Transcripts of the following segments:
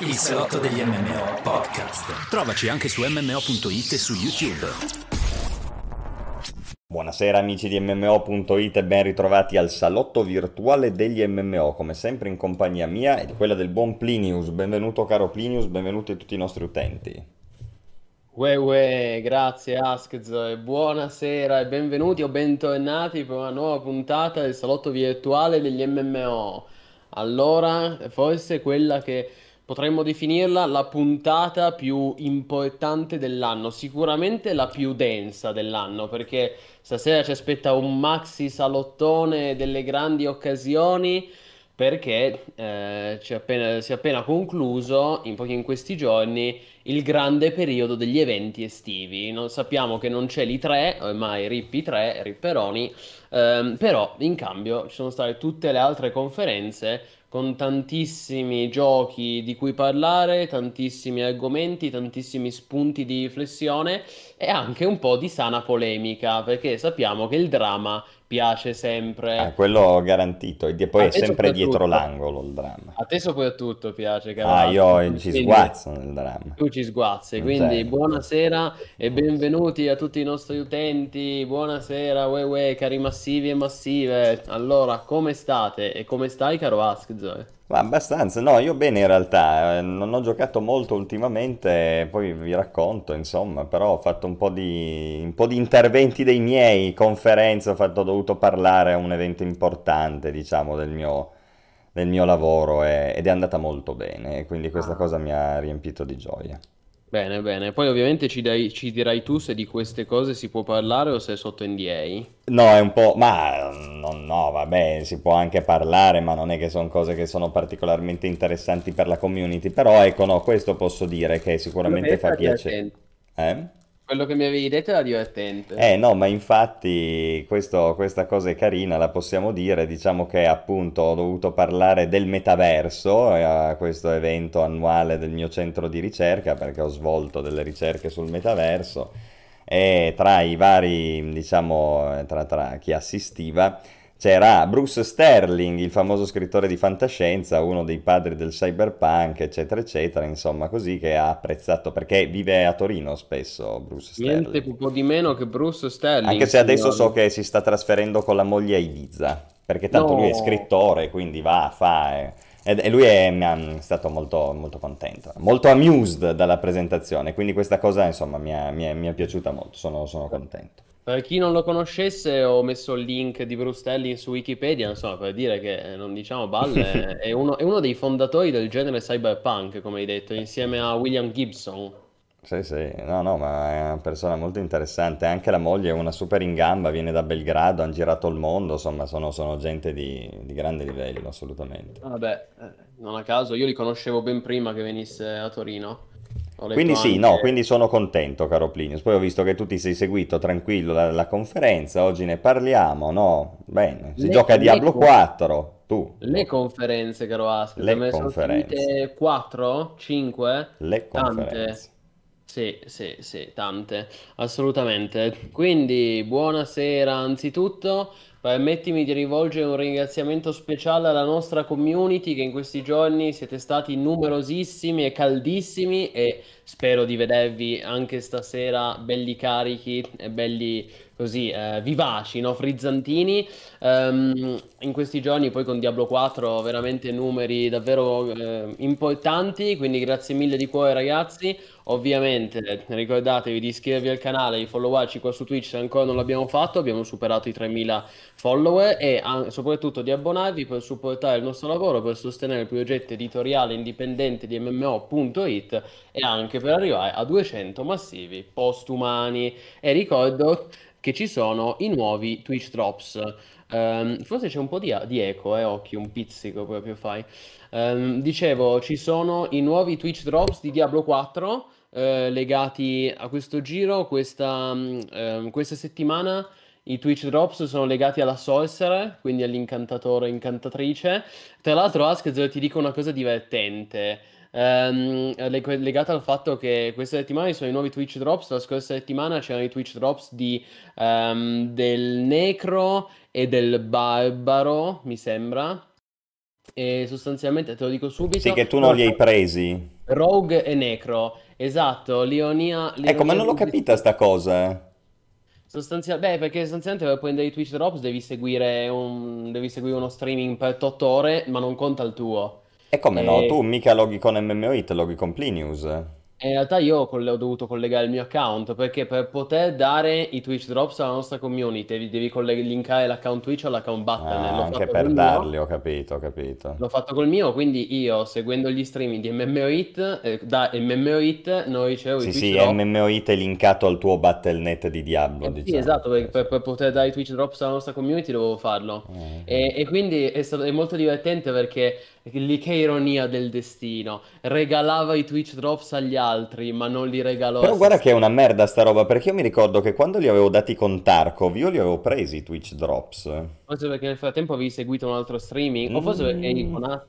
Il salotto degli MMO podcast. Trovaci anche su MMO.it e su YouTube. Buonasera amici di MMO.it e ben ritrovati al salotto virtuale degli MMO, come sempre in compagnia mia e di quella del buon Plinius. Benvenuto caro Plinius, benvenuti a tutti i nostri utenti. Uè, uè, grazie Askzo e buonasera e benvenuti o bentornati per una nuova puntata del salotto virtuale degli MMO. Allora, forse quella che potremmo definirla la puntata più importante dell'anno, sicuramente la più densa dell'anno, perché stasera ci aspetta un maxi salottone delle grandi occasioni perché eh, appena, si è appena concluso in, in questi giorni il grande periodo degli eventi estivi. Non, sappiamo che non c'è l'I3, ormai RIP I3, Ripperoni, ehm, però in cambio ci sono state tutte le altre conferenze con tantissimi giochi di cui parlare, tantissimi argomenti, tantissimi spunti di riflessione e anche un po' di sana polemica, perché sappiamo che il dramma piace sempre. Ah, quello garantito, e poi è sempre dietro l'angolo il dramma. A te soprattutto piace, Cavazzi. Ah, io ci sguazzo nel dramma. Tu ci sguazzi, quindi certo. buonasera e benvenuti a tutti i nostri utenti, buonasera, uè uè, cari massivi e massive. Allora, come state e come stai, caro Ask, Zoe? Ma abbastanza, no, io bene in realtà, eh, non ho giocato molto ultimamente, poi vi racconto, insomma, però ho fatto un po' di, un po' di interventi dei miei, conferenze, ho, fatto, ho dovuto parlare a un evento importante, diciamo, del mio, del mio lavoro e, ed è andata molto bene, quindi questa ah. cosa mi ha riempito di gioia. Bene, bene. Poi ovviamente ci, dai- ci dirai tu se di queste cose si può parlare o se è sotto NDA. No, è un po'... ma no, no, vabbè, si può anche parlare, ma non è che sono cose che sono particolarmente interessanti per la community, però ecco, no, questo posso dire che sicuramente fa piacere. Eh? Quello che mi avevi detto era divertente. Eh no, ma infatti questo, questa cosa è carina, la possiamo dire, diciamo che appunto ho dovuto parlare del metaverso eh, a questo evento annuale del mio centro di ricerca perché ho svolto delle ricerche sul metaverso e tra i vari, diciamo, tra, tra chi assistiva c'era Bruce Sterling, il famoso scrittore di fantascienza, uno dei padri del cyberpunk, eccetera, eccetera, insomma, così che ha apprezzato perché vive a Torino spesso Bruce Sterling. Niente po' di meno che Bruce Sterling. Anche se adesso so che si sta trasferendo con la moglie a Ibiza, perché tanto no. lui è scrittore, quindi va, fa. Eh. E lui è, è stato molto, molto, contento, molto amused dalla presentazione, quindi questa cosa insomma mi è, mi è, mi è piaciuta molto, sono, sono contento. Per chi non lo conoscesse, ho messo il link di Bruce Sterling su Wikipedia, insomma, per dire che, eh, non diciamo balle, è uno, è uno dei fondatori del genere cyberpunk, come hai detto, insieme a William Gibson. Sì, sì, no, no, ma è una persona molto interessante. Anche la moglie è una super in gamba, viene da Belgrado, hanno girato il mondo, insomma, sono, sono gente di, di, grande livello, assolutamente. Vabbè, eh, non a caso, io li conoscevo ben prima che venisse a Torino. Quindi sì, no, quindi sono contento, caro Plinius. Poi ho visto che tu ti sei seguito tranquillo la, la conferenza, oggi ne parliamo, no? Bene, si le, gioca a Diablo le, 4, tu. Le conferenze, caro Ask, le conferenze. 4? 5? Le conferenze. Tante. Sì, sì, sì, tante, assolutamente. Quindi, buonasera anzitutto. Permettimi di rivolgere un ringraziamento speciale alla nostra community che in questi giorni siete stati numerosissimi e caldissimi e spero di vedervi anche stasera belli carichi e belli così eh, vivaci, no? frizzantini. Um, in questi giorni poi con Diablo 4 veramente numeri davvero eh, importanti, quindi grazie mille di cuore ragazzi. Ovviamente ricordatevi di iscrivervi al canale, di followarci qua su Twitch se ancora non l'abbiamo fatto, abbiamo superato i 3000 follower e soprattutto di abbonarvi per supportare il nostro lavoro, per sostenere il progetto editoriale indipendente di MMO.it e anche per arrivare a 200 massivi postumani. E ricordo che ci sono i nuovi Twitch Drops. Um, forse c'è un po' di, di eco, eh, occhi, un pizzico proprio fai. Um, dicevo, ci sono i nuovi Twitch Drops di Diablo 4 eh, legati a questo giro, questa, um, questa settimana. I Twitch Drops sono legati alla Sorcerer, quindi all'incantatore incantatrice. Tra l'altro, Ask ti dico una cosa divertente ehm, legata al fatto che questa settimana ci sono i nuovi Twitch Drops, la scorsa settimana c'erano i Twitch Drops di, um, del Necro e del Barbaro, mi sembra. e sostanzialmente te lo dico subito. Sì, che tu non li hai presi. Rogue e Necro, esatto, Lionia... Ecco, ma non l'ho capita sta cosa. Sostanzial- beh, perché sostanzialmente per prendere i Twitch Drops devi seguire, un... devi seguire uno streaming per 8 ore, ma non conta il tuo. E come E... no? Tu mica loghi con MMOIT, loghi con Plinius. In realtà io ho dovuto collegare il mio account perché per poter dare i Twitch Drops alla nostra community devi, colleg- linkare l'account Twitch all'account Battle.net. Ah, anche per mio, darli, ho capito, ho capito. l'ho fatto col mio, quindi io seguendo gli streaming di MMOIT, eh, da MMOIT non ricevo i Sì, Twitch sì, Drops. MMOIT è linkato al tuo Battle.net di Diablo, Eh sì, diciamo. esatto, perché per, per poter dare i Twitch Drops alla nostra community dovevo farlo. Eh, E, e quindi è stato, è molto divertente perché lì che ironia del destino. Regalava i Twitch Drops agli altri, ma non li regalò Però guarda che è una merda sta roba, perché io mi ricordo che quando li avevo dati con Tarkov, io li avevo presi i Twitch Drops. Forse perché nel frattempo avevi seguito un altro streaming, o forse perché eri Mm, con a-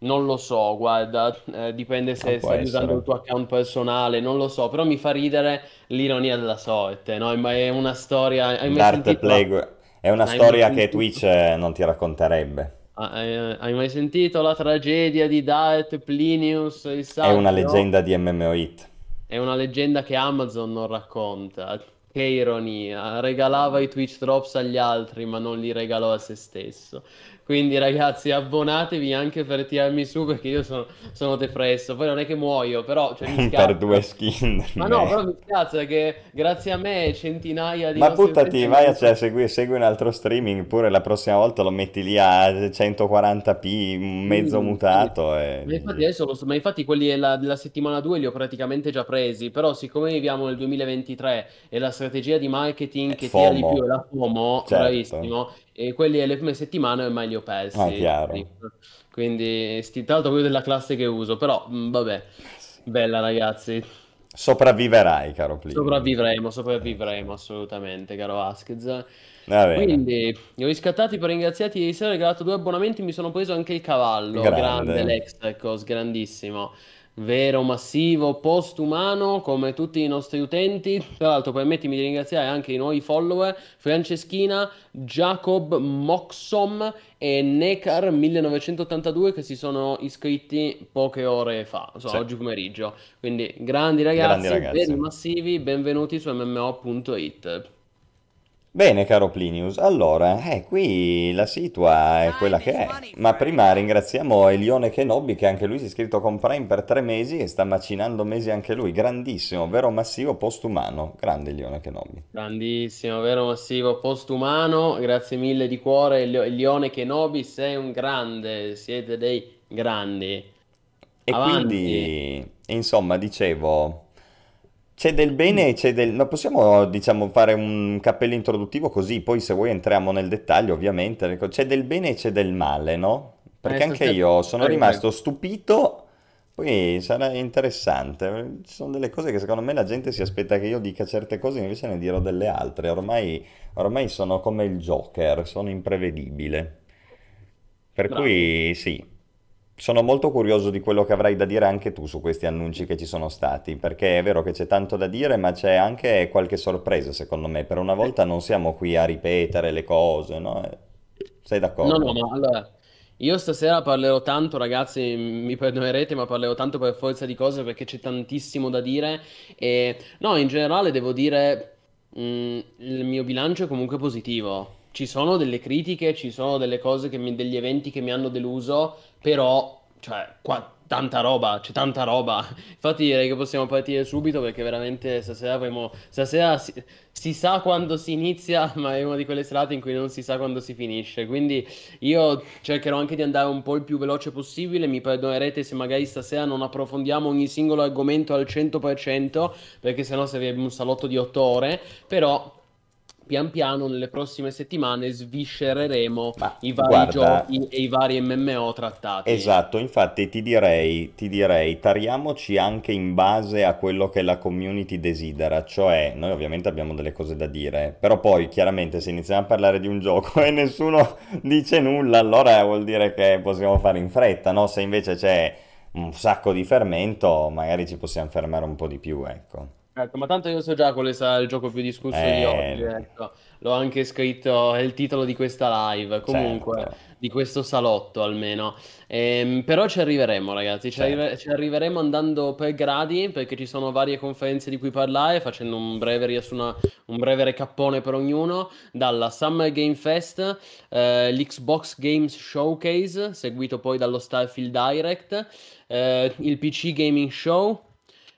Non lo so, guarda, eh, dipende non se può stai usando il tuo account personale, non lo so, però mi fa ridere l'ironia della sorte, no? Ma è una storia... Hai mai L'Art sentito la... Plague è una Hai storia che. Twitch eh, non ti racconterebbe. Hai, mai sentito la tragedia di Dart Plinius il È una leggenda di MMOIT. È una leggenda che Amazon non racconta. Che ironia, regalava i Twitch Drops agli altri, ma non li regalò a se stesso. Quindi ragazzi, abbonatevi anche per tirarmi su perché io sono, sono depresso. Poi non è che muoio, però cioè, mi Per due skin. Ma no, però mi spiace perché grazie a me centinaia di Ma buttati, vai a cioè, segui, segui un altro streaming, pure la prossima volta lo metti lì a 140p, mezzo Sì, sì. mutato e... Ma infatti adesso lo so- ma infatti quelli della, della settimana 2 li ho praticamente già presi, però siccome viviamo nel 2023 e la strategia di marketing che tira di più è FOMO, la FOMO, certo. bravissimo, e quelli delle prime settimane ormai li ho Ah, persi. chiaro. Quindi, sti, tra l'altro quello della classe che uso, però mh, vabbè, bella ragazzi, Sopravviverai, caro Plinius. sopravvivremo, sopravvivremo assolutamente, caro Askez. Quindi, li ho riscattati per ringraziarti ieri sera, ho regalato due abbonamenti, mi sono preso anche il cavallo, grande grande. l'Extacos, grandissimo, vero, massivo, postumano, come tutti i nostri utenti. Tra l'altro, permettimi di ringraziare anche i nuovi follower, Franceschina, Jacob Moxom e Necar1982 che si sono iscritti poche ore fa, insomma, Sì, oggi pomeriggio. Quindi, grandi grandi ragazzi, veri ragazzi. massivi, benvenuti su MMO.it. Bene, caro Plinius, allora, eh, qui la situa è quella che è, ma prima ringraziamo Elione Kenobi che anche lui si è iscritto con Prime per tre mesi e sta macinando mesi anche lui, grandissimo, vero massivo postumano, grande Elione Kenobi. Grandissimo, vero massivo postumano, grazie mille di cuore, Elio- Elione Kenobi, sei un grande, siete dei grandi. E Avanti. quindi, insomma, dicevo, c'è del bene e c'è del... Ma possiamo, diciamo, fare un cappello introduttivo così, poi se vuoi entriamo nel dettaglio, ovviamente. C'è del bene e c'è del male, no? Perché Eh, anche io sono Prego, rimasto prego. stupito, poi sarà interessante. Ci sono delle cose che secondo me la gente si aspetta che io dica certe cose, invece ne dirò delle altre. Ormai, ormai sono come il Joker, sono imprevedibile. Per Bravo. cui sì, sono molto curioso di quello che avrai da dire anche tu su questi annunci che ci sono stati, perché è vero che c'è tanto da dire, ma c'è anche qualche sorpresa, secondo me. Per una volta non siamo qui a ripetere le cose, no? Eh, Sei No, no, d'accordo? ma allora, io stasera parlerò tanto, ragazzi, mi perdonerete, ma parlerò tanto per forza di cose perché c'è tantissimo da dire. E no, in generale devo dire, mh, il mio bilancio è comunque positivo. Ci sono delle critiche, ci sono delle cose mi- degli eventi che mi hanno deluso, però, cioè, qua tanta roba, c'è tanta roba. Infatti direi che possiamo partire subito perché veramente stasera avremo, stasera si, si sa quando si inizia, ma è una di quelle serate in cui non si sa quando si finisce. Quindi io cercherò anche di andare un po' il più veloce possibile. Mi perdonerete se magari stasera non approfondiamo ogni singolo argomento al 100%, perché sennò sarebbe un salotto di 8 ore. Però pian piano nelle prossime settimane sviscereremo Ma i vari guarda, giochi e i vari MMO trattati. esatto, infatti ti direi, ti direi, tariamoci anche in base a quello che la community desidera, cioè noi ovviamente abbiamo delle cose da dire, però poi chiaramente se iniziamo a parlare di un gioco e nessuno dice nulla, allora vuol dire che possiamo fare in fretta, no? Se invece c'è un sacco di fermento, magari ci possiamo fermare un po' di più, ecco. Ecco, ma tanto io so già quale sarà il gioco più discusso di oggi, Eh, ecco. L'ho anche scritto, è il titolo di questa live, comunque, certo, di questo salotto almeno. Ehm, però ci arriveremo, ragazzi, ci, certo. arrive- ci arriveremo andando per gradi, perché ci sono varie conferenze di cui parlare, facendo un breve riassuno, un breve recappone per ognuno, dalla Summer Game Fest, eh, l'Xbox Games Showcase, seguito poi dallo Starfield Direct, eh, il PC Gaming Show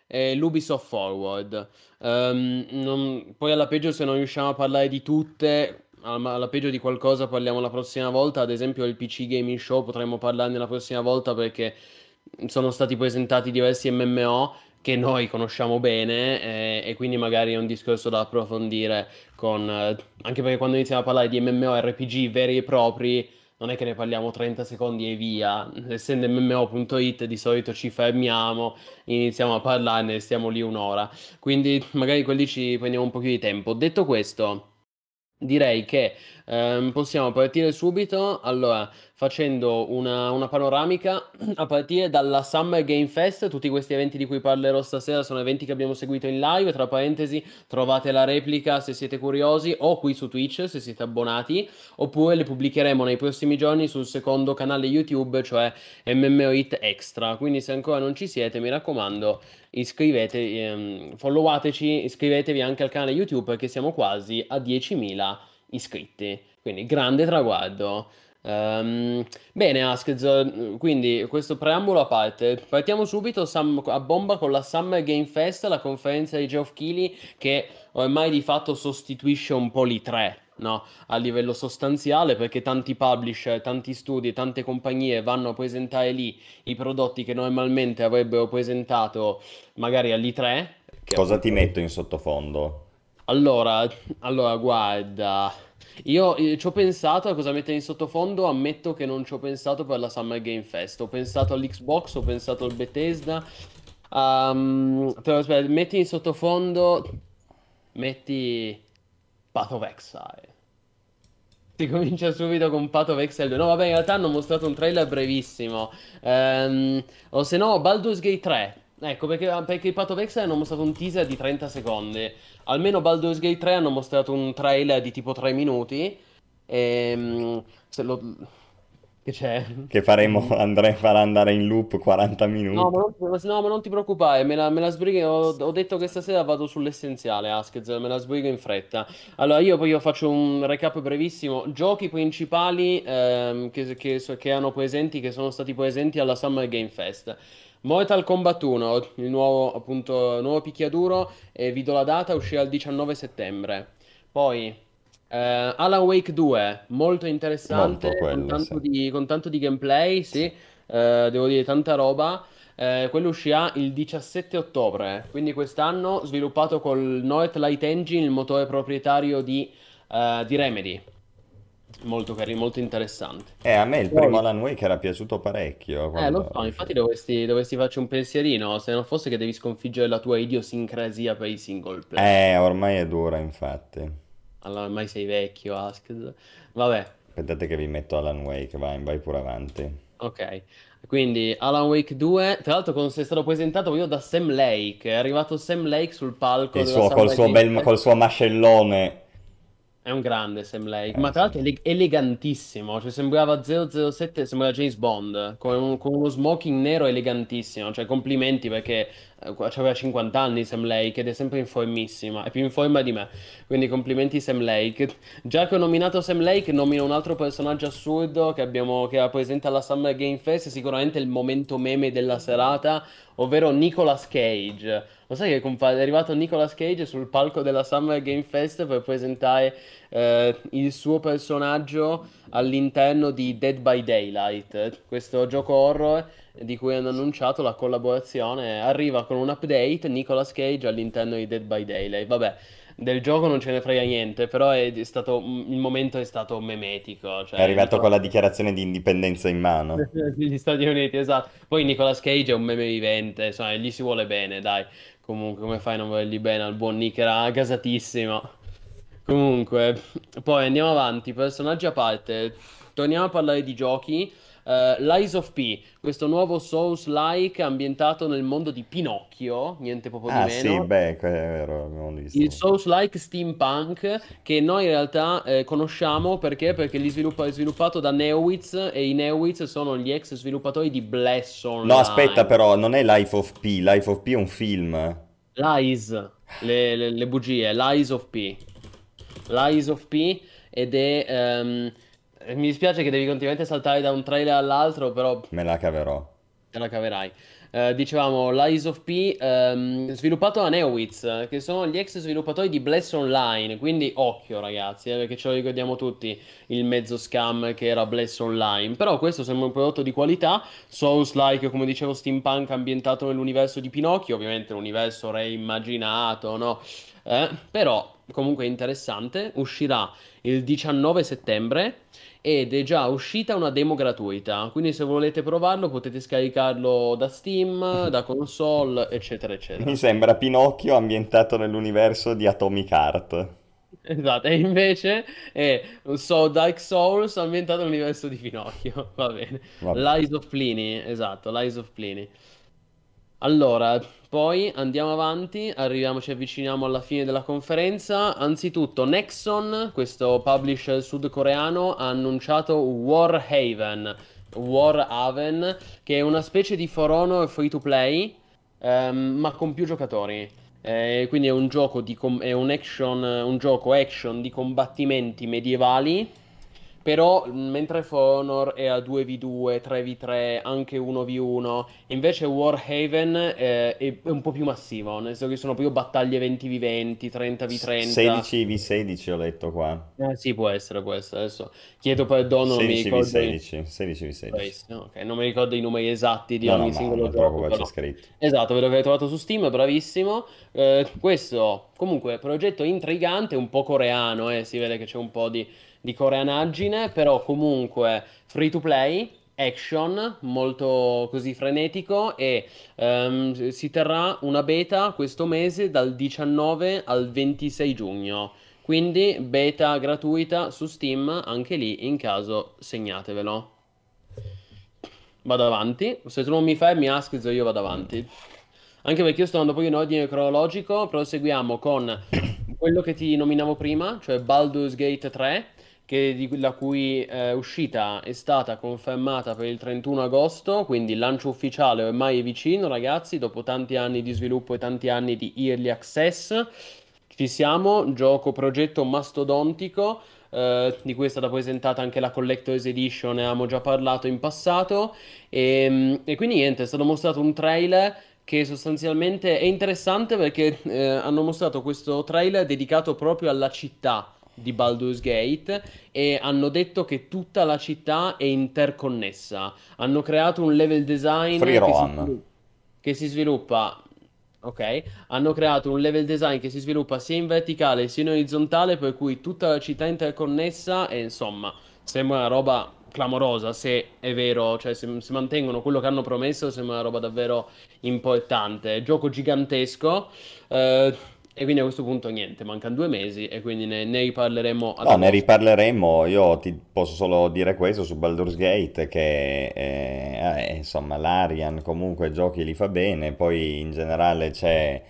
e l'Ubisoft Forward. Ehm, non- poi alla peggio se non riusciamo a parlare di tutte, alla, peggio di qualcosa parliamo la prossima volta, ad esempio il PC Gaming Show potremmo parlarne la prossima volta perché sono stati presentati diversi MMO che noi conosciamo bene eh, e quindi magari è un discorso da approfondire con... eh, anche perché quando iniziamo a parlare di MMORPG veri e propri non è che ne parliamo 30 secondi e via, essendo MMO.it di solito ci fermiamo, iniziamo a parlarne e stiamo lì un'ora, quindi magari quelli ci prendiamo un po' più di tempo. Detto questo, direi che ehm, possiamo partire subito, allora, facendo una, una panoramica a partire dalla Summer Game Fest, tutti questi eventi di cui parlerò stasera sono eventi che abbiamo seguito in live, tra parentesi trovate la replica se siete curiosi o qui su Twitch se siete abbonati, oppure le pubblicheremo nei prossimi giorni sul secondo canale YouTube, cioè MMO Hit Extra. Quindi se ancora non ci siete, mi raccomando, iscrivetevi, ehm, followateci, iscrivetevi anche al canale YouTube perché siamo quasi a 10.000 iscritti. Quindi grande traguardo. Ehm, bene, Askez, quindi questo preambolo a parte, partiamo subito Sam- a bomba con la Summer Game Fest, la conferenza di Geoff Keighley che ormai di fatto sostituisce un po' l'I3, no? A livello sostanziale, perché tanti publisher, tanti studi, tante compagnie vanno a presentare lì i prodotti che normalmente avrebbero presentato magari all'I3, che Cosa ti appunto... metto in sottofondo? Allora, allora, guarda, io eh, ci ho pensato a cosa mettere in sottofondo, ammetto che non ci ho pensato per la Summer Game Fest, ho pensato all'Xbox, ho pensato al Bethesda, Ehm, però aspetta, metti in sottofondo, metti Path of Exile. Si comincia subito con Path of Exile 2. No, vabbè, in realtà hanno mostrato un trailer brevissimo. Ehm, o se no, Baldur's Gate 3. Ecco, perché, perché i Path of Exile hanno mostrato un teaser di 30 secondi. Almeno Baldur's Gate 3 hanno mostrato un trailer di tipo 3 minuti. Ehm, se lo... Che c'è? Che faremo, andrei a far andare in loop 40 No, minuti. ma non, no, ma non ti preoccupare, me la, me la sbrigo. Ho, ho detto che stasera vado sull'essenziale, Askez, me la sbrigo in fretta. Allora, io poi io faccio un recap brevissimo. Giochi principali ehm, che, che, che hanno presenti, che sono stati presenti alla Summer Game Fest. Mortal Kombat 1, il nuovo, appunto, nuovo picchiaduro, e vi do la data, uscirà il 19 settembre. Poi, eh, Alan Wake 2, molto Molto interessante, con quello, sì. tanto di, con tanto di gameplay, sì, eh, devo dire tanta roba. Eh, quello uscirà il 17 ottobre, quindi quest'anno sviluppato col Northlight Engine, il motore proprietario di, di Remedy. Molto carino, molto interessante. Eh, a me il primo Poi, Alan Wake era piaciuto parecchio eh, lo so, infatti dovresti, dovresti farci un pensierino, se non fosse che devi sconfiggere la tua idiosincrasia per i single player. Eh, ormai è dura, infatti. Allora, ormai sei vecchio, Asked. Vabbè, Aspettate che vi metto Alan Wake, vai, vai pure avanti. ok. Quindi Alan Wake 2, tra l'altro con- è stato presentato proprio da Sam Lake, è arrivato Sam Lake sul palco Il della suo, col suo bel, col suo mascellone. È un grande Sam Lake, Eh ma tra l'altro ele- elegantissimo, cioè sembrava 007, sembrava James Bond, con, un- con uno smoking nero elegantissimo, cioè complimenti perché aveva 50 anni Sam Lake ed è sempre in formissima, è più in forma di me, quindi complimenti Sam Lake. Già che ho nominato Sam Lake, nomino un altro personaggio assurdo che abbiamo, che era presente alla Summer Game Fest, sicuramente il momento meme della serata, ovvero Nicolas Cage. Lo sai che è arrivato Nicolas Cage sul palco della Summer Game Fest per presentare eh, il suo personaggio all'interno di Dead by Daylight, questo gioco horror di cui hanno annunciato la collaborazione. Arriva con un update Nicolas Cage all'interno di Dead by Daylight. Vabbè, del gioco non ce ne frega niente, però è è stato, il momento è stato memetico, È cioè arrivato con Nicolas la dichiarazione di indipendenza in mano. degli Stati Uniti, esatto. Poi Nicolas Cage è un meme vivente, insomma, gli si vuole bene, dai. Comunque, come fai a non volergli bene al buon Nick? Era gasatissimo. Comunque, poi andiamo avanti, personaggi a parte. Torniamo a parlare di giochi. uh, Lies of P, questo nuovo Souls-like ambientato nel mondo di Pinocchio, niente proprio Ah di sì, meno. beh, è vero, abbiamo Il. Souls-like steampunk che noi in realtà eh, conosciamo perché? Perché sviluppa- è sviluppato da Neowitz e i Neowitz sono gli ex sviluppatori di Bless No, aspetta Online. però, non è Life of P, Life of P è un film. Lies, le, le- le bugie, Lies of P. Lies of P ed è... ehm, mi dispiace che devi continuamente saltare da un trailer all'altro, però Me la caverò. te la caverai. Eh, dicevamo Lies of P, ehm, sviluppato da Neowitz, che sono gli ex sviluppatori di Bless Online, quindi occhio ragazzi, eh, perché ce lo ricordiamo tutti il mezzo scam che era Bless Online. Però questo sembra un prodotto di qualità, Souls-like, come dicevo, steampunk ambientato nell'universo di Pinocchio, ovviamente un universo reimmaginato, no? Eh, però comunque interessante, uscirà il 19 settembre ed è già uscita una demo gratuita, quindi se volete provarlo potete scaricarlo da Steam, da console, eccetera, eccetera. Mi sembra Pinocchio ambientato nell'universo di Atomic Heart. Esatto, e invece è un so Dark Souls ambientato nell'universo di Pinocchio, va bene. Vabbè. Lies of Pliny, esatto, Lies of Pliny. Allora, poi andiamo avanti, arriviamo, ci avviciniamo alla fine della conferenza. Anzitutto, Nexon, questo publisher sudcoreano, ha annunciato Warhaven, Warhaven, che è una specie di For Honor free to play, ehm, ma con più giocatori. Eh, quindi è un gioco com- è un action, un gioco action di combattimenti medievali. Però mentre For Honor è a 2v2, 3v3, anche 1v1, invece Warhaven eh, è un po' più massivo, nel senso che sono proprio battaglie 20v20, 30v30. 16v16 ho letto qua. Eh, sì, può essere, può essere. Adesso chiedo perdono, non mi ricordo i... 16v16, 16v16. Bravissimo, ok, non mi ricordo i numeri esatti di No, no, ogni ma singolo non gioco, preoccupare, c'è però. scritto. Esatto, ve l'avete trovato su Steam, bravissimo. Eh, questo comunque progetto intrigante, un po' coreano, eh, si vede che c'è un po' di, di coreanaggine, però comunque free to play, action, molto così frenetico e ehm, si terrà una beta questo mese dal 19 al 26 giugno. Quindi beta gratuita su Steam, anche lì in caso segnatevelo. Vado avanti. Se tu non mi fai, mi askizzo, io vado avanti. Anche perché io sto andando poi in ordine cronologico, proseguiamo con quello che ti nominavo prima, cioè Baldur's Gate 3, che di- la cui eh, uscita è stata confermata per il 31 agosto, quindi il lancio ufficiale ormai è vicino, ragazzi, dopo tanti anni di sviluppo e tanti anni di early access. Ci siamo, gioco progetto mastodontico, eh, di cui è stata presentata anche la Collector's Edition, ne avevamo già parlato in passato, e, e quindi niente, è stato mostrato un trailer che sostanzialmente è interessante perché eh, hanno mostrato questo trailer dedicato proprio alla città di Baldur's Gate e hanno detto che tutta la città è interconnessa. Hanno creato un level design che si che si sviluppa Ok, hanno creato un level design che si sviluppa sia in verticale sia in orizzontale, per cui tutta la città è interconnessa e insomma, sembra una roba clamorosa, se è vero, cioè se, se mantengono quello che hanno promesso, sembra una roba davvero importante. Gioco gigantesco, eh, e quindi a questo punto niente, mancano due mesi e quindi ne, ne riparleremo No, ne riparleremo. Io ti posso solo dire questo su Baldur's Gate, che eh, eh, insomma l'Arian comunque giochi li fa bene, poi in generale c'è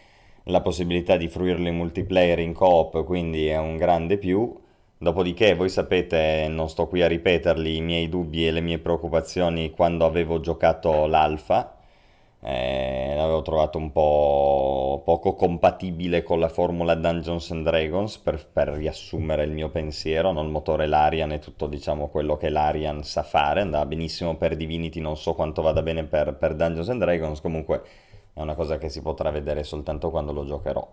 la possibilità di fruirlo in multiplayer in coop, quindi è un grande più. Dopodiché, voi sapete, non sto qui a ripeterli, i miei dubbi e le mie preoccupazioni quando avevo giocato l'alfa. Eh, l'avevo trovato un po' poco compatibile con la formula Dungeons and Dragons per, per riassumere il mio pensiero, no? Il motore Larian e tutto diciamo quello che Larian sa fare, andava benissimo per Divinity, non so quanto vada bene per, per Dungeons and Dragons, comunque è una cosa che si potrà vedere soltanto quando lo giocherò.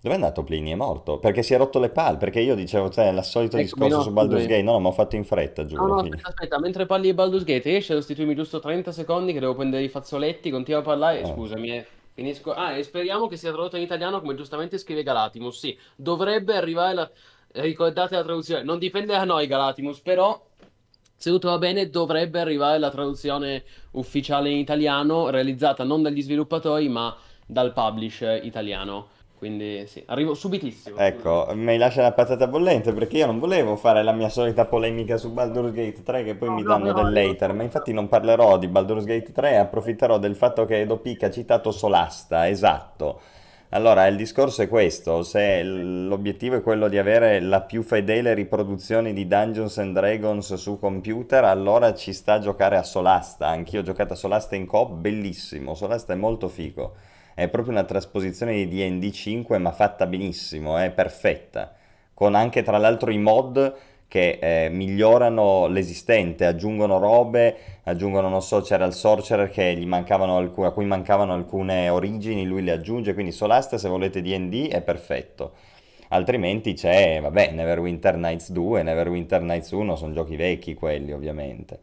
Dove è andato Plini? È morto? Perché si è rotto le palle, perché io dicevo, cioè, il solito Eccomi, discorso no, su Baldur's. Gate, no, no, ma ho fatto in fretta, No, giuro. no, quindi- aspetta, aspetta, mentre parli di Baldur's Gate, riesci a restituirmi giusto 30 secondi che devo prendere i fazzoletti, continua a parlare, Eh. scusami, eh, finisco. Ah, e speriamo che sia tradotto in italiano come giustamente scrive Galatimus, sì, dovrebbe arrivare la... Ricordate la traduzione, non dipende da noi Galatimus, però se tutto va bene dovrebbe arrivare la traduzione ufficiale in italiano, realizzata non dagli sviluppatori ma dal publisher italiano. Quindi sì, arrivo subitissimo. Ecco, mi lascia la patata bollente perché io non volevo fare la mia solita polemica su Baldur's Gate 3 che poi No, mi no, danno no, del later, ma infatti non parlerò di Baldur's Gate 3 e approfitterò del fatto che Edo Pic ha citato Solasta, esatto. Allora, il discorso è questo, se l'obiettivo è quello di avere la più fedele riproduzione di Dungeons and Dragons su computer, allora ci sta a giocare a Solasta. Anch'io ho giocato a Solasta in coop, bellissimo, Solasta è molto figo. È proprio una trasposizione di D&D 5, ma fatta benissimo, è perfetta. Con anche tra l'altro i mod che eh, migliorano l'esistente, aggiungono robe, aggiungono, non so, c'era il Sorcerer che gli mancavano alcu- a cui mancavano alcune origini, lui le aggiunge, quindi Solasta se volete D&D è perfetto. Altrimenti c'è, vabbè, Neverwinter Nights 2, Neverwinter Nights 1, sono giochi vecchi quelli ovviamente.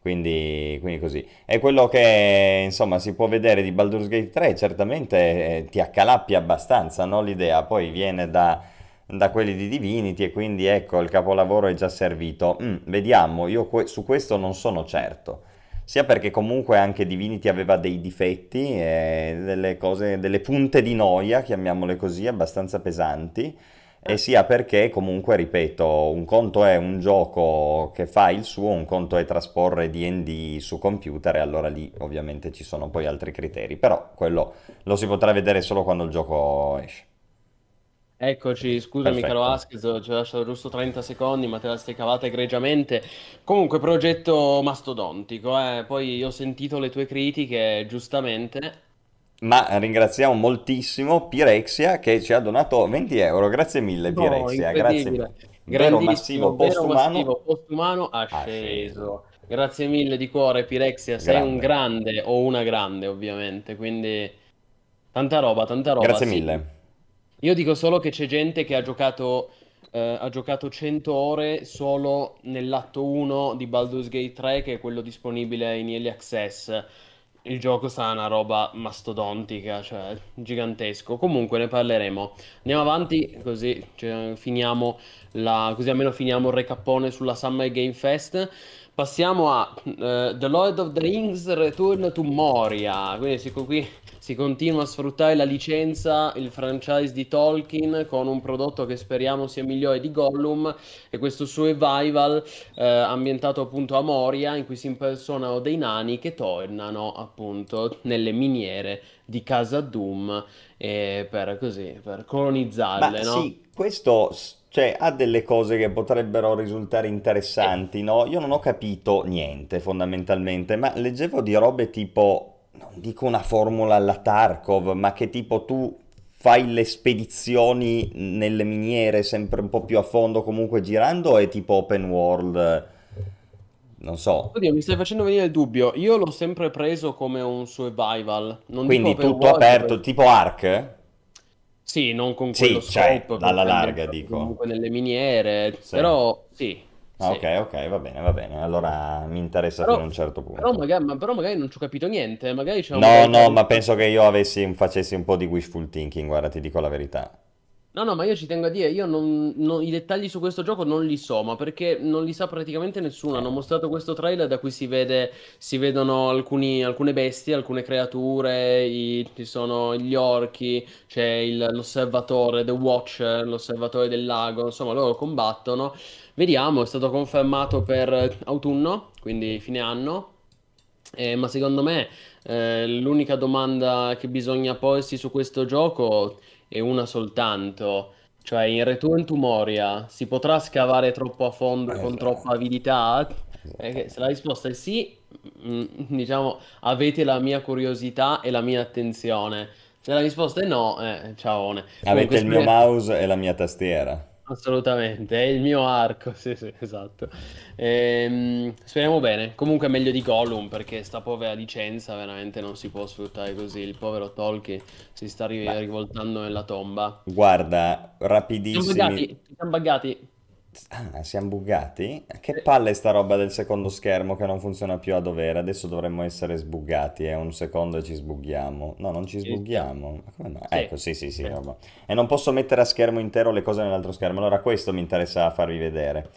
Quindi, quindi così. E quello che insomma si può vedere di Baldur's Gate 3 certamente eh, ti accalappia abbastanza, no? L'idea poi viene da, da quelli di Divinity e quindi ecco il capolavoro è già servito. Mm, vediamo, io que- su questo non sono certo. Sia perché comunque anche Divinity aveva dei difetti, e delle cose, delle punte di noia, chiamiamole così, abbastanza pesanti e sia perché comunque, ripeto, un conto è un gioco che fa il suo, un conto è trasporre D&D su computer e allora lì ovviamente ci sono poi altri criteri, però quello lo si potrà vedere solo quando il gioco esce. Eccoci, scusami caro. Askez, ci ho lasciato giusto 30 secondi, ma te la sei cavata egregiamente. Comunque, progetto mastodontico, eh. Poi ho sentito le tue critiche, giustamente. Ma ringraziamo moltissimo Pirexia che ci ha donato 20 euro, grazie mille No, Pirexia, grazie. Vero massivo postumano postumano asceso. Grazie mille di cuore, Pirexia, sei un Grande. grande o una grande, ovviamente. Quindi, tanta roba, tanta roba. Grazie Sì, mille. Io dico solo che c'è gente che ha giocato, eh, ha giocato 100 ore solo nell'atto 1 di Baldur's Gate 3, che è quello disponibile in Early Access. Il gioco sta una roba mastodontica, cioè gigantesco. Comunque ne parleremo. Andiamo avanti, così cioè, finiamo la, così almeno finiamo il recappone sulla Summer Game Fest. Passiamo a eh, The Lord of the Rings Return to Moria. Quindi si, qui si continua a sfruttare la licenza, il franchise di Tolkien con un prodotto che speriamo sia migliore di Gollum e questo survival eh, ambientato appunto a Moria in cui si impersonano dei nani che tornano appunto nelle miniere di Casa Doom eh, per così, per Ma colonizzarle, no? sì, questo cioè, ha delle cose che potrebbero risultare interessanti, no? Io non ho capito niente fondamentalmente, ma leggevo di robe tipo, non dico una formula alla Tarkov, ma che tipo tu fai le spedizioni nelle miniere sempre un po' più a fondo, comunque girando, o è tipo open world, non so. Oddio, mi stai facendo venire il dubbio. Io l'ho sempre preso come un survival, non Quindi tutto world aperto, perché... tipo Ark? Sì, non con quello Sì, cioè, scope, alla perché larga dico. comunque nelle miniere, Sì. però sì, Ah, sì. ok, ok, va bene, va bene. Allora mi interessa fino a Però, un certo però, punto. magari, ma però magari non ci ho capito niente, magari No, bel... no, ma penso che io avessi, facessi un po' di wishful thinking, guarda, ti dico la verità. No, no, ma io ci tengo a dire, io non, non- i dettagli su questo gioco non li so, ma perché non li sa praticamente nessuno. Hanno mostrato questo trailer da cui si vede, si vedono alcuni- alcune bestie, alcune creature, i- ci sono gli orchi, c'è il- l'osservatore, The Watcher, l'osservatore del lago, insomma, loro combattono. Vediamo, è stato confermato per autunno, quindi fine anno. Eh, ma secondo me eh, l'unica domanda che bisogna porsi su questo gioco è una soltanto, cioè in Return to Moria si potrà scavare troppo a fondo con troppa Esatto, avidità? Eh, se la risposta è sì, mm, diciamo avete la mia curiosità e la mia attenzione. Se la risposta è no, eh, ciaone. Avete Comunque, il mio mouse e la mia tastiera. Assolutamente, è il mio arco, sì, sì, esatto. Ehm, speriamo bene. Comunque è meglio di Gollum perché sta povera licenza veramente non si può sfruttare così. Il povero Tolkien si sta ri- rivoltando nella tomba. guarda, Ci siamo rapidissimi. buggati, siamo buggati. Ah, siamo buggati? Che palle sta roba del secondo schermo che non funziona più a dovere. Adesso dovremmo essere sbuggati, è un secondo e ci sbughiamo. No, non ci sbughiamo. Ma come no? Sì, Ecco, sì, sì, sì, sì. E non posso mettere a schermo intero le cose nell'altro schermo. Allora, questo mi interessa farvi vedere.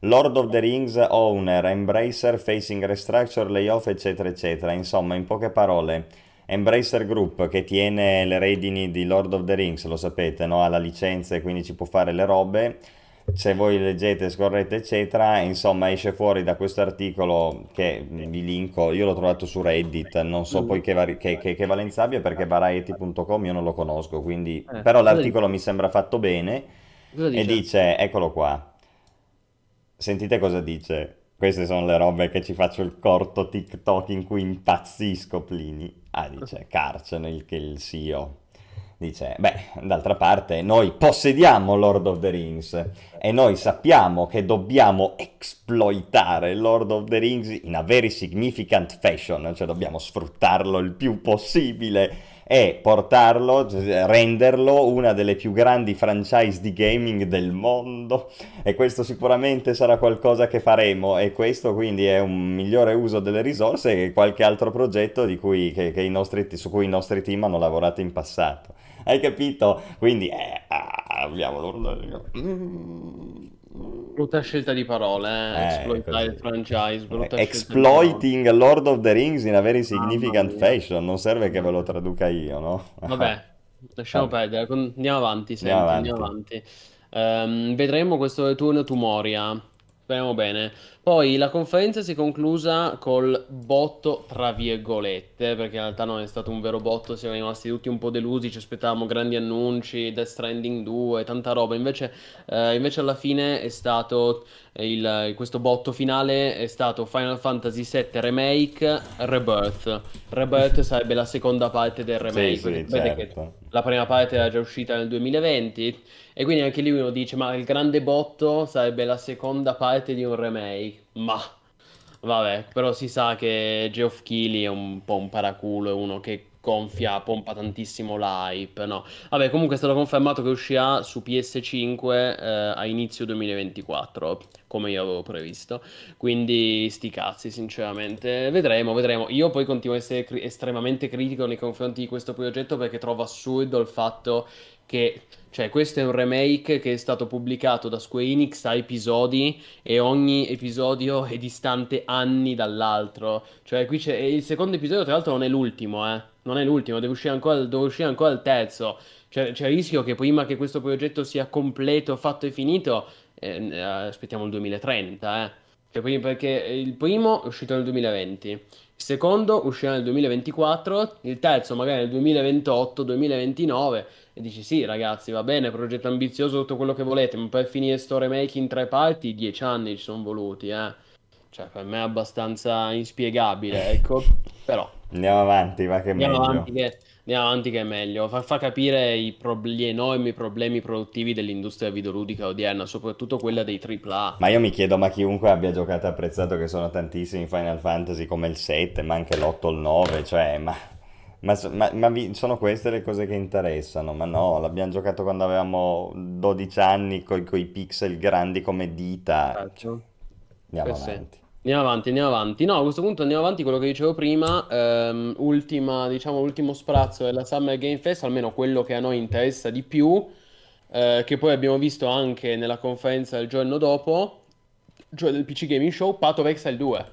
Lord of the Rings, Owner, Embracer, Facing Restructure, Layoff, eccetera, eccetera. Insomma, in poche parole, Embracer Group che tiene le redini di Lord of the Rings, lo sapete, no? ha la licenza e quindi ci può fare le robe. Se voi leggete, scorrete, eccetera, insomma, esce fuori da questo articolo che vi linko. Io l'ho trovato su Reddit, non so Mm. poi che, vari- che- che- che valenza abbia perché variety.com io non lo conosco, quindi... Eh, però l'articolo mi sembra fatto bene Cosa e dice? dice, eccolo qua, sentite cosa dice. Queste sono le robe che ci faccio il corto TikTok in cui impazzisco, Plini. Ah, dice Carcen, il, il CEO. Dice, beh, d'altra parte, noi possediamo Lord of the Rings e noi sappiamo che dobbiamo esploitare Lord of the Rings in a very significant fashion, cioè dobbiamo sfruttarlo il più possibile e portarlo, renderlo una delle più grandi franchise di gaming del mondo e questo sicuramente sarà qualcosa che faremo e questo quindi è un migliore uso delle risorse che qualche altro progetto cui, che, che nostri, su cui i nostri team hanno lavorato in passato. Hai capito? Quindi eh, ah, abbiamo Brutta scelta di parole, eh. Eh, Esploitare il franchise. Exploiting Lord of the Rings in a very significant mia. fashion, non serve che ve lo traduca io, no? Vabbè, lasciamo Vabbè. perdere, andiamo avanti, senti, Andiamo andiamo avanti. avanti. Ehm, vedremo questo turno to Moria, speriamo bene. Poi la conferenza si è conclusa col botto, tra virgolette, perché in realtà non è stato un vero botto, siamo rimasti tutti un po' delusi, ci aspettavamo grandi annunci, Death Stranding 2, tanta roba, invece, eh, invece alla fine è stato il- questo botto finale è stato Final Fantasy VII Remake Rebirth. Rebirth sarebbe la seconda parte del remake, Sì, sì, certo. la prima parte era già uscita nel 2020 e quindi anche lì uno dice ma il grande botto sarebbe la seconda parte di un remake. Ma vabbè, però si sa che Geoff Keighley è un po' un paraculo, è uno che gonfia, pompa tantissimo l'hype, no? Vabbè, comunque è stato confermato che uscirà su PS5 eh, a inizio 2024, come io avevo previsto. Quindi sti cazzi, sinceramente. Vedremo, vedremo. Io poi continuo a essere cri- estremamente critico nei confronti di questo progetto perché trovo assurdo il fatto che, cioè, questo è un remake che è stato pubblicato da Square Enix a episodi e ogni episodio è distante anni dall'altro. Cioè, qui c'è il secondo episodio, tra l'altro, non è l'ultimo, eh. Non è l'ultimo, deve uscire ancora, deve uscire ancora il terzo. Cioè, c'è il rischio che prima che questo progetto sia completo, fatto e finito, eh, aspettiamo il 2030, eh. Cioè, perché il primo è uscito nel 2020, il secondo uscirà nel 2024, il terzo magari nel 2028-2029 e dici sì ragazzi va bene, progetto ambizioso, tutto quello che volete, ma per finire sto remake in tre parti, dieci anni ci sono voluti, eh. Cioè per me è abbastanza inspiegabile, ecco, però Andiamo avanti, va che andiamo meglio. avanti che, andiamo avanti che è meglio, fa, fa capire i prob- gli enormi problemi produttivi dell'industria videoludica odierna, soprattutto quella dei AAA. Ma io mi chiedo, ma chiunque abbia giocato e apprezzato che sono tantissimi Final Fantasy come il 7, ma anche l'8 o il 9, cioè, ma, ma, ma- ma vi- sono queste le cose che interessano? Ma no, l'abbiamo giocato quando avevamo 12 anni con i pixel grandi come dita. Certo. Andiamo Eh sì. Andiamo avanti, andiamo avanti. No, a questo punto andiamo avanti. Quello che dicevo prima, ehm, ultima, diciamo, ultimo sprazzo della Summer Game Fest, almeno quello che a noi interessa di più, eh, che poi abbiamo visto anche nella conferenza il giorno dopo, cioè del PC Gaming Show, Path of Exile 2.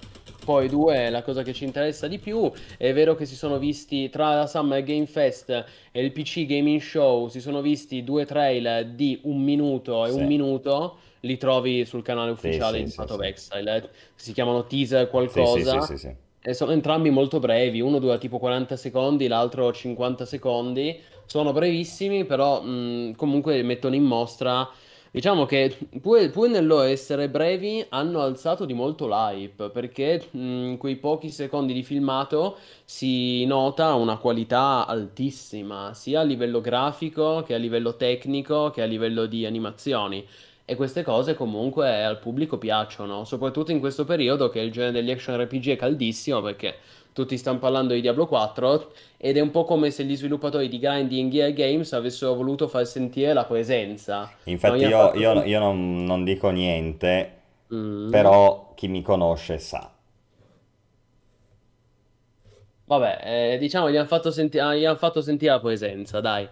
Poi 2 è la cosa che ci interessa di più. È vero che si sono visti tra la Summer Game Fest e il PC Gaming Show, si sono visti due trailer di un minuto e Sì. un minuto. Li trovi sul canale ufficiale sì, di sì, Path of. Exile. eh. Si chiamano teaser qualcosa. sì, sì, sì. E sono entrambi molto brevi, uno dura tipo 40 secondi, l'altro 50 secondi. Sono brevissimi, però mh, comunque mettono in mostra. Diciamo che pur, pur nel loro essere brevi hanno alzato di molto l'hype, perché in quei pochi secondi di filmato si nota una qualità altissima, sia a livello grafico che a livello tecnico che a livello di animazioni. E queste cose comunque al pubblico piacciono, soprattutto in questo periodo che il genere degli action RPG è caldissimo perché tutti stanno parlando di Diablo 4 ed è un po' come se gli sviluppatori di Grinding Gear Games avessero voluto far sentire la presenza. Infatti io, fatto io- io non, non dico niente, Mm. però chi mi conosce sa. Vabbè, eh, diciamo gli hanno fatto senti- ah, gli hanno fatto sentire la presenza, dai,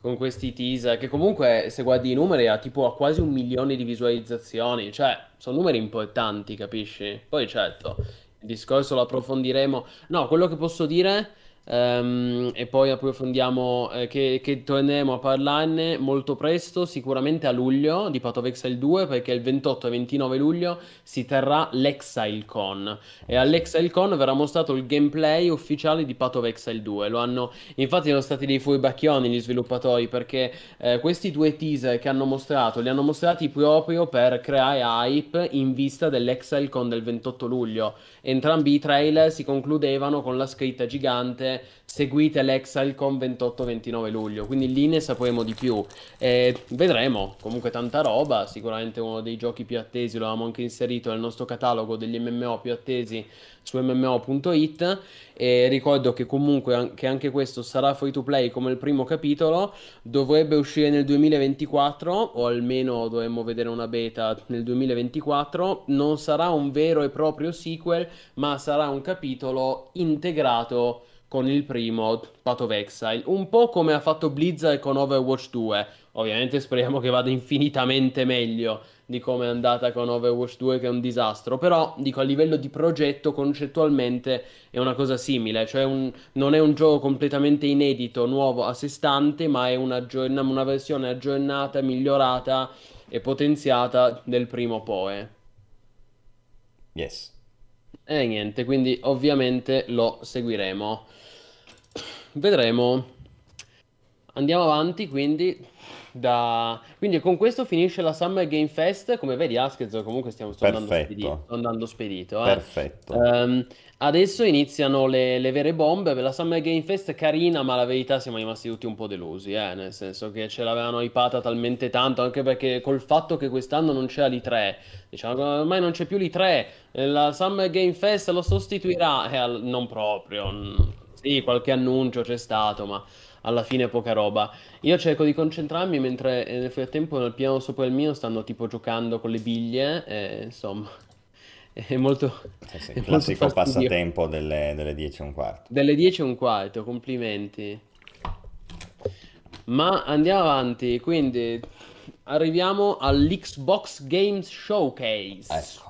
con questi teaser che comunque se guardi i numeri ha tipo ha quasi un milione di visualizzazioni, cioè sono numeri importanti, capisci? Poi certo, il discorso lo approfondiremo. No, quello che posso dire ehm, e poi approfondiamo, eh, che, che torneremo a parlarne molto presto, sicuramente a luglio di Path of Exile 2, perché il 28 e 29 luglio si terrà l'ExileCon e all'ExileCon verrà mostrato il gameplay ufficiale di Path of Exile 2. Lo hanno, infatti sono stati dei furbacchioni gli sviluppatori perché eh, questi due teaser che hanno mostrato li hanno mostrati proprio per creare hype in vista dell'ExileCon del 28 luglio. Entrambi i trailer si concludevano con la scritta gigante seguite l'ExileCon 28-29 luglio, quindi lì ne sapremo di più. E vedremo, comunque tanta roba, sicuramente uno dei giochi più attesi, lo avevamo anche inserito nel nostro catalogo degli MMO più attesi su MMO.it e ricordo che comunque anche, anche questo sarà free to play come il primo capitolo, dovrebbe uscire nel 2024 o almeno dovremmo vedere una beta nel 2024, non sarà un vero e proprio sequel ma sarà un capitolo integrato con il primo Path of Exile, un po' come ha fatto Blizzard con Overwatch 2. Ovviamente speriamo che vada infinitamente meglio di come è andata con Overwatch 2 che è un disastro, però dico a livello di progetto concettualmente è una cosa simile, cioè un, non è un gioco completamente inedito, nuovo a sé stante, ma è una, una versione aggiornata, migliorata e potenziata del primo Poe. Yes. E niente, quindi ovviamente lo seguiremo. Vedremo. Andiamo avanti quindi. Da... Quindi con questo finisce la Summer Game Fest. Come vedi, Askez, comunque stiamo sto andando spedito. Sto andando spedito eh. Perfetto. Um, adesso iniziano le, le, vere bombe. La Summer Game Fest è carina, ma la verità siamo rimasti tutti un po' delusi. Eh? Nel senso che ce l'avevano ipata talmente tanto. Anche perché col fatto che quest'anno non c'era l'I3, diciamo ormai non c'è più l'I3. La Summer Game Fest lo sostituirà. Eh, non proprio. Sì, qualche annuncio c'è stato, ma alla fine poca roba. Io cerco di concentrarmi mentre eh, nel frattempo nel piano sopra il mio stanno tipo giocando con le biglie, e, insomma, è molto... Sì, è classico molto passatempo delle, delle 10 e un quarto. Delle 10 e un quarto, complimenti. Ma andiamo avanti, quindi arriviamo all'Xbox Games Showcase. Ecco.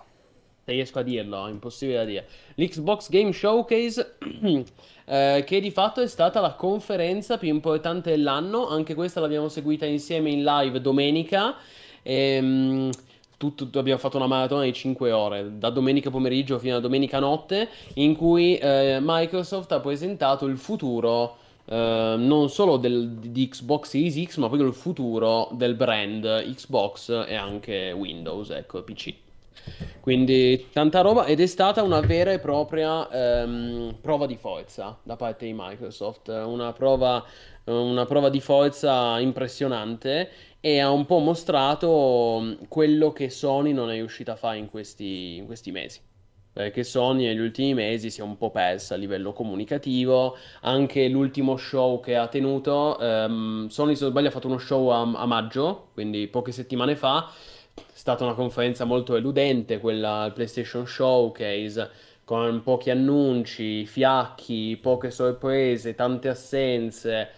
Se riesco a dirlo, è impossibile da dire. L'Xbox Game Showcase eh, che di fatto è stata la conferenza più importante dell'anno, anche questa l'abbiamo seguita insieme in live domenica. Ehm, tutto, abbiamo fatto una maratona di 5 ore, da domenica pomeriggio fino a domenica notte, in cui eh, Microsoft ha presentato il futuro eh, non solo del, di Xbox Series X, ma proprio il futuro del brand Xbox e anche Windows, ecco, PC. Quindi tanta roba ed è stata una vera e propria ehm, prova di forza da parte di Microsoft, una prova, una prova di forza impressionante e ha un po' mostrato quello che Sony non è riuscita a fare in questi, in questi mesi. Perché Sony negli ultimi mesi si è un po' persa a livello comunicativo, anche l'ultimo show che ha tenuto, ehm, Sony se non sbaglio ha fatto uno show a, a maggio, quindi poche settimane fa, stata una conferenza molto eludente, quella al PlayStation Showcase, con pochi annunci, fiacchi, poche sorprese, tante assenze.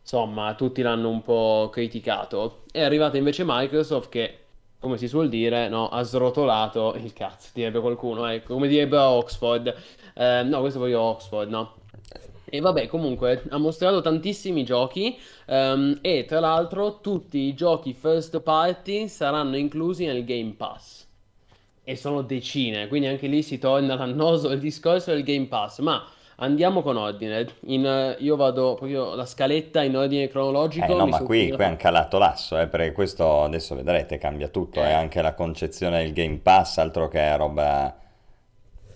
Insomma, tutti l'hanno un po' criticato. È arrivata invece Microsoft che, come si suol dire, no, ha srotolato il cazzo, direbbe qualcuno, ecco, come direbbe Oxford. Eh, no, questo voglio Oxford, no? E vabbè, comunque ha mostrato tantissimi giochi um, e tra l'altro tutti i giochi first party saranno inclusi nel Game Pass. E sono decine, quindi anche lì si torna l'annoso il discorso del Game Pass. Ma andiamo con ordine. In, io vado proprio la scaletta in ordine cronologico. Eh no, ma qui, qui hanno calato l'asso, eh, perché questo adesso vedrete, cambia tutto. Eh. È anche la concezione del Game Pass, altro che roba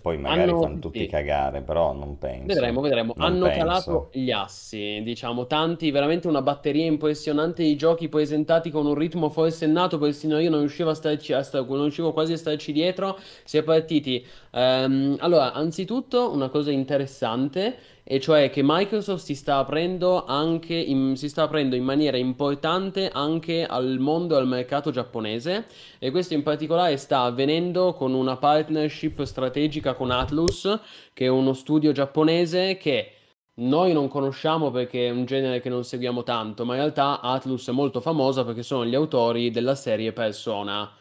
poi magari hanno, fanno tutti sì. cagare, però non penso. Vedremo, vedremo. Non hanno penso. calato gli assi, diciamo, tanti, veramente una batteria impressionante di giochi presentati con un ritmo forsennato, persino io non riuscivo, a starci, a star, non riuscivo quasi a starci dietro. Si è partiti. Um, allora, anzitutto, una cosa interessante e cioè che Microsoft si sta aprendo anche in, si sta aprendo in maniera importante anche al mondo e al mercato giapponese e questo in particolare sta avvenendo con una partnership strategica con Atlus che è uno studio giapponese che noi non conosciamo perché è un genere che non seguiamo tanto, ma in realtà Atlus è molto famosa perché sono gli autori della serie Persona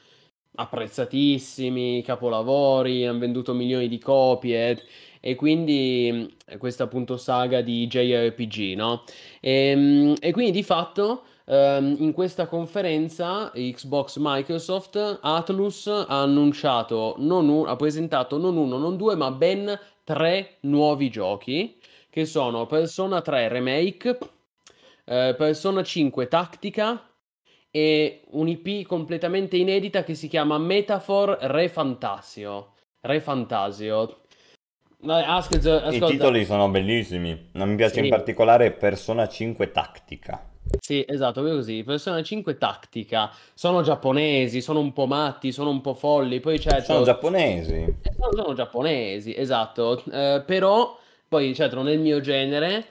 apprezzatissimi, capolavori, hanno venduto milioni di copie e quindi questa appunto saga di JRPG, no? E, ehm, e quindi di fatto um, in questa conferenza Xbox Microsoft Atlus ha annunciato, non un, ha presentato non uno, non due, ma ben tre nuovi giochi che sono Persona 3 Remake, eh, Persona 5 Tactica e un'IP completamente inedita che si chiama Metaphor Re Fantasio. Re Fantasio. Ascolta, I titoli sono bellissimi. Non mi piace sì. in particolare Persona 5 Tactica. Sì, esatto, così. Persona 5 Tactica. Sono giapponesi, sono un po' matti, sono un po' folli. Poi certo... Sono giapponesi. Eh, sono, sono giapponesi, esatto. Eh, però, poi certo, il mio genere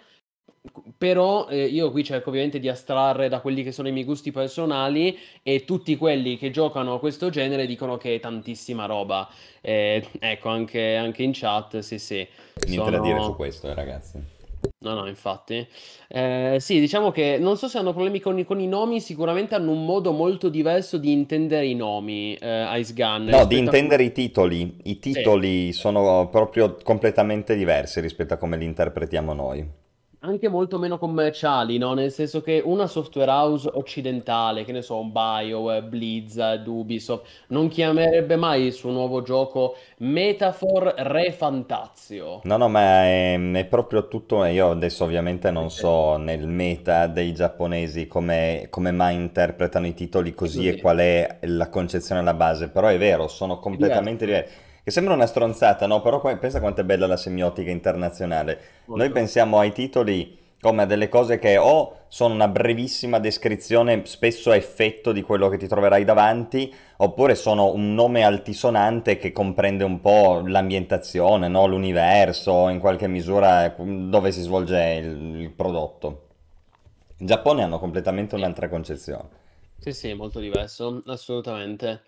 però eh, io qui cerco ovviamente di astrarre da quelli che sono i miei gusti personali e tutti quelli che giocano a questo genere dicono che è tantissima roba. Eh, ecco, anche, anche, in chat, sì sì. Niente sono... da dire su questo, eh, ragazzi. No, no, infatti. Eh, sì, diciamo che non so se hanno problemi con, con, i nomi, sicuramente hanno un modo molto diverso di intendere i nomi, eh, Ice Gun. No, di intendere a... i titoli. I titoli sì. sono proprio completamente diversi rispetto a come li interpretiamo noi anche molto meno commerciali, no? Nel senso che una software house occidentale, che ne so, un BioWare, Blizzard, Ubisoft, non chiamerebbe mai il suo nuovo gioco Metaphor Re Fantazio. No, no, ma è, è proprio tutto. Io adesso ovviamente non so nel meta dei giapponesi come, come mai interpretano i titoli così, così, e qual è la concezione alla base, però è vero, sono completamente diversi. Che sembra una stronzata, no? Però pensa quanto è bella la semiotica internazionale. Molto. Noi pensiamo ai titoli come a delle cose che o sono una brevissima descrizione, spesso a effetto di quello che ti troverai davanti, oppure sono un nome altisonante che comprende un po' l'ambientazione, no? l'universo, in qualche misura dove si svolge il, il prodotto. In Giappone hanno completamente un'altra concezione. Sì, sì, molto diverso, assolutamente.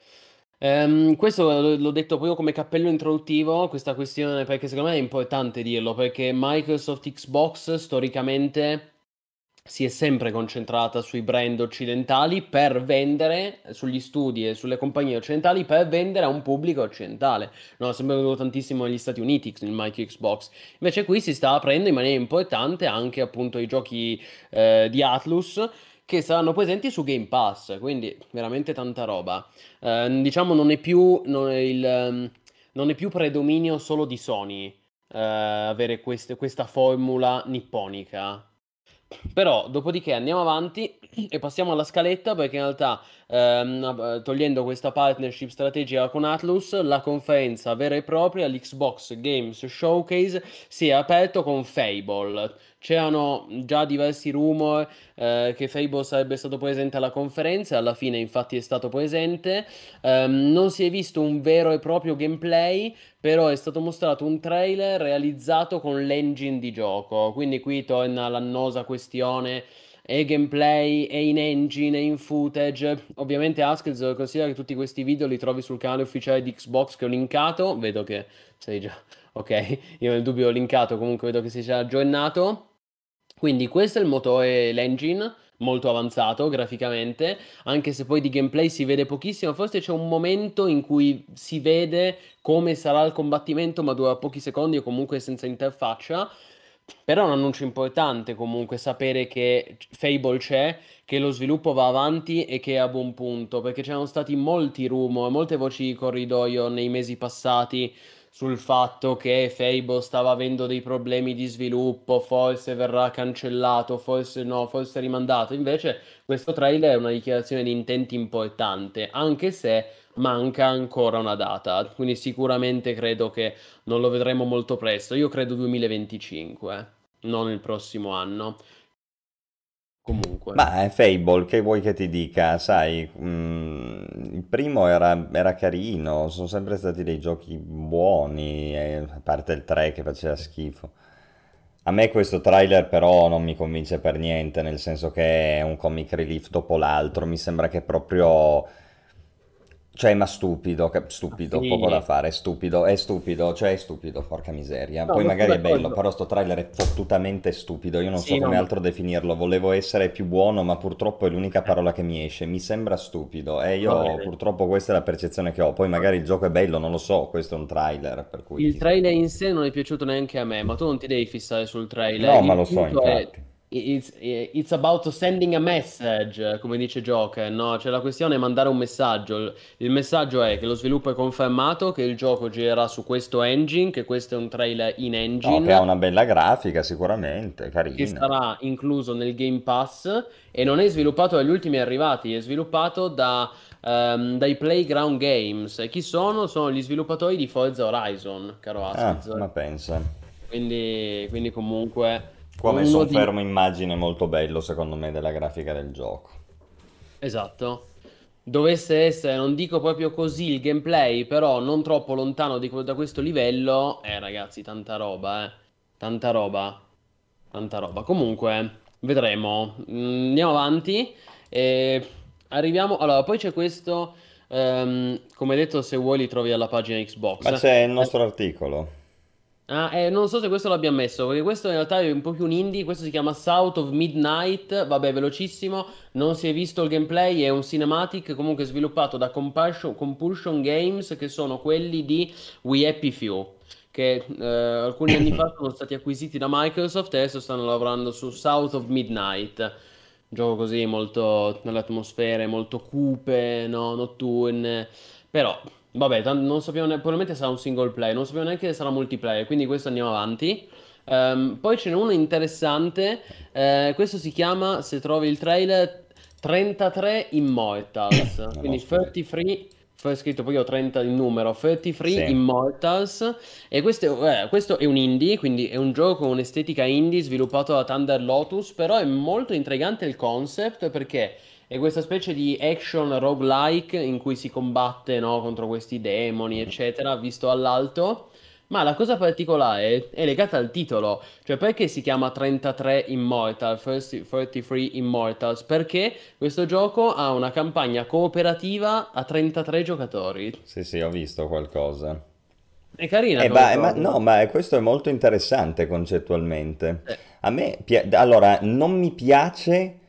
Ehm, questo l'ho detto proprio come cappello introduttivo, questa questione, perché secondo me è importante dirlo, perché Microsoft Xbox storicamente si è sempre concentrata sui brand occidentali per vendere, sugli studi e sulle compagnie occidentali, per vendere a un pubblico occidentale. No, sempre venuto tantissimo negli Stati Uniti il Micro Xbox. Invece qui si sta aprendo in maniera importante anche appunto i giochi eh, di Atlus che saranno presenti su Game Pass, quindi veramente tanta roba. Eh, diciamo non è più, non è il, um, non è più predominio solo di Sony eh, avere queste, questa formula nipponica. Però, dopodiché andiamo avanti e passiamo alla scaletta perché in realtà, ehm, togliendo questa partnership strategica con Atlus, la conferenza vera e propria, l'Xbox Games Showcase, si è aperto con Fable. C'erano già diversi rumor eh, che Fable sarebbe stato presente alla conferenza, alla fine infatti è stato presente. Um, non si è visto un vero e proprio gameplay, però è stato mostrato un trailer realizzato con l'engine di gioco. Quindi qui torna l'annosa questione e gameplay, e in engine, e in footage. Ovviamente Askell considera che tutti questi video li trovi sul canale ufficiale di Xbox che ho linkato. Vedo che sei già... Ok, io nel dubbio ho linkato, comunque vedo che sei già aggiornato. Quindi questo è il motore, l'engine, molto avanzato graficamente, anche se poi di gameplay si vede pochissimo, forse c'è un momento in cui si vede come sarà il combattimento, ma dura pochi secondi o comunque senza interfaccia. Però è un annuncio importante comunque sapere che Fable c'è, che lo sviluppo va avanti e che è a buon punto, perché c'erano stati molti rumor, molte voci di corridoio nei mesi passati sul fatto che Fable stava avendo dei problemi di sviluppo, forse verrà cancellato, forse no, forse rimandato. Invece questo trailer è una dichiarazione di intenti importante, anche se manca ancora una data, quindi sicuramente credo che non lo vedremo molto presto. Io credo 2025, non il prossimo anno. Comunque. Ma è Fable, che vuoi che ti dica? Sai, mm, il primo era, era, carino, sono sempre stati dei giochi buoni, eh, a parte il 3 che faceva schifo. A me questo trailer però non mi convince per niente, nel senso che è un comic relief dopo l'altro, mi sembra che proprio Cioè, ma stupido, stupido, Sì. poco da fare, è stupido, è stupido, cioè è stupido, porca miseria. No, Poi ma magari è bello, però sto trailer è fottutamente stupido, io non so Sì, no, come ma- altro definirlo, volevo essere più buono, ma purtroppo è l'unica parola che mi esce, mi sembra stupido e Va io bene. purtroppo questa è la percezione che ho, poi magari il gioco è bello, non lo so, questo è un trailer, per cui... Il trailer in sé non è piaciuto neanche a me, ma tu non ti devi fissare sul trailer. No, Il ma lo so, punto è- infatti. It's, it's about sending a message, come dice Joker, no? Cioè la questione è mandare un messaggio. Il messaggio è che lo sviluppo è confermato, che il gioco girerà su questo engine, che questo è un trailer in No, engine. che ha una bella grafica sicuramente, che carina. sarà incluso nel Game Pass e non è sviluppato dagli ultimi arrivati, è sviluppato da, ehm, dai Playground Games. E chi sono? Sono gli sviluppatori di Forza Horizon, caro Ah, Askiz. ma pensa. Quindi, quindi comunque Qua ho messo un di... fermo immagine molto bello secondo me della grafica del gioco. Esatto. Dovesse essere, non dico proprio così il gameplay, però non troppo lontano di da questo livello, eh ragazzi, tanta roba, eh. Tanta roba. Tanta roba. Comunque, vedremo. Mm, andiamo avanti. E arriviamo. Allora, poi c'è questo. ehm, come detto, se vuoi li trovi alla pagina Xbox. Ma c'è il Eh, nostro articolo. Ah, eh, non so se questo l'abbiamo messo, perché questo in realtà è un po' più un indie, questo si chiama South of Midnight, vabbè, velocissimo, non si è visto il gameplay, è un cinematic comunque sviluppato da Compulsion, Compulsion Games, che sono quelli di We Happy Few, che eh, alcuni anni fa sono stati acquisiti da Microsoft e adesso stanno lavorando su South of Midnight. Gioco così molto nelle atmosfere molto cupe, no? notturne. Però, vabbè, tan- non sappiamo ne- probabilmente sarà un single player, non sappiamo neanche se sarà multiplayer, quindi questo andiamo avanti. Ehm, poi ce n'è uno interessante, eh, questo si chiama, se trovi il trailer, 33 Immortals, quindi ho scritto. 33, poi scritto poi ho 30 il numero, 33 Sì. Immortals, e questo, è- eh, questo è un indie, quindi è un gioco con un'estetica indie sviluppato da Thunder Lotus, però è molto intrigante il concept perché è questa specie di action roguelike in cui si combatte, no, contro questi demoni, eccetera, visto all'alto. Ma la cosa particolare è legata al titolo, cioè perché si chiama 33 Immortal, First- 33 Immortals? Perché questo gioco ha una campagna cooperativa a 33 giocatori. Sì, sì, ho visto qualcosa. È carina Eh, ma, ma- cosa. no, ma questo è molto interessante concettualmente. Eh, A me, pia- allora, non mi piace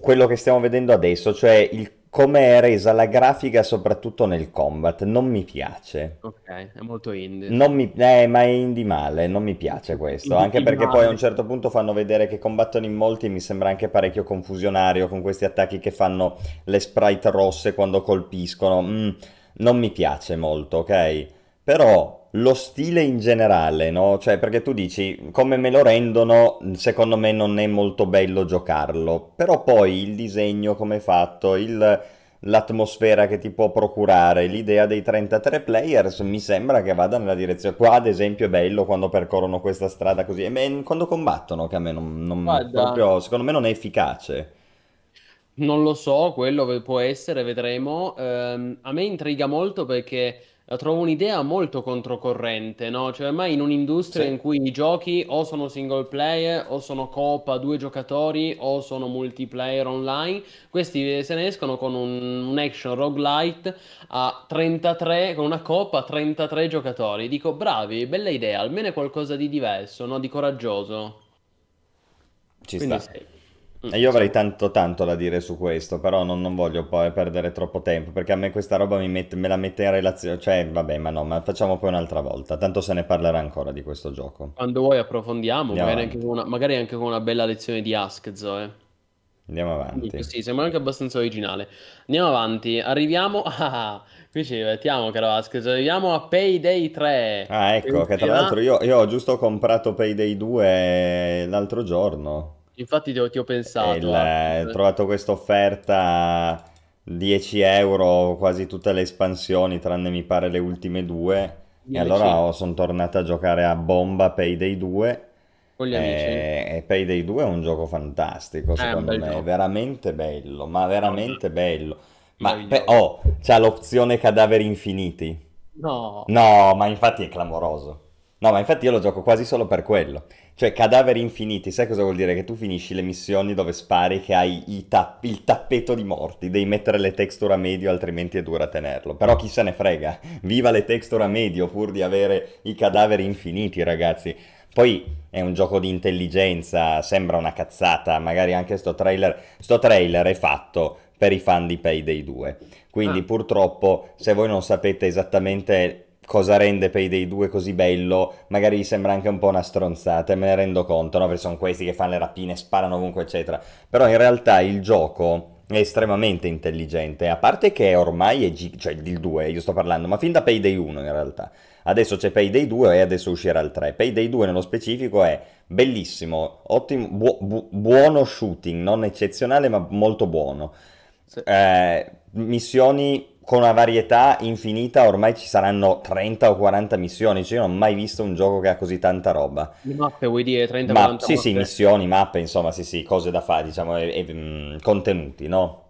quello che stiamo vedendo adesso, cioè il come è resa la grafica soprattutto nel combat, non mi piace. ok, è molto indie. Non mi, eh, ma è indie male, non mi piace questo, Indie anche perché poi a un male. certo punto fanno vedere che combattono in molti, mi sembra anche parecchio confusionario con questi attacchi che fanno le sprite rosse quando colpiscono, Mm, non mi piace molto, ok? Però lo stile in generale, no? Cioè, perché tu dici, come me lo rendono, secondo me non è molto bello giocarlo, però poi il disegno come è fatto, il l'atmosfera che ti può procurare, l'idea dei 33 players mi sembra che vada nella direzione. Qua, ad esempio, è bello quando percorrono questa strada così, e me- quando combattono, che a me non, non- proprio, secondo me non è efficace. Non lo so, quello può essere, vedremo. Ehm, a me intriga molto perché la trovo un'idea molto controcorrente, no? Cioè, ormai in un'industria Sì. in cui i giochi o sono single player, o sono coop a due giocatori, o sono multiplayer online, questi se ne escono con un, un action roguelite a 33, con una coop a 33 giocatori. Dico, bravi, bella idea, almeno qualcosa di diverso, no? Di coraggioso. Ci Quindi sta. sì. Mm, E io avrei tanto tanto da dire su questo, però non, non voglio poi perdere troppo tempo, perché a me questa roba mi mette- me la mette in relazione, cioè vabbè, ma no, ma facciamo poi un'altra volta, tanto se ne parlerà ancora di questo gioco. Quando vuoi approfondiamo, magari anche una, magari anche con una bella lezione di Ask, Zoe. andiamo Quindi avanti. sì, sembra anche abbastanza originale. Andiamo avanti, arriviamo a... Qui ci divertiamo, caro Ask, arriviamo a Payday 3, Ah, che ecco, che tra uscirà... l'altro io, io ho giusto comprato Payday 2 l'altro giorno. Infatti ti ho, ti ho E pensato, il- Ask. ho trovato questa offerta 10 euro, quasi tutte le espansioni, tranne mi pare le ultime due. E allora DLC sono tornato a giocare a bomba Payday 2. con gli amici. E, e Payday 2 è un gioco fantastico, un secondo me, gioco. veramente bello, ma veramente bello. Ma pe- oh, c'ha l'opzione cadaveri infiniti. No, No, ma infatti è clamoroso. No, ma infatti io lo gioco quasi solo per quello. Cioè, cadaveri infiniti, sai cosa vuol dire? Che tu finisci le missioni dove spari che hai ta- il tappeto di morti, devi mettere le texture a medio, altrimenti è dura tenerlo. Però chi se ne frega, viva le texture a medio pur di avere i cadaveri infiniti, ragazzi. Poi è un gioco di intelligenza, sembra una cazzata, magari anche sto trailer, sto trailer è fatto per i fan di Payday 2. Quindi ah. purtroppo se voi non sapete esattamente cosa rende Payday 2 così bello, magari vi sembra anche un po' una stronzata, me ne rendo conto, no? Perché sono questi che fanno le rapine, sparano ovunque, eccetera. Però in realtà il gioco è estremamente intelligente, a parte che ormai è, gi- cioè il 2, io sto parlando, ma fin da Payday 1 in realtà. Adesso c'è Payday 2 e adesso uscirà il 3. Payday 2 nello specifico è bellissimo, ottimo, bu- bu- buono shooting, non eccezionale ma molto buono. Sì. Eh, missioni con una varietà infinita, ormai ci saranno 30 o 40 missioni, cioè io non ho mai visto un gioco che ha così tanta roba. Mappe vuoi dire 30 Ma, 40 Sì, mappe. sì, missioni, mappe, insomma, sì, sì, cose da fare, diciamo, e, e, mm, contenuti, no?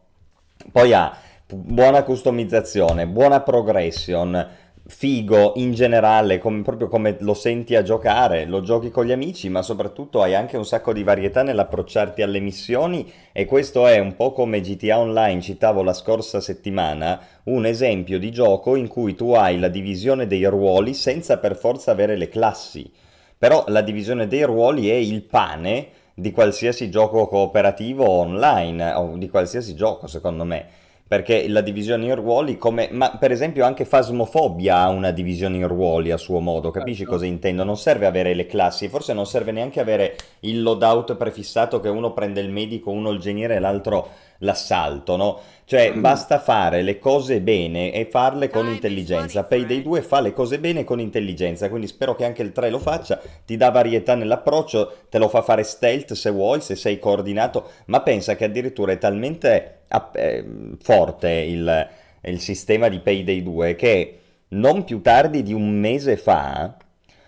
Poi ha buona customizzazione, buona progression, figo in generale, com- proprio come lo senti a giocare, lo giochi con gli amici, ma soprattutto hai anche un sacco di varietà nell'approcciarti alle missioni e questo è un po' come GTA Online, citavo la scorsa settimana, un esempio di gioco in cui tu hai la divisione dei ruoli senza per forza avere le classi. Però la divisione dei ruoli è il pane di qualsiasi gioco cooperativo online o di qualsiasi gioco, secondo me perché la divisione in ruoli, come, ma per esempio anche Fasmofobia ha una divisione in ruoli a suo modo, capisci certo. cosa intendo? Non serve avere le classi, forse non serve neanche avere il loadout prefissato che uno prende il medico, uno il geniere e l'altro l'assalto, no? Cioè mm. basta fare le cose bene e farle con intelligenza. Payday 2 fa le cose bene con intelligenza, quindi spero che anche il 3 lo faccia, ti dà varietà nell'approccio, te lo fa fare stealth se vuoi, se sei coordinato, ma pensa che addirittura è talmente eh, forte il, il sistema di Payday 2 che non più tardi di un mese fa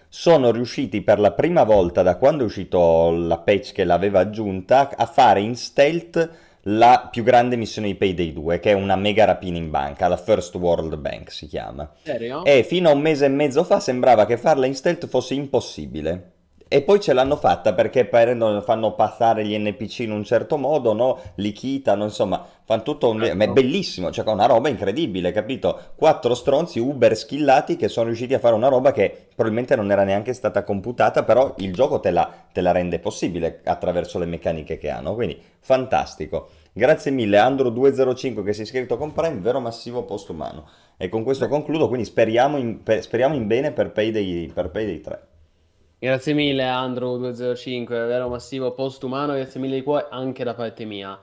sono riusciti per la prima volta da quando è uscito la patch che l'aveva aggiunta a fare in stealth la più grande missione di Payday 2, che è una mega rapina in banca, la First World Bank si chiama. Serio? E fino a un mese e mezzo fa sembrava che farla in stealth fosse impossibile. E poi ce l'hanno fatta perché fanno passare gli NPC in un certo modo, no? Li chitano, insomma, fanno tutto un... Certo. Ma è bellissimo, cioè una roba incredibile, capito? Quattro stronzi uber skillati che sono riusciti a fare una roba che probabilmente non era neanche stata computata, però il gioco te la, te la rende possibile attraverso le meccaniche che hanno, quindi fantastico. Grazie mille Andro205 che si è iscritto con Prime, vero massivo postumano. E con questo concludo, quindi speriamo in, speriamo in bene per Payday, per Payday 3. Grazie mille Andrew205, vero massivo postumano, grazie mille di cuore anche da parte mia.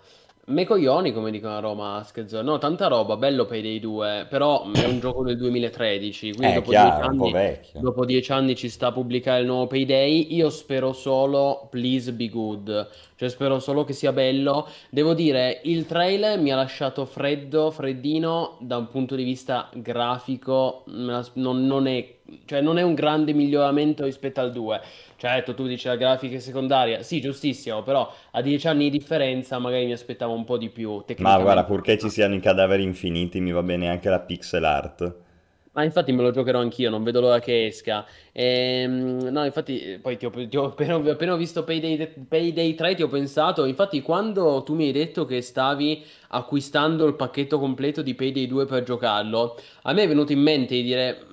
Me coglioni, come dicono a Roma, Schezzo. No, tanta roba, bello Payday 2, però è un gioco del 2013, quindi eh, dopo, chiaro, dieci anni, dopo dieci anni ci sta a pubblicare il nuovo Payday. Io spero solo, please be good, cioè spero solo che sia bello. Devo dire, il trailer mi ha lasciato freddo, freddino, da un punto di vista grafico, non, non è, cioè non è un grande miglioramento rispetto al 2 Certo, tu dici la grafica secondaria, sì, giustissimo, però a dieci anni di differenza magari mi aspettavo un po' di più. Ma guarda, purché ci siano i cadaveri infiniti, mi va bene anche la pixel art. Ma infatti me lo giocherò anch'io, non vedo l'ora che esca. Ehm, no, infatti, poi ti ho, ti ho appena, appena, ho visto Payday, Payday 3, ti ho pensato, infatti quando tu mi hai detto che stavi acquistando il pacchetto completo di Payday 2 per giocarlo, a me è venuto in mente di dire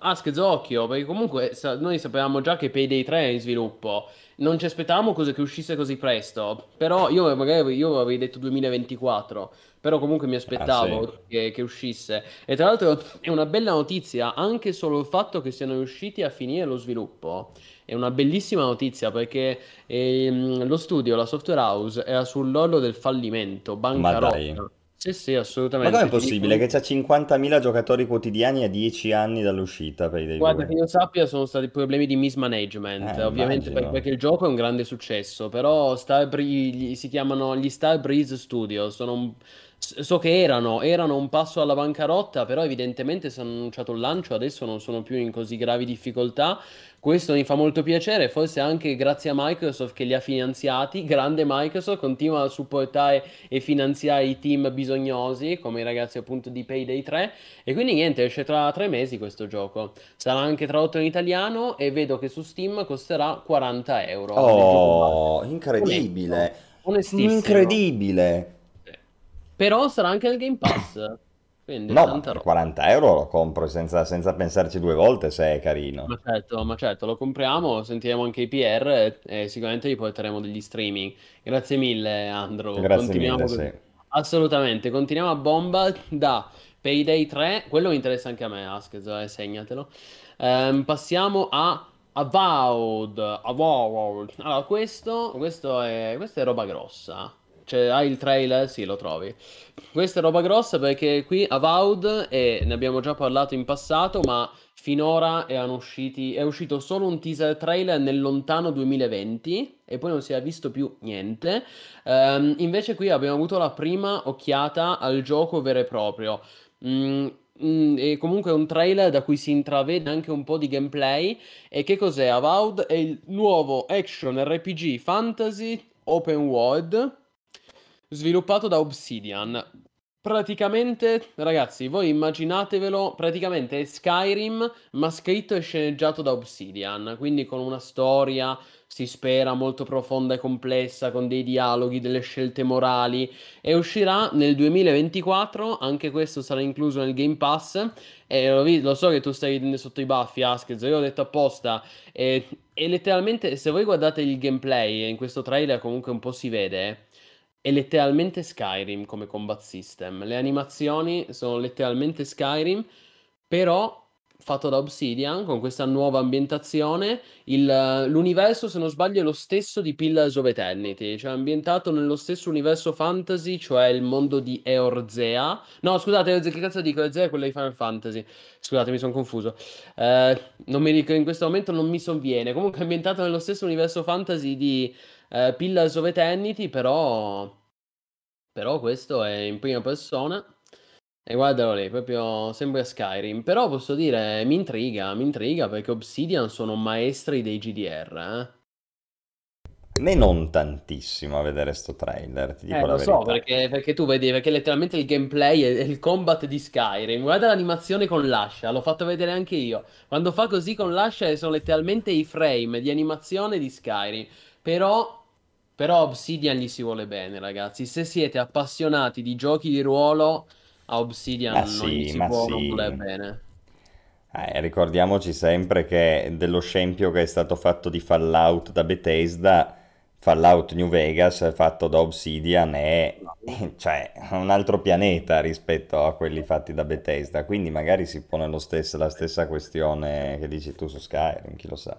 Ah, Schezocchio, perché comunque sa- noi sapevamo già che Payday 3 è in sviluppo. Non ci aspettavamo cosa che uscisse così presto. Però io magari io avevo detto 2024. Però comunque mi aspettavo ah, sì. che, che, uscisse. E tra l'altro è una bella notizia anche solo il fatto che siano riusciti a finire lo sviluppo. È una bellissima notizia perché ehm, lo studio, la software house, era sull'orlo del fallimento, bancarotta. Sì, sì, assolutamente. Ma com'è possibile che c'ha 50.000 giocatori quotidiani a 10 anni dall'uscita per i Guarda, che io sappia sono stati problemi di mismanagement, eh, ovviamente per, perché il gioco è un grande successo, però Star Bree, si chiamano gli Star Breeze Studio, sono un So che erano, erano un passo alla bancarotta, però evidentemente se hanno annunciato il lancio adesso non sono più in così gravi difficoltà. Questo mi fa molto piacere, forse anche grazie a Microsoft che li ha finanziati. Grande Microsoft, continua a supportare e finanziare i team bisognosi, come i ragazzi appunto di Payday 3. E quindi niente, esce tra tre mesi questo gioco. Sarà anche tradotto in italiano e vedo che su Steam costerà 40 euro. Oh, incredibile! Onestissimo. Incredibile! Però sarà anche nel Game Pass. Quindi No, roba. 40 euro lo compro senza, senza pensarci due volte se è carino. Ma certo, ma certo, lo compriamo, sentiremo anche i PR e, e sicuramente vi porteremo degli streaming. Grazie mille, Andrew. Grazie Continuiamo mille, così. sì. Assolutamente, continuiamo a bomba da Payday 3. Quello mi interessa anche a me, Askez, eh, segnatelo. Ehm, passiamo a Avowed. Avowed. Allora, questo, questo è, questa è roba grossa. Cioè, hai il trailer? Sì, lo trovi. Questa è roba grossa perché qui Avowed, e ne abbiamo già parlato in passato, ma finora usciti, è uscito solo un teaser trailer nel lontano 2020 e poi non si è visto più niente. Ehm, invece qui abbiamo avuto la prima occhiata al gioco vero e proprio. Mm, mm, e comunque è un trailer da cui si intravede anche un po' di gameplay. E che cos'è? Avowed è il nuovo action RPG fantasy open world sviluppato da Obsidian. Praticamente, ragazzi, voi immaginatevelo, praticamente è Skyrim, ma scritto e sceneggiato da Obsidian, quindi con una storia, si spera, molto profonda e complessa, con dei dialoghi, delle scelte morali, e uscirà nel 2024, anche questo sarà incluso nel Game Pass, e lo, vi- lo so che tu stai ridendo sotto i baffi, Askez, io ho detto apposta, e, e letteralmente, se voi guardate il gameplay, in questo trailer comunque un po' si vede, è letteralmente Skyrim come combat system. Le animazioni sono letteralmente Skyrim, però fatto da Obsidian con questa nuova ambientazione. Il- l'universo, se non sbaglio, è lo stesso di Pillars of Eternity, cioè ambientato nello stesso universo fantasy, cioè il mondo di Eorzea. No, scusate, Eorzea, che cazzo dico? Eorzea è quello di Final Fantasy. Scusate, mi sono confuso. Eh, non mi ric- in questo momento non mi sovviene. Comunque ambientato nello stesso universo fantasy di eh, Pillars of Eternity, però... però questo è in prima persona. E guardalo lì, proprio sembra Skyrim. Però posso dire, mi intriga, mi intriga perché Obsidian sono maestri dei GDR, A me non tantissimo a vedere sto trailer, ti eh. dico Eh, la lo so, verità. perché, perché tu vedi, perché letteralmente il gameplay è, è il combat di Skyrim. Guarda l'animazione con l'ascia, l'ho fatto vedere anche io. Quando fa così con l'ascia sono letteralmente i frame di animazione di Skyrim. Però, però Obsidian gli si vuole bene, ragazzi. Se siete appassionati di giochi di ruolo, a Obsidian Ma non gli sì, si ma può non voler sì. bene. Eh, ricordiamoci sempre che dello scempio che è stato fatto di Fallout da Bethesda, Fallout New Vegas fatto da Obsidian è cioè, un altro pianeta rispetto a quelli fatti da Bethesda, quindi magari si pone lo stesso- la stessa questione che dici tu su Skyrim, chi lo sa.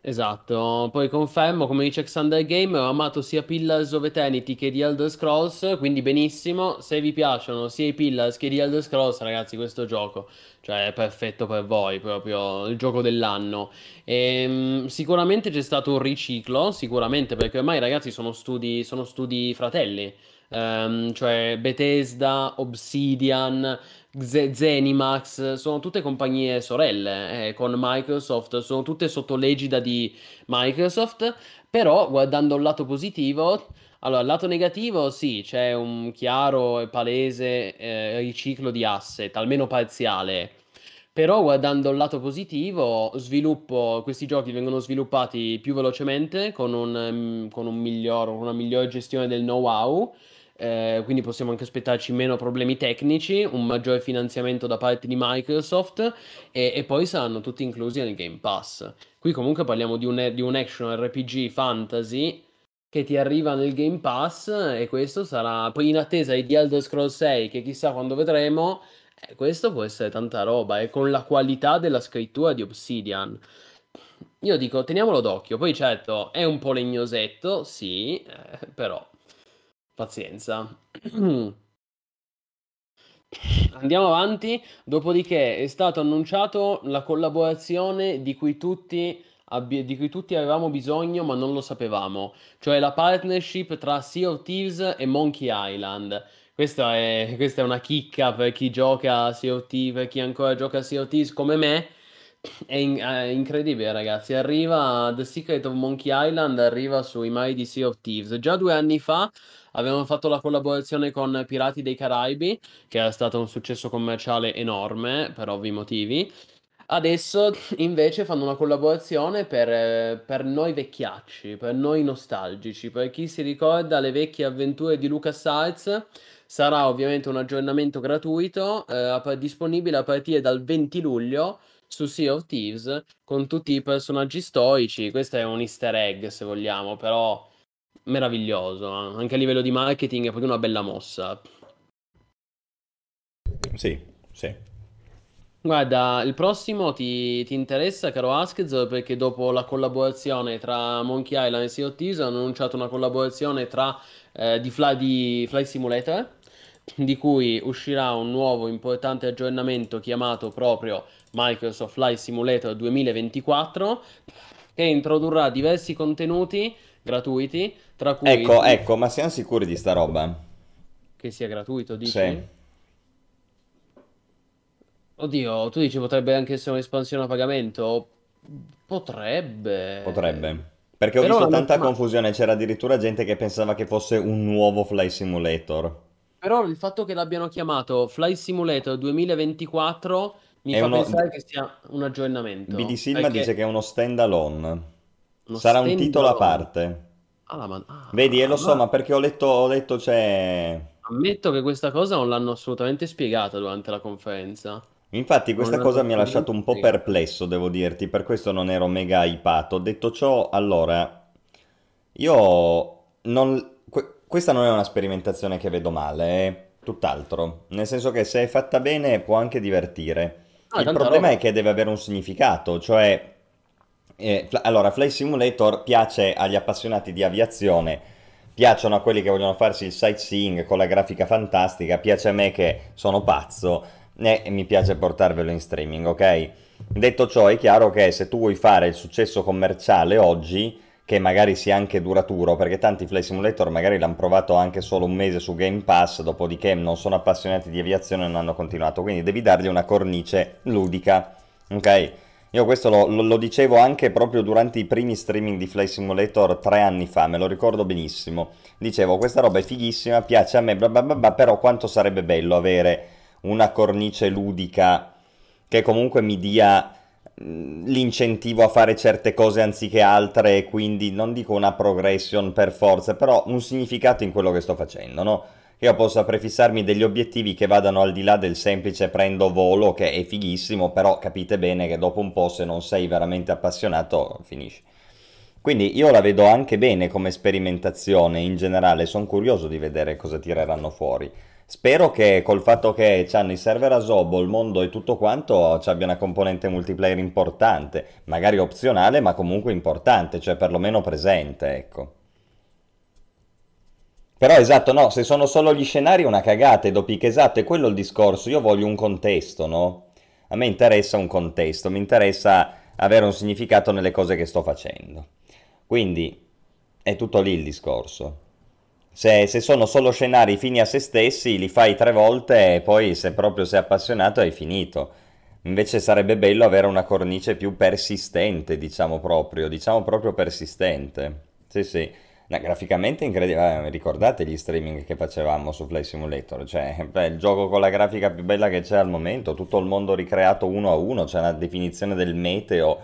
Esatto, poi confermo, come dice Xander Game, ho amato sia Pillars of Eternity che di Elder Scrolls, quindi benissimo, se vi piacciono sia i Pillars che di Elder Scrolls, ragazzi, questo gioco, cioè è perfetto per voi, proprio il gioco dell'anno. Ehm, sicuramente c'è stato un riciclo, sicuramente, perché ormai ragazzi sono studi, sono studi fratelli, Ehm, cioè Bethesda, Obsidian, Ze- Zenimax, sono tutte compagnie sorelle, eh, con Microsoft, sono tutte sotto l'egida di Microsoft, però guardando il lato positivo, allora, lato negativo sì, c'è un chiaro e palese eh, riciclo di asset, almeno parziale. Però guardando il lato positivo, sviluppo, questi giochi vengono sviluppati più velocemente, con un, ehm, con un miglior, una migliore gestione del know-how, eh, quindi possiamo anche aspettarci meno problemi tecnici, un maggiore finanziamento da parte di Microsoft e, e poi saranno tutti inclusi nel Game Pass. Qui comunque parliamo di un, di un action RPG fantasy che ti arriva nel Game Pass e questo sarà poi in attesa di The Elder Scrolls 6 che chissà quando vedremo eh, questo può essere tanta roba e con la qualità della scrittura di Obsidian. Io dico, teniamolo d'occhio. Poi certo, è un po' legnosetto, sì, eh, però pazienza. Andiamo avanti, dopodiché è stato annunciato la collaborazione di cui tutti, di cui tutti avevamo bisogno ma non lo sapevamo, cioè la partnership tra Sea of Thieves e Monkey Island. questa è, questa è una chicca per chi gioca a COT, per chi ancora gioca a COT come me. È, in- è incredibile, ragazzi. Arriva The Secret of Monkey Island, arriva sui mai di Sea of Thieves. Già due anni fa avevano fatto la collaborazione con Pirati dei Caraibi, che è stato un successo commerciale enorme per ovvi motivi. Adesso invece fanno una collaborazione per, per noi vecchiacci, per noi nostalgici, per chi si ricorda le vecchie avventure di LucasArts Sarà ovviamente un aggiornamento gratuito, eh, disponibile a partire dal 20 luglio su Sea of Thieves con tutti i personaggi storici. Questo è un easter egg, se vogliamo, però meraviglioso. Eh. Anche a livello di marketing è proprio una bella mossa. Sì, sì. Guarda, il prossimo ti, ti interessa, caro Askez, perché dopo la collaborazione tra Monkey Island e Sea of Thieves hanno annunciato una collaborazione tra, eh, di, Fly, di Fly Simulator di cui uscirà un nuovo importante aggiornamento chiamato proprio Microsoft Flight Simulator 2024 che introdurrà diversi contenuti gratuiti, tra cui... Ecco, ecco, ma siamo sicuri di sta roba? Che sia gratuito, dici? Sì. Oddio, tu dici potrebbe anche essere un'espansione a pagamento? Potrebbe. Potrebbe. Perché ho Però visto tanta confusione, c'era addirittura gente che pensava che fosse un nuovo Fly Simulator. Però il fatto che l'abbiano chiamato Fly Simulator 2024 mi È fa uno... pensare che sia un aggiornamento. BD Silva perché... dice che è uno stand-alone. Uno Sarà un titolo a parte. Ah, ma... ah, Vedi, e lo so, ma perché ho letto, ho letto c'è... Ammetto che questa cosa non l'hanno assolutamente spiegata durante la conferenza. Infatti questa cosa mi ha lasciato un po' perplesso, devo dirti, per questo non ero mega hypato. Detto ciò, allora, io non questa non è una sperimentazione che vedo male, è tutt'altro. Nel senso che se è fatta bene può anche divertire. Ah, Il problema roba. è che deve avere un significato, cioè... Eh, allora, Flight Simulator piace agli appassionati di aviazione, piacciono a quelli che vogliono farsi il sightseeing con la grafica fantastica, piace a me che sono pazzo e mi piace portarvelo in streaming, ok? Detto ciò, è chiaro che se tu vuoi fare il successo commerciale oggi che magari sia anche duraturo, perché tanti Flight Simulator magari l'hanno provato anche solo un mese su Game Pass, dopodiché non sono appassionati di aviazione e non hanno continuato, quindi devi dargli una cornice ludica, ok? Io questo lo, lo, lo, dicevo anche proprio durante i primi streaming di Flight Simulator tre anni fa, me lo ricordo benissimo. Dicevo, questa roba è fighissima, piace a me, bla bla bla, bla però quanto sarebbe bello avere una cornice ludica che comunque mi dia l'incentivo a fare certe cose anziché altre quindi non dico una progression per forza, però un significato in quello che sto facendo, no? Io possa prefissarmi degli obiettivi che vadano al di là del semplice prendo volo, che è fighissimo, però capite bene che dopo un po' se non sei veramente appassionato finisci. Quindi io la vedo anche bene come sperimentazione in generale, sono curioso di vedere cosa tireranno fuori. Spero che col fatto che hanno i server a Zobo, il mondo e tutto quanto ci abbia una componente multiplayer importante, magari opzionale ma comunque importante, cioè perlomeno presente, ecco. Però esatto, no, se sono solo gli scenari è una cagata, che esatto, è quello il discorso, io voglio un contesto, no? A me interessa un contesto, mi interessa avere un significato nelle cose che sto facendo. Quindi è tutto lì il discorso. Se, se, sono solo scenari fini a se stessi, li fai tre volte e poi se proprio sei appassionato hai finito. Invece sarebbe bello avere una cornice più persistente, diciamo proprio, diciamo proprio persistente. Sì, sì. No, graficamente incredibile, eh, ricordate gli streaming che facevamo su Flight Simulator? Cioè, beh, il gioco con la grafica più bella che c'è al momento, tutto il mondo ricreato uno a uno, c'è una definizione del meteo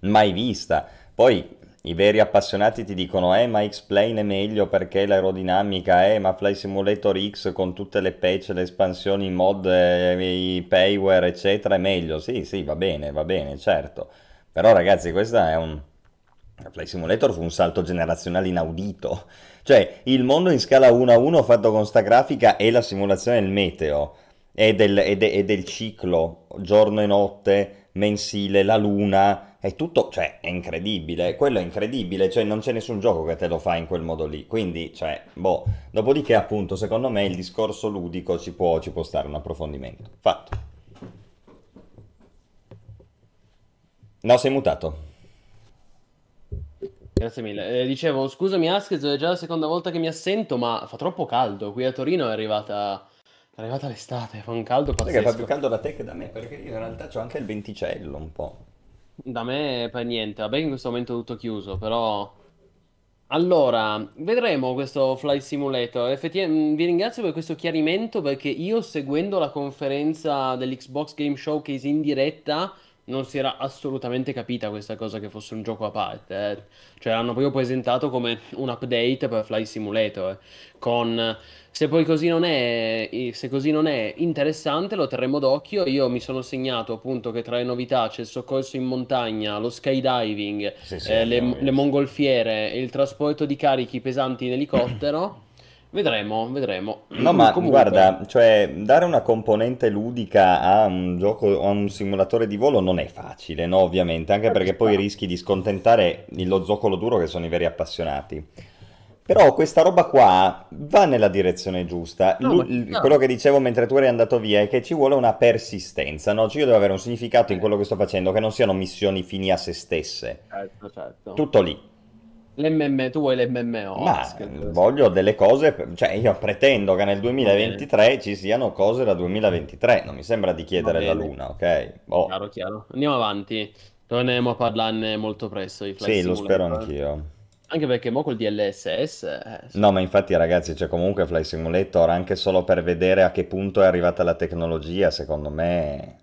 mai vista. Poi i veri appassionati ti dicono, eh, ma X-Plane è meglio perché l'aerodinamica, eh, ma Fly Simulator X con tutte le patch, le espansioni, i mod, eh, i payware, eccetera, è meglio. Sì, sì, va bene, va bene, certo. Però ragazzi, questa è un... Fly Simulator fu un salto generazionale inaudito. Cioè, il mondo in scala 1 a 1 fatto con sta grafica è la simulazione del meteo e del, de, e del ciclo, giorno e notte, mensile, la luna è tutto, cioè, è incredibile, quello è incredibile, cioè non c'è nessun gioco che te lo fa in quel modo lì, quindi, cioè, boh, dopodiché appunto, secondo me il discorso ludico ci può, ci può stare un approfondimento, fatto. No, sei mutato. Grazie mille. Eh, dicevo, scusami Askez, è già la seconda volta che mi assento, ma fa troppo caldo. Qui a Torino è arrivata, è arrivata l'estate, fa un caldo Sai che fa più pazzesco. caldo da te che da me, perché io in realtà c'ho anche il venticello un po'. Da me per niente, vabbè in questo momento è tutto chiuso, però... Allora, vedremo questo Flight Simulator. Effettivamente, vi ringrazio per questo chiarimento perché io seguendo la conferenza dell'Xbox Game Showcase in diretta non si era assolutamente capita questa cosa che fosse un gioco a parte. eh. Cioè l'hanno proprio presentato come un update per Flight Simulator. eh. Con se poi così non è, se così non è interessante, lo terremo d'occhio. Io mi sono segnato appunto che tra le novità c'è il soccorso in montagna, lo skydiving, Sì, sì, eh, le, le mongolfiere e il trasporto di carichi pesanti in elicottero. Vedremo, vedremo. No, ma Comunque, guarda, cioè dare una componente ludica a un gioco, a un simulatore di volo non è facile, no, ovviamente, anche perché poi rischi di scontentare lo zoccolo duro che sono i veri appassionati. Però questa roba qua va nella direzione giusta. No, Lu- sta. quello che dicevo mentre tu eri andato via è che ci vuole una persistenza, no? Cioè io devo avere un significato in quello che sto facendo, che non siano missioni fini a se stesse. Certo, certo. Tutto lì. L'MM, tu vuoi l'MMO? Ma Asked? voglio delle cose, cioè io pretendo che nel Va bene, 2023 ci siano cose da 2023, non mi sembra di chiedere la luna, ok? Boh, Chiaro, chiaro. Andiamo avanti. Torneremo a parlarne molto presto sì, lo spero Simulator. anch'io. Anche perché mo col DLSS, eh, No, ma infatti ragazzi, c'è comunque Fly Simulator anche solo per vedere a che punto è arrivata la tecnologia, secondo me...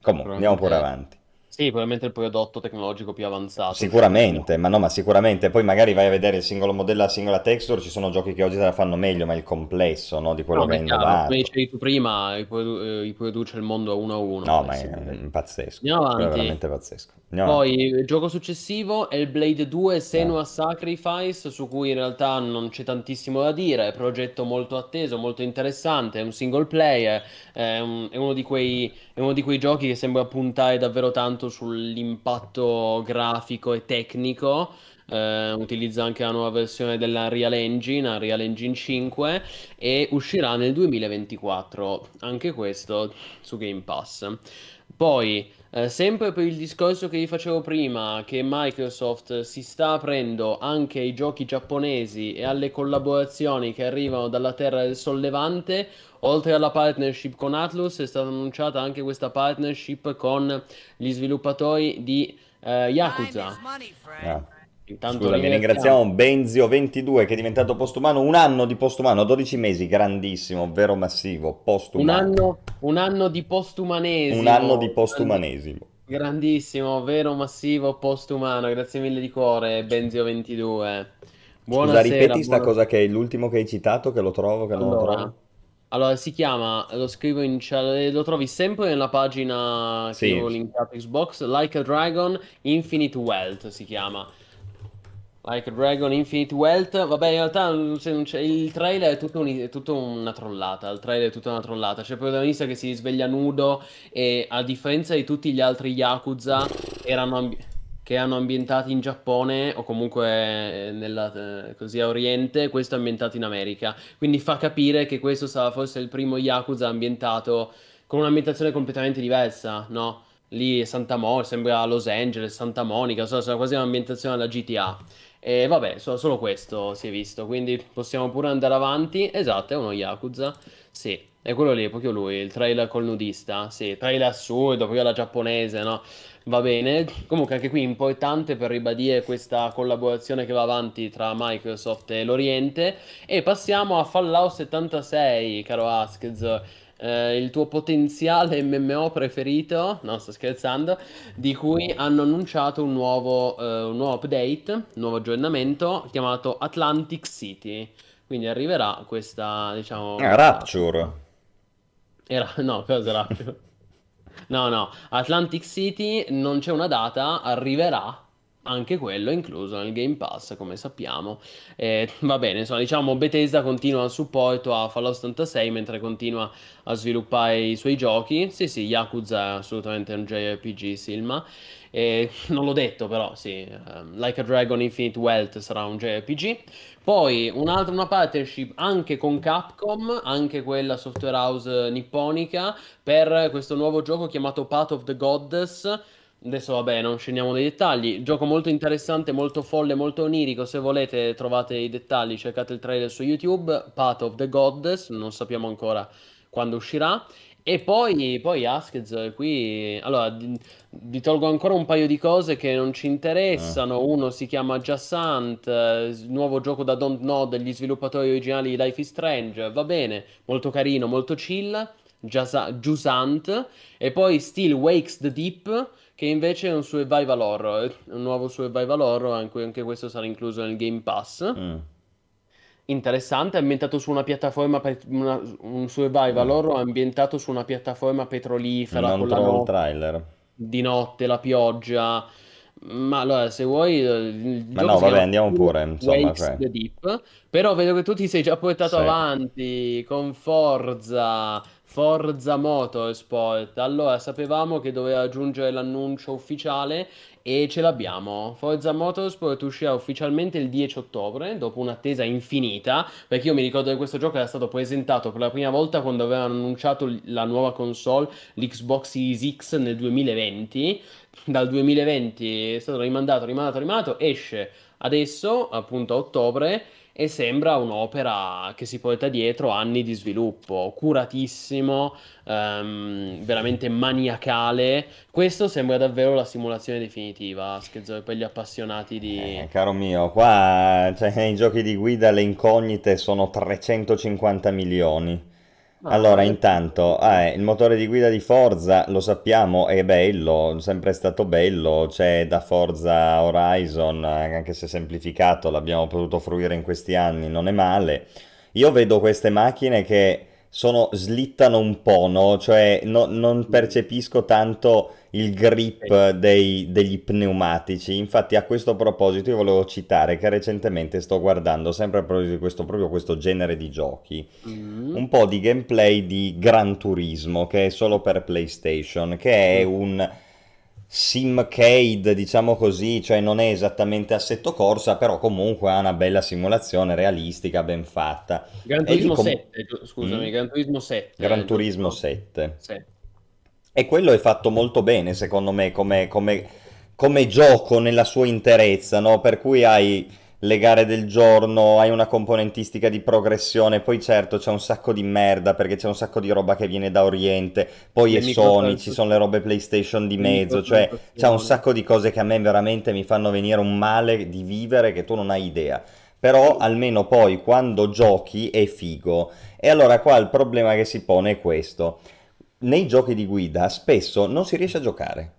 Comunque, andiamo pure avanti. Sì, probabilmente il prodotto tecnologico più avanzato. Sicuramente, ma no, ma sicuramente. Poi magari vai a vedere il singolo modello, la singola texture, ci sono giochi che oggi te la fanno meglio, ma il complesso, no, di quello No, che è chiaro, come innovato. dicevi tu prima, riprodu- eh, riproduce il mondo a uno a uno, No, Flight ma è pazzesco, Andiamo quello è avanti. veramente pazzesco. Andiamo avanti. Poi il gioco successivo è il Blade 2 Eh. Senua Sacrifice, su cui in realtà non c'è tantissimo da dire, è un progetto molto atteso, molto interessante, è un single player, è, un- è uno di quei, è uno di quei giochi che sembra puntare davvero tanto sull'impatto grafico e tecnico. eh, utilizza anche la nuova versione dell'Unreal Engine, Unreal Engine 5, e uscirà nel 2024, anche questo su Game Pass. Poi, eh, sempre per il discorso che vi facevo prima, che Microsoft si sta aprendo anche ai giochi giapponesi e alle collaborazioni che arrivano dalla Terra del Sollevante, oltre alla partnership con Atlus, è stata annunciata anche questa partnership con gli sviluppatori di eh, Yakuza. Ah. Intanto Scusami, ringraziamo. ringraziamo Benzio22 che è diventato postumano un anno di postumano, 12 mesi, grandissimo, vero massivo, Un postumano. anno, un anno di Un postumanesimo. anno di postumanesimo. grandissimo, vero massivo postumano. Grazie mille di cuore, Benzio22. Scusa, Buonasera, ripeti sta buona- cosa che è l'ultimo che hai citato, che lo trovo, che non lo Allora, trovo. Allora, si chiama, lo scrivo in chat, eh, lo trovi sempre nella pagina che Sì, io ho linkato Xbox, Like a Dragon Infinite Wealth si chiama. Like a Dragon Infinite Wealth, vabbè in realtà non- se non c'è- il trailer è tutto, un- è tutto una trollata, il trailer è tutta una trollata, c'è il protagonista che si sveglia nudo e a differenza di tutti gli altri Yakuza erano ambi- che erano ambientati in Giappone o comunque eh, nella, eh, così a Oriente, questo è ambientato in America, quindi fa capire che questo sarà forse il primo Yakuza ambientato con un'ambientazione completamente diversa, no? Lì Santa Monica, sembra Los Angeles, Santa Monica, so, sarà quasi un'ambientazione alla GTA. E vabbè, so- solo questo si è visto, quindi possiamo pure andare avanti. Esatto, è uno Yakuza. Sì, è quello lì, proprio lui, il trailer col nudista. Sì, trailer assurdo, poi alla giapponese, no? Va bene. Comunque anche qui importante per ribadire questa collaborazione che va avanti tra Microsoft e l'Oriente. E passiamo a Fallout 76, caro Askez. Eh, il tuo potenziale MMO preferito, no, sto scherzando, di cui hanno annunciato un nuovo, eh, un nuovo update, un nuovo aggiornamento chiamato Atlantic City. Quindi arriverà questa, diciamo, Ah. Rapture. Era... No, cosa Rapture? No, no, Atlantic City non c'è una data, arriverà anche quello incluso nel Game Pass, come sappiamo. Eh, va bene, insomma, diciamo Bethesda continua il supporto a Fallout 76 mentre continua a sviluppare i suoi giochi. Sì, sì, Yakuza è assolutamente un JRPG, Silma. Eh, non l'ho detto, però sì, ehm, Like a Dragon Infinite Wealth sarà un JRPG. Poi un'altra una partnership anche con Capcom, anche quella software house nipponica, per questo nuovo gioco chiamato Path of the Goddess. Adesso vabbè, non scendiamo nei dettagli. Gioco molto interessante, molto folle, molto onirico. Se volete trovate i dettagli, cercate il trailer su YouTube. Path of the Goddess, non sappiamo ancora quando uscirà. E poi, poi Askez, qui... Allora, vi tolgo ancora un paio di cose che non ci interessano. Eh. Uno si chiama Jassant, eh, nuovo gioco da Don't Know degli sviluppatori originali di Life is Strange. Va bene, molto carino, molto chill. Jusant. E poi Still Wakes the Deep, che invece è un survival horror. Un nuovo survival horror, anche, anche questo sarà incluso nel Game Pass. Mm. Interessante, ambientato su una piattaforma, pe- una- un survival Mm. horror ambientato su una piattaforma petrolifera trovo il no- trailer. di notte, la pioggia. Ma allora, se vuoi, eh, Ma no, vabbè, andiamo pure, insomma, cioè. Deep. Però vedo che tu ti sei già portato Sì. avanti con Forza, Forza Motorsport. Allora, sapevamo che doveva aggiungere l'annuncio ufficiale e ce l'abbiamo. Forza Motorsport uscirà ufficialmente il 10 ottobre, dopo un'attesa infinita, perché io mi ricordo che questo gioco era stato presentato per la prima volta quando avevano annunciato la nuova console, l'Xbox Series X nel 2020. Dal 2020 è stato rimandato, rimandato, rimandato, esce adesso, appunto a ottobre, e sembra un'opera che si porta dietro anni di sviluppo, curatissimo, ehm, veramente maniacale. Questo sembra davvero la simulazione definitiva, Schezzo, per gli appassionati di... Eh, caro mio, qua cioè, nei giochi di guida le incognite sono 350 milioni. Ma Allora, intanto, eh, il motore di guida di Forza, lo sappiamo, è bello, sempre stato bello, c'è da Forza Horizon, eh, anche se semplificato, l'abbiamo potuto fruire in questi anni, non è male. Io vedo queste macchine che sono, slittano un po', no? Cioè no- non percepisco tanto il grip dei- degli pneumatici. Infatti, a questo proposito, io volevo citare che recentemente sto guardando, sempre a proposito di questo, proprio questo genere di giochi, mm, un po' di gameplay di Gran Turismo, che è solo per PlayStation, che è mm. un simcade, diciamo così, cioè non è esattamente assetto corsa, però comunque ha una bella simulazione realistica, ben fatta. Gran Turismo com- 7, giu- scusami, Mm? Gran Turismo 7, Gran eh, Turismo giusto? 7. Sì. E quello è fatto molto bene, secondo me, come, come- come gioco nella sua interezza, no? Per cui hai le gare del giorno, hai una componentistica di progressione, poi certo c'è un sacco di merda perché c'è un sacco di roba che viene da Oriente, poi Le è Sony, ci sono le robe PlayStation di mezzo, cioè c'è un sacco di cose che a me veramente mi fanno venire un male di vivere che tu non hai idea. Però almeno poi quando giochi è figo. E allora qua il problema che si pone è questo nei giochi di guida spesso non si riesce a giocare.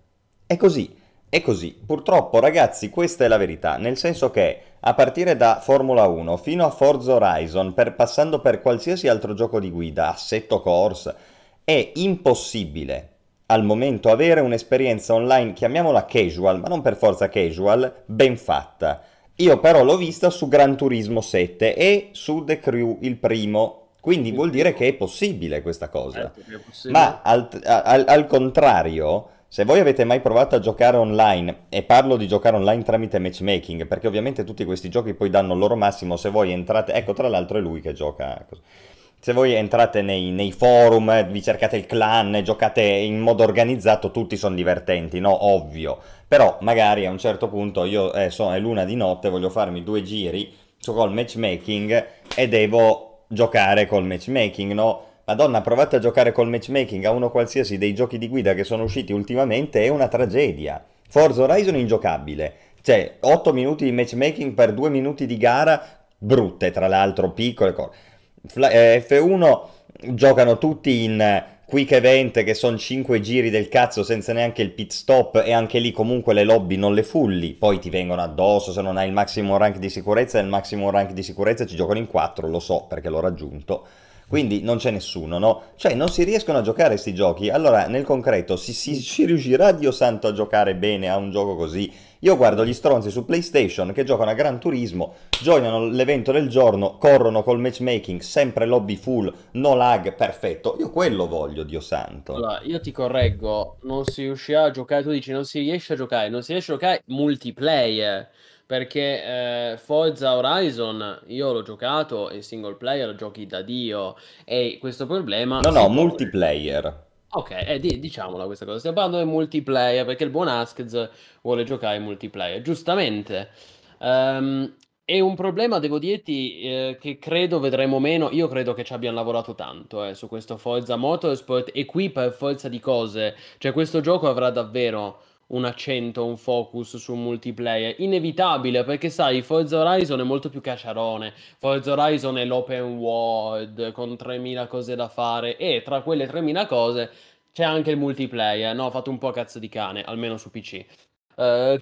È così, è così. Purtroppo, ragazzi, questa è la verità, nel senso che a partire da Formula 1 fino a Forza Horizon, per- passando per qualsiasi altro gioco di guida, Assetto Corse, è impossibile al momento avere un'esperienza online, chiamiamola casual, ma non per forza casual, ben fatta. Io però l'ho vista su Gran Turismo 7 e su The Crew il primo, quindi vuol dire che è possibile questa cosa. Certo possibile. Ma al, al- al contrario, se voi avete mai provato a giocare online, e parlo di giocare online tramite matchmaking, perché ovviamente tutti questi giochi poi danno il loro massimo se voi entrate, ecco tra l'altro è lui che gioca. Se voi entrate nei, nei forum, eh, vi cercate il clan, giocate in modo organizzato, tutti sono divertenti, no? Ovvio. Però magari a un certo punto io eh, so, è l'una di notte, voglio farmi due giri su col matchmaking e devo giocare col matchmaking, no? Madonna, provate a giocare col matchmaking a uno qualsiasi dei giochi di guida che sono usciti ultimamente, è una tragedia. Forza Horizon è ingiocabile. Cioè, 8 minuti di matchmaking per 2 minuti di gara, brutte tra l'altro, piccole cose. Fla- eh, F1 giocano tutti in quick event che sono 5 giri del cazzo senza neanche il pit stop e anche lì comunque le lobby non le fulli, poi ti vengono addosso se non hai il massimo rank di sicurezza e il massimo rank di sicurezza ci giocano in 4, lo so perché l'ho raggiunto. Quindi non c'è nessuno, no? Cioè non si riescono a giocare questi giochi. Allora, nel concreto, si, si, si riuscirà, Dio santo, a giocare bene a un gioco così? Io guardo gli stronzi su PlayStation che giocano a Gran Turismo, giocano l'evento del giorno, corrono col matchmaking, sempre lobby full, no lag, perfetto. Io quello voglio, Dio santo. Allora, io ti correggo, non si riuscirà a giocare, tu dici non si riesce a giocare, non si riesce a giocare multiplayer, perché eh, Forza Horizon io l'ho giocato e single player giochi da Dio e questo problema No, no, pone- multiplayer. Ok, eh, di- diciamola questa cosa. Stiamo parlando del multiplayer perché il buon Askez vuole giocare in multiplayer, giustamente. Ehm, è un problema, devo dirti, eh, che credo vedremo meno. Io credo che ci abbiano lavorato tanto eh, su questo Forza Motorsport e qui per forza di cose. Cioè, questo gioco avrà davvero un accento, un focus sul multiplayer. Inevitabile, perché sai, Forza Horizon è molto più cacciarone. Forza Horizon è l'open world con 3000 cose da fare e tra quelle 3000 cose c'è anche il multiplayer, no? Fatto un po' cazzo di cane, almeno su PC. Uh,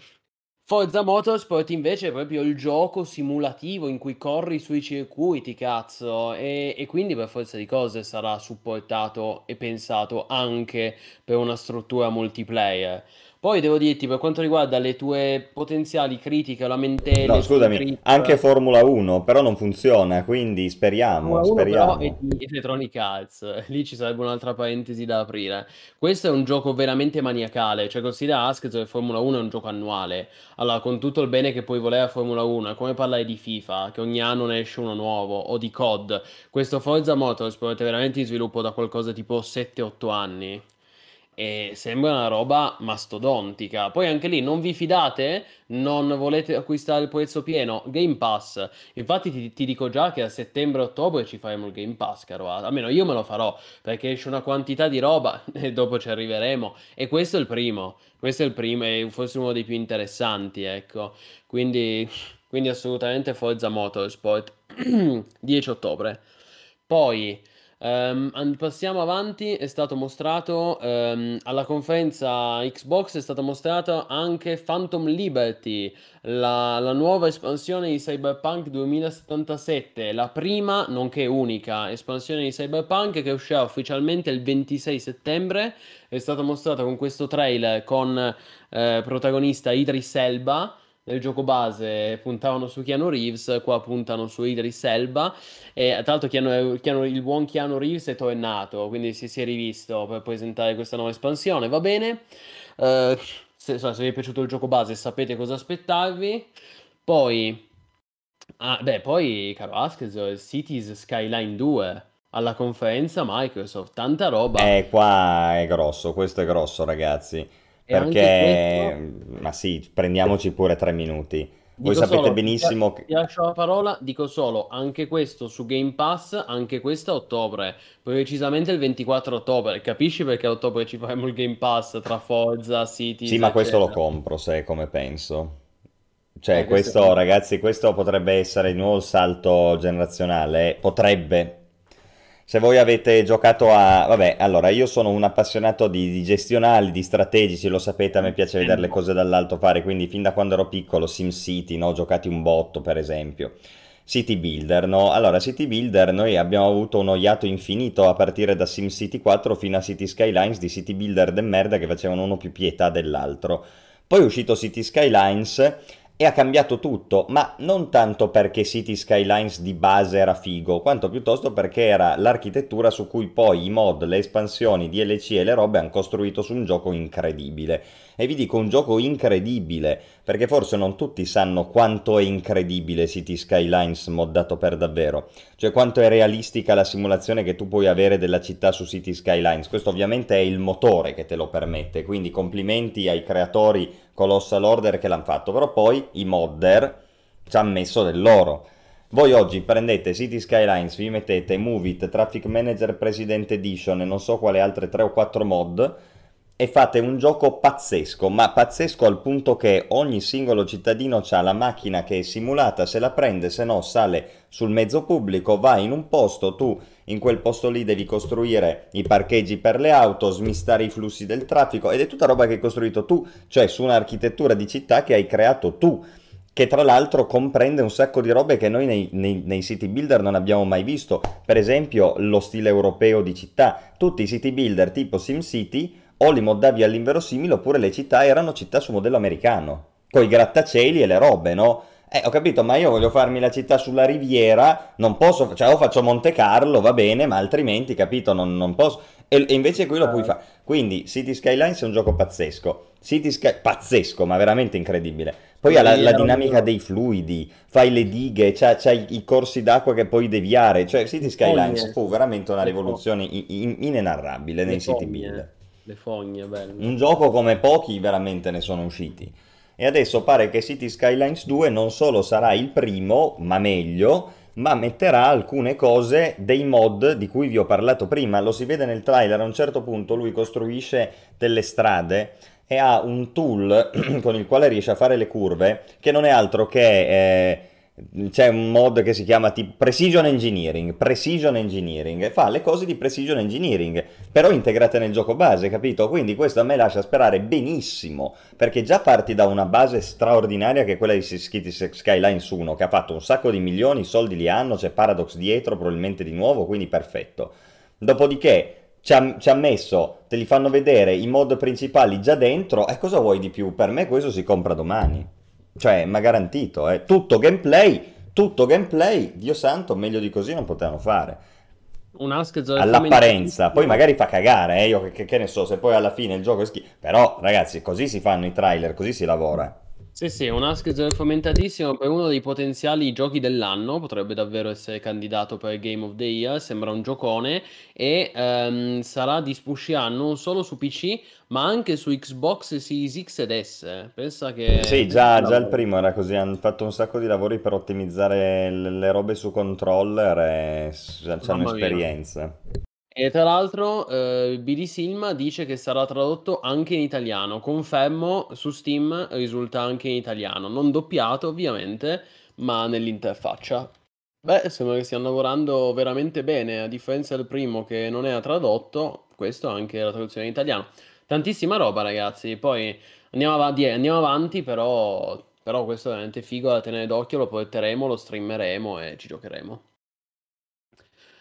Forza Motorsport invece è proprio il gioco simulativo in cui corri sui circuiti, cazzo, e, e, quindi per forza di cose sarà supportato e pensato anche per una struttura multiplayer. Poi devo dirti, per quanto riguarda le tue potenziali critiche o lamentele... No, scusami, trip, anche Formula 1, però non funziona, quindi speriamo, Formula 1 speriamo. però è di Electronic Arts, lì ci sarebbe un'altra parentesi da aprire. Questo è un gioco veramente maniacale, cioè considera Ask che Formula 1 è un gioco annuale. Allora, con tutto il bene che puoi volere a Formula 1, è come parlare di FIFA, che ogni anno ne esce uno nuovo, o di COD. Questo Forza Motorsport è veramente in sviluppo da qualcosa tipo 7-8 anni e sembra una roba mastodontica. Poi anche lì non vi fidate? Non volete acquistare il prezzo pieno? Game Pass. Infatti ti, ti dico già che a settembre-ottobre ci faremo il Game Pass, caro. Almeno io me lo farò perché esce una quantità di roba e dopo ci arriveremo. E questo è il primo. Questo è il primo e forse uno dei più interessanti, ecco. Quindi, quindi assolutamente Forza Motorsport. 10 ottobre. Poi... Um, passiamo avanti, è stato mostrato um, alla conferenza Xbox, è stato mostrato anche Phantom Liberty, la, la, nuova espansione di Cyberpunk 2077, la prima, nonché unica, espansione di Cyberpunk che uscirà ufficialmente il 26 settembre, è stata mostrata con questo trailer con eh, protagonista Idris Elba nel gioco base puntavano su Keanu Reeves, qua puntano su Idris Elba. E tra l'altro Keanu, Keanu, il buon Keanu Reeves è tornato, quindi si, si, è rivisto per presentare questa nuova espansione. Va bene. Uh, se, se, vi è piaciuto il gioco base sapete cosa aspettarvi. Poi... Ah, beh, poi, caro Askez, Cities Skyline 2 alla conferenza Microsoft, tanta roba. Eh, qua è grosso, questo è grosso, ragazzi. Perché, questo... ma sì, prendiamoci pure tre minuti. Voi dico sapete solo, benissimo che... Ti lascio la parola, dico solo, anche questo su Game Pass, anche questo a ottobre, precisamente il 24 ottobre. Capisci perché a ottobre ci faremo il Game Pass tra Forza, City... Sì, ma questo lo compro, se come penso. Cioè, eh, questo, questo ragazzi, questo potrebbe essere il nuovo salto generazionale. Potrebbe, se voi avete giocato a... Vabbè, allora, io sono un appassionato di, di gestionali, di strategici, lo sapete, a me piace vedere le cose dall'alto fare, quindi fin da quando ero piccolo, SimCity, no? Ho giocato un botto, per esempio. City Builder, no? Allora, City Builder noi abbiamo avuto un oiato infinito a partire da SimCity 4 fino a City Skylines di City Builder de merda che facevano uno più pietà dell'altro. Poi è uscito City Skylines e ha cambiato tutto, ma non tanto perché City Skylines di base era figo, quanto piuttosto perché era l'architettura su cui poi i mod, le espansioni, DLC e le robe hanno costruito su un gioco incredibile. E vi dico un gioco incredibile, perché forse non tutti sanno quanto è incredibile City Skylines moddato per davvero, cioè quanto è realistica la simulazione che tu puoi avere della città su City Skylines. Questo ovviamente è il motore che te lo permette, quindi complimenti ai creatori Colossal Order che l'hanno fatto, però poi i modder ci hanno messo del loro. Voi oggi prendete City Skylines, vi mettete Move It, Traffic Manager President Edition e non so quale altre 3 o 4 mod e fate un gioco pazzesco, ma pazzesco al punto che ogni singolo cittadino ha la macchina che è simulata, se la prende, se no sale sul mezzo pubblico, va in un posto, tu in quel posto lì devi costruire i parcheggi per le auto, smistare i flussi del traffico ed è tutta roba che hai costruito tu, cioè su un'architettura di città che hai creato tu che tra l'altro comprende un sacco di robe che noi nei, nei, nei, city builder non abbiamo mai visto. Per esempio lo stile europeo di città. Tutti i city builder tipo SimCity o li moddavi all'inverosimile oppure le città erano città su modello americano, con i grattacieli e le robe, no? Eh, ho capito, ma io voglio farmi la città sulla riviera, non posso, cioè o faccio Monte Carlo, va bene, ma altrimenti, capito, non, non posso. E, e, invece qui lo puoi fare. Quindi City Skylines è un gioco pazzesco. City Sky... pazzesco, ma veramente incredibile. Poi ha la, la dinamica dei fluidi, fai le dighe, c'ha, c'ha i, corsi d'acqua che puoi deviare, cioè City Skylines fu veramente una rivoluzione in- in- inenarrabile Le nei city build. Le fogne, bello. Un gioco come pochi veramente ne sono usciti. E adesso pare che City Skylines 2 non solo sarà il primo, ma meglio, ma metterà alcune cose dei mod di cui vi ho parlato prima. Lo si vede nel trailer, a un certo punto lui costruisce delle strade e ha un tool con il quale riesce a fare le curve che non è altro che... eh, c'è un mod che si chiama tipo Precision Engineering, Precision Engineering, fa le cose di Precision Engineering, però integrate nel gioco base, capito? Quindi questo a me lascia sperare benissimo, perché già parti da una base straordinaria che è quella di Cities Skylines 1, che ha fatto un sacco di milioni, i soldi li hanno, c'è Paradox dietro, probabilmente di nuovo, quindi perfetto. Dopodiché ci ha, ci ha messo, te li fanno vedere i mod principali già dentro, e cosa vuoi di più? Per me questo si compra domani. Cioè, ma garantito, eh. Tutto gameplay, tutto gameplay, Dio santo, meglio di così non potevano fare. Un Ask All'apparenza, poi magari fa cagare, eh, io che, che- che ne so, se poi alla fine il gioco è schifo. Però, ragazzi, così si fanno i trailer, così si lavora. Sì, sì, un Ask fomentatissimo per uno dei potenziali giochi dell'anno, potrebbe davvero essere candidato per Game of the Year, sembra un giocone e ehm, sarà di Spushia non solo su PC ma anche su Xbox Series X ed S. Pensa che... Sì, già, già il primo era così, hanno fatto un sacco di lavori per ottimizzare le, le robe su controller e hanno mia. E tra l'altro eh, BD Silma dice che sarà tradotto anche in italiano, confermo su Steam risulta anche in italiano, non doppiato ovviamente, ma nell'interfaccia. Beh, sembra che stiano lavorando veramente bene, a differenza del primo che non era tradotto, questo anche la traduzione in italiano. Tantissima roba ragazzi, poi andiamo avanti, andiamo avanti però, però questo è veramente figo da tenere d'occhio, lo porteremo, lo streameremo e ci giocheremo.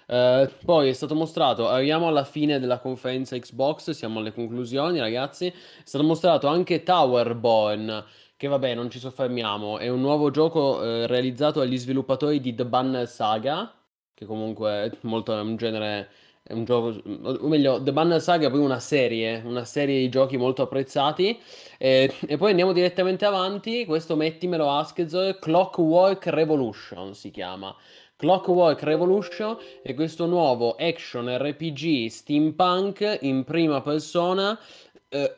Eh, poi è stato mostrato, arriviamo alla fine della conferenza Xbox, siamo alle conclusioni ragazzi, è stato mostrato anche Towerborn, che vabbè non ci soffermiamo, è un nuovo gioco eh, realizzato dagli sviluppatori di The Banner Saga, che comunque è molto è un genere, è un gioco, o meglio, The Banner Saga è poi una serie, una serie di giochi molto apprezzati, Eh, e poi andiamo direttamente avanti, questo mettimelo Askezor, Clockwork Revolution si chiama. Clockwork Revolution è questo nuovo action RPG steampunk in prima persona, eh,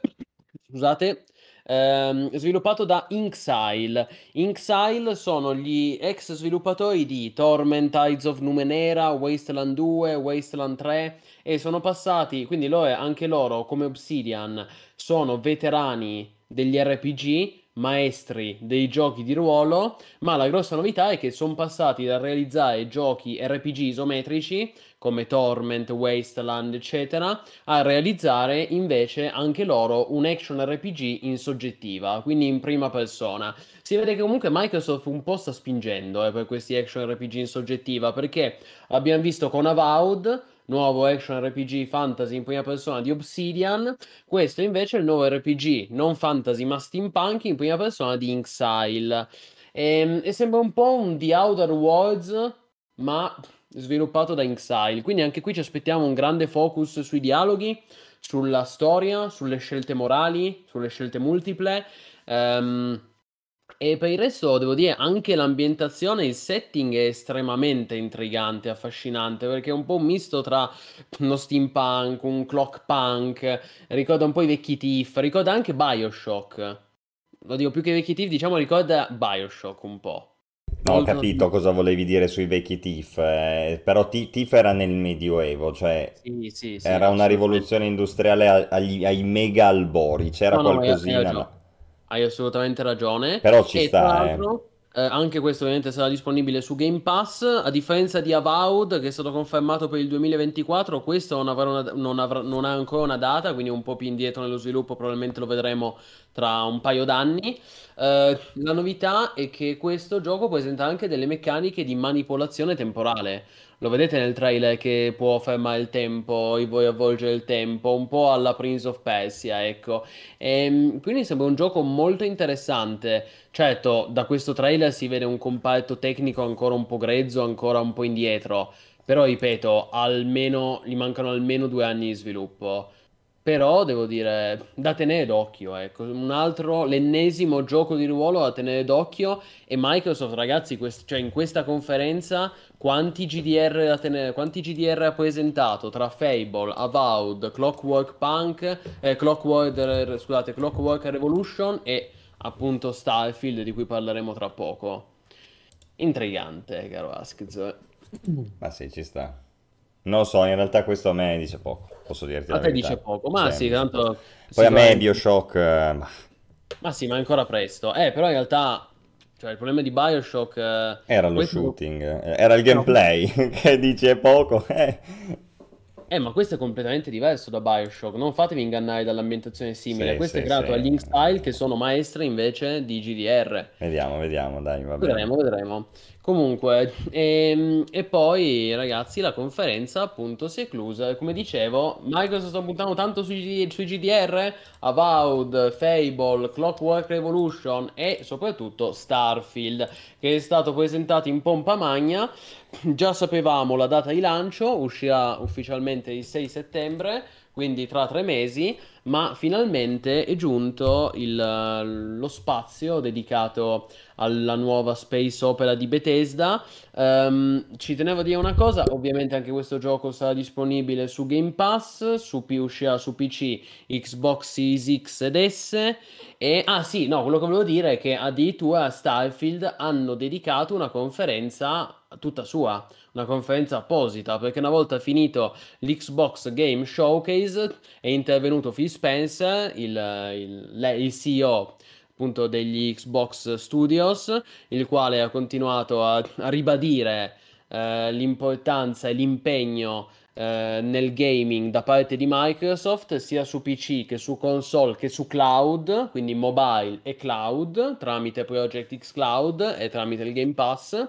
scusate, ehm, sviluppato da Inxile. Inxile sono gli ex sviluppatori di Torment, Tides of Numenera, Wasteland 2, Wasteland 3 e sono passati, quindi loro, anche loro come Obsidian sono veterani degli RPG, maestri dei giochi di ruolo, ma la grossa novità è che sono passati da realizzare giochi RPG isometrici come Torment, Wasteland, eccetera, a realizzare invece anche loro un action RPG in soggettiva, quindi in prima persona. Si vede che comunque Microsoft un po' sta spingendo eh, per questi action RPG in soggettiva, perché abbiamo visto con Avowed, nuovo action RPG fantasy in prima persona di Obsidian, questo invece è il nuovo RPG non fantasy ma steampunk in prima persona di Inxile. E, e sembra un po' un The Outer Worlds, ma sviluppato da Inxile. Quindi anche qui ci aspettiamo un grande focus sui dialoghi, sulla storia, sulle scelte morali, sulle scelte multiple. Ehm, e per il resto devo dire anche l'ambientazione, il setting è estremamente intrigante, affascinante, perché è un po' un misto tra uno steampunk, un clock punk, ricorda un po' i vecchi Thief, ricorda anche Bioshock. Lo dico più che i vecchi Thief, diciamo ricorda Bioshock un po'. No, ho capito cosa volevi dire sui vecchi Thief, eh, però Thief era nel Medioevo, cioè Sì, sì, sì, era una rivoluzione industriale agli- ai mega albori, c'era No, no, qualcosina, ragione. Hai assolutamente ragione. Però ci e sta, tra eh. eh, anche questo ovviamente sarà disponibile su Game Pass, a differenza di Avowed che è stato confermato per il 2024, questo non, avrà una- non avrà- non ha ancora una data, quindi un po' più indietro nello sviluppo, probabilmente lo vedremo tra un paio d'anni. Eh, la novità è che questo gioco presenta anche delle meccaniche di manipolazione temporale. Lo vedete nel trailer che può fermare il tempo, vuoi avvolgere il tempo, un po' alla Prince of Persia, ecco. Ehm, quindi sembra un gioco molto interessante. Certo, da questo trailer si vede un comparto tecnico ancora un po' grezzo, ancora un po' indietro. Però ripeto, almeno gli mancano almeno due anni di sviluppo. Però devo dire da tenere d'occhio, ecco, un altro, l'ennesimo gioco di ruolo da tenere d'occhio e Microsoft, ragazzi, quest- cioè in questa conferenza quanti GDR, da tenere, quanti GDR ha presentato tra Fable, Avowed, Clockwork Punk, eh, Clockwork, scusate, Clockwork Revolution e appunto Starfield di cui parleremo tra poco. Intrigante, caro Askz. Ma sì, ci sta. Non lo so, in realtà questo a me dice poco, posso dirti A te verità. dice poco, ma Sì, sì, tanto. Poi a me Bioshock... eh, ma sì, ma è ancora presto. Eh, però in realtà, cioè, il problema di Bioshock... eh, Era lo shooting, era il gameplay che dice poco. eh. Eh, ma questo è completamente diverso da Bioshock. Non fatevi ingannare dall'ambientazione simile. Sì, questo sì, è creato sì. Link Style, che sono maestre invece di GDR. Vediamo, vediamo, dai, va bene. Vedremo, vedremo. Comunque, ehm, e, poi ragazzi, la conferenza appunto si è chiusa. Come dicevo, Microsoft sta puntando tanto sui, sui GDR, Avowed, Fable, Clockwork Revolution e soprattutto Starfield, che è stato presentato in pompa magna. Già sapevamo la data di lancio, uscirà ufficialmente il 6 settembre, quindi tra tre mesi, ma finalmente è giunto il- lo spazio dedicato alla nuova space opera di Bethesda. Ehm, ci tenevo a dire una cosa, ovviamente anche questo gioco sarà disponibile su Game Pass, su, uscirà su PC, Xbox Series X ed S. E, ah sì, no, quello che volevo dire è che addirittura a Starfield hanno dedicato una conferenza tutta sua, una conferenza apposita, perché una volta finito l'Xbox Game Showcase è intervenuto Phil Spencer, il, il- il CEO appunto degli Xbox Studios, il quale ha continuato a, a ribadire eh, l'importanza e l'impegno eh, nel gaming da parte di Microsoft, sia su PC che su console che su cloud, quindi mobile e cloud, tramite Project X Cloud e tramite il Game Pass.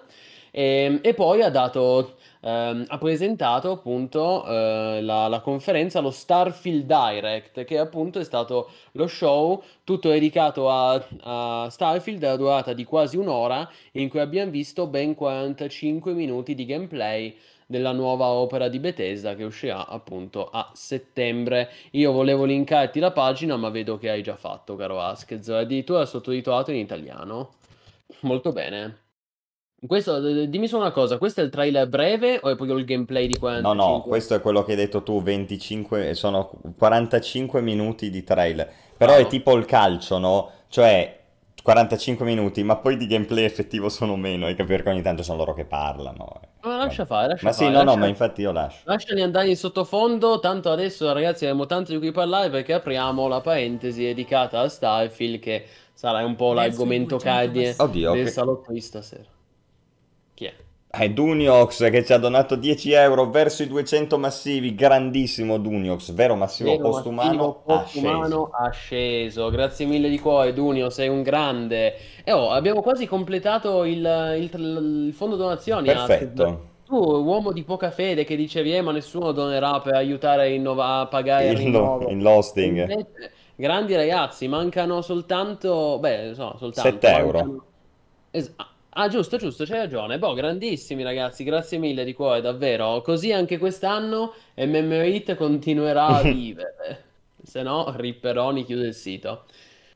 E, e poi ha dato, ehm, ha presentato appunto eh, la, la conferenza, lo Starfield Direct, che appunto è stato lo show tutto dedicato a, a Starfield, a durata di quasi un'ora, in cui abbiamo visto ben 45 minuti di gameplay della nuova opera di Bethesda che uscirà appunto a settembre. Io volevo linkarti la pagina, ma vedo che hai già fatto, caro Askez, addirittura sottotitolato in italiano. Molto bene. Questo, dimmi solo una cosa, questo è il trailer breve o è proprio il gameplay di No, 45? no, questo è quello che hai detto tu, 25, sono 45 minuti di trailer. Però è Wow. tipo il calcio, no? Cioè 45 minuti, ma poi di gameplay effettivo sono meno, hai capito? Perché ogni tanto sono loro che parlano. eh. Ma lascia fare, lascia Ma sì, fare, no, no, lascia- ma infatti io lascio. Lasciali andare in sottofondo, tanto adesso ragazzi avremo tanto di cui parlare perché apriamo la parentesi dedicata a Starfield che sarà un po' l'argomento cardine Oddio, del che- salotto di stasera. Chi è? È Duniox che ci ha donato 10 euro verso i 200 massivi, grandissimo Duniox, vero Massimo Vero, Postumano? Postumano sceso. ha sceso. Grazie mille di cuore, Dunio, sei un grande. E oh, abbiamo quasi completato il, il- il fondo donazioni. Perfetto. Tu, uomo di poca fede che dicevi, eh, ma nessuno donerà per aiutare a, rinnova- a pagare il Il, lo- rinnovo. il hosting. Invece, grandi ragazzi, mancano soltanto, beh, no, soltanto, 7 euro. mancano- Es- ah, ah, giusto, giusto, c'hai ragione. Boh, grandissimi ragazzi, grazie mille di cuore, davvero. Così anche quest'anno MMOIT continuerà a vivere. Se no, Ripperoni chiude il sito.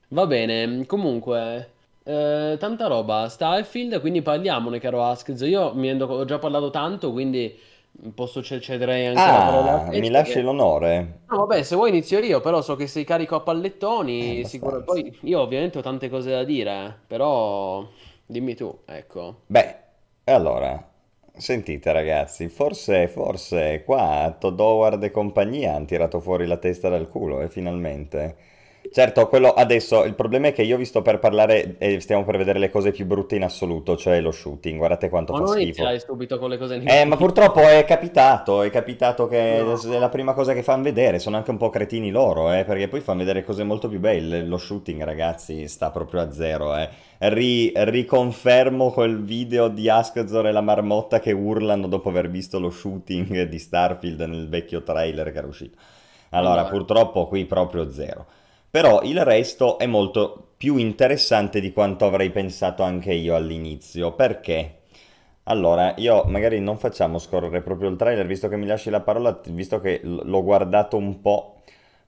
Va bene, comunque, eh, tanta roba. Starfield, quindi parliamone, caro Askz. Io mi rendo- ho già parlato tanto, quindi posso ce- cederei anche la parola Ah, mi lasci perché- l'onore? No, vabbè, se vuoi inizio io, però so che sei carico a Eh, pallettoni, abbastanza. sicuro. Poi io ovviamente ho tante cose da dire, eh, però dimmi tu, ecco. Beh, allora, sentite ragazzi, forse, forse qua Todd Howard e compagnia hanno tirato fuori la testa dal culo, e finalmente. Certo, quello adesso, il problema è che io vi sto per parlare e stiamo per vedere le cose più brutte in assoluto, cioè lo shooting, guardate quanto Ma fa non schifo. iniziare subito con le cose Eh, negative. ma purtroppo è capitato, è capitato che No. è la prima cosa che fanno vedere, sono anche un po' cretini loro, eh, perché poi fanno vedere cose molto più belle. Lo shooting, ragazzi, sta proprio a zero, eh. Ri- riconfermo quel video di Askazor e la marmotta che urlano dopo aver visto lo shooting di Starfield nel vecchio trailer che era uscito. Allora, Vabbè. purtroppo qui proprio zero. Però il resto è molto più interessante di quanto avrei pensato anche io all'inizio. Perché? Allora, io magari non facciamo scorrere proprio il trailer, visto che mi lasci la parola, visto che l'ho guardato un po',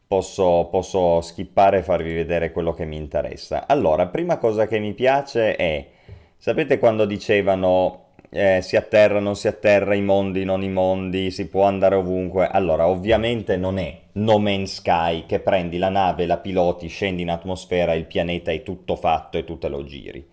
posso, posso skippare e farvi vedere quello che mi interessa. Allora, prima cosa che mi piace è, sapete quando dicevano eh, si atterra, non si atterra, i mondi, non i mondi, si può andare ovunque. Allora, ovviamente non è No Man's Sky che prendi la nave, la piloti, scendi in atmosfera, il pianeta è tutto fatto e tu te lo giri.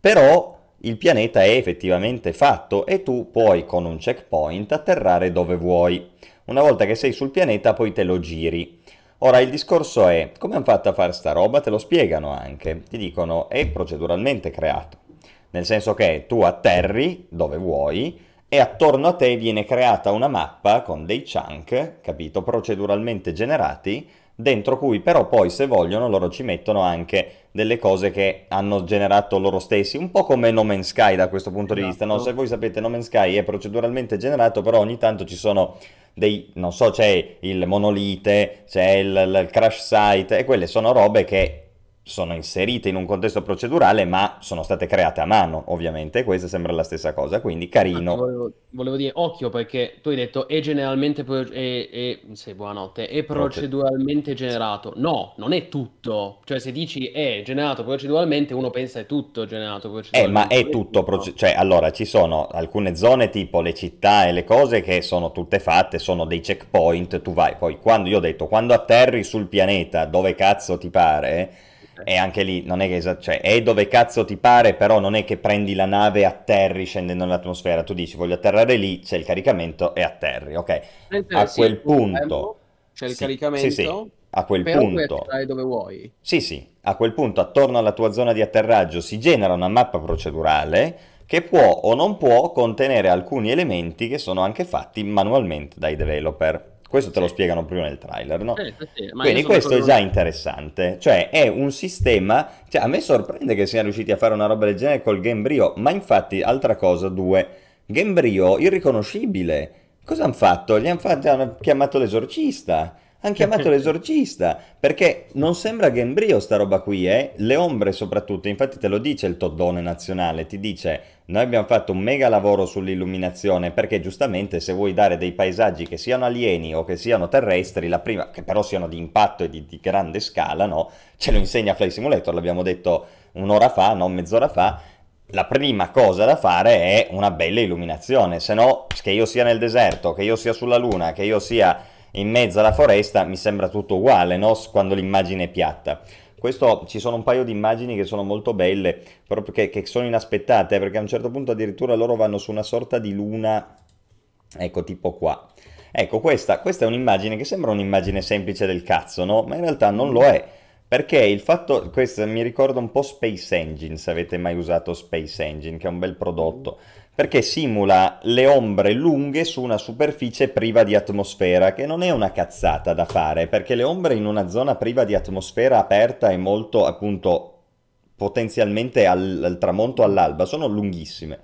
Però il pianeta è effettivamente fatto e tu puoi con un checkpoint atterrare dove vuoi. Una volta che sei sul pianeta poi te lo giri. Ora il discorso è, come hanno fatto a fare sta roba? Te lo spiegano anche. Ti dicono, è proceduralmente creato nel senso che tu atterri dove vuoi e attorno a te viene creata una mappa con dei chunk, capito, proceduralmente generati, dentro cui però poi se vogliono loro ci mettono anche delle cose che hanno generato loro stessi, un po' come No Man's Sky da questo punto esatto. di vista, no? Se voi sapete No Man's Sky è proceduralmente generato, però ogni tanto ci sono dei, non so, c'è il monolite, c'è il, il crash site e quelle sono robe che sono inserite in un contesto procedurale, ma sono state create a mano, ovviamente, questa sembra la stessa cosa, quindi carino. Volevo, volevo dire, occhio, perché tu hai detto è generalmente, è, è, sì, buonanotte, è proceduralmente generato. No, non è tutto. Cioè, se dici è generato proceduralmente, uno pensa è tutto generato proceduralmente. Eh, ma è tutto, proce- cioè, allora, ci sono alcune zone, tipo le città e le cose, che sono tutte fatte, sono dei checkpoint, tu vai, poi, quando io ho detto, quando atterri sul pianeta, dove cazzo ti pare e anche lì non è che esatto, cioè, è dove cazzo ti pare, però non è che prendi la nave e atterri scendendo nell'atmosfera. Tu dici voglio atterrare lì, c'è il caricamento e atterri, ok? Eh, a quel punto c'è il sì, caricamento. Sì, sì. A quel punto, dove vuoi. Sì, sì, a quel punto attorno alla tua zona di atterraggio si genera una mappa procedurale che può o non può contenere alcuni elementi che sono anche fatti manualmente dai developer. Questo te lo spiegano prima nel trailer, no? Sì, sì, Quindi questo è già interessante, cioè è un sistema, cioè a me sorprende che siano riusciti a fare una roba del genere col Gembrio, ma infatti altra cosa, due, Gembrio irriconoscibile, cosa hanno fatto? Gli hanno, fatto, hanno chiamato l'esorcista, hanno chiamato l'esorcista, perché non sembra Gembrio sta roba qui, eh? Le ombre soprattutto, infatti te lo dice il Toddone nazionale, ti dice noi abbiamo fatto un mega lavoro sull'illuminazione perché giustamente se vuoi dare dei paesaggi che siano alieni o che siano terrestri, la prima, che però siano di impatto e di, di grande scala, no? Ce lo insegna Fly Simulator, l'abbiamo detto un'ora fa, non mezz'ora fa, la prima cosa da fare è una bella illuminazione, se no che io sia nel deserto, che io sia sulla luna, che io sia in mezzo alla foresta, mi sembra tutto uguale, no? Quando l'immagine è piatta. Questo, ci sono un paio di immagini che sono molto belle, proprio che, che sono inaspettate, perché a un certo punto addirittura loro vanno su una sorta di luna, ecco, tipo qua. Ecco, questa, questa è un'immagine che sembra un'immagine semplice del cazzo, no? Ma in realtà non lo è. Perché il fatto, questo mi ricorda un po' Space Engine, se avete mai usato Space Engine, che è un bel prodotto perché simula le ombre lunghe su una superficie priva di atmosfera, che non è una cazzata da fare, perché le ombre in una zona priva di atmosfera aperta e molto, appunto, potenzialmente al, al tramonto all'alba, sono lunghissime.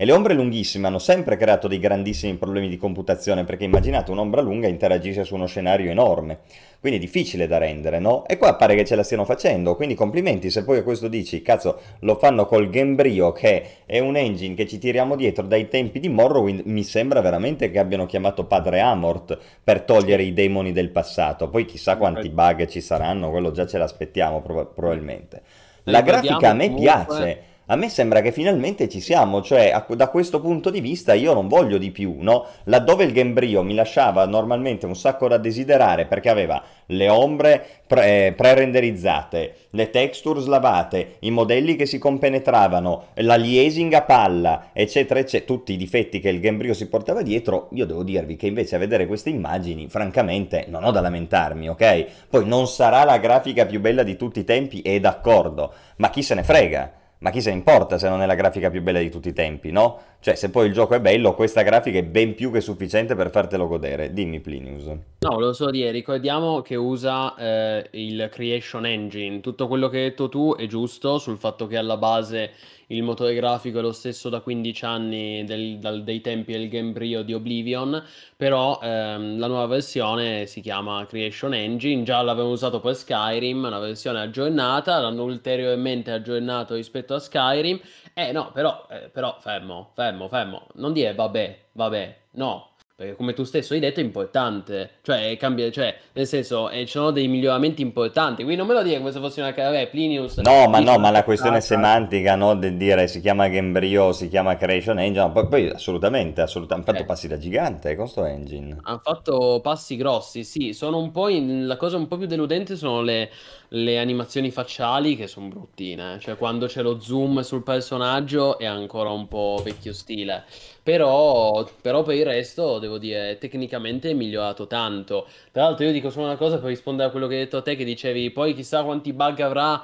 E le ombre lunghissime hanno sempre creato dei grandissimi problemi di computazione, perché immaginate un'ombra lunga interagisce su uno scenario enorme. Quindi è difficile da rendere, no? E qua pare che ce la stiano facendo, quindi complimenti se poi a questo dici, cazzo, lo fanno col Gembrio che è un engine che ci tiriamo dietro dai tempi di Morrowind, mi sembra veramente che abbiano chiamato padre Amort per togliere i demoni del passato. Poi chissà quanti bug ci saranno, quello già ce l'aspettiamo probabilmente. La grafica a me piace a me sembra che finalmente ci siamo, cioè a, da questo punto di vista io non voglio di più, no? Laddove il Gembrio mi lasciava normalmente un sacco da desiderare perché aveva le ombre pre- pre-renderizzate, le texture slavate, i modelli che si compenetravano, l'aliasing a palla, eccetera, eccetera, tutti i difetti che il Gembrio si portava dietro, io devo dirvi che invece a vedere queste immagini, francamente, non ho da lamentarmi, ok? Poi non sarà la grafica più bella di tutti i tempi, è d'accordo, ma chi se ne frega? Ma chi se ne importa se non è la grafica più bella di tutti i tempi, no? Cioè, se poi il gioco è bello, questa grafica è ben più che sufficiente per fartelo godere. Dimmi, Plinius. No, volevo solo dire, ricordiamo che usa eh, il Creation Engine. Tutto quello che hai detto tu è giusto sul fatto che alla base il motore grafico è lo stesso da 15 anni del, dal, dei tempi del Gamebryo di Oblivion, però ehm, la nuova versione si chiama Creation Engine, già l'avevamo usato per Skyrim, una versione aggiornata, l'hanno ulteriormente aggiornato rispetto a Skyrim, eh no, però, eh, però fermo, fermo, fermo, non dire vabbè, vabbè, no, perché come tu stesso hai detto è importante, cioè cambia, cioè nel senso eh, ci sono dei miglioramenti importanti, quindi non me lo dire come se fosse una vabbè, Plinius. No, ma no, ma la questione semantica, no, del dire si chiama Gamebryo, si chiama Creation Engine, poi, poi assolutamente, assolutamente, hanno fatto eh. passi da gigante con sto engine. Hanno fatto passi grossi, sì, sono un po', in, la cosa un po' più deludente sono le, le animazioni facciali che sono bruttine, cioè quando c'è lo zoom sul personaggio è ancora un po' vecchio stile. Però, però per il resto devo dire tecnicamente è migliorato tanto. Tra l'altro io dico solo una cosa per rispondere a quello che hai detto a te che dicevi poi chissà quanti bug avrà.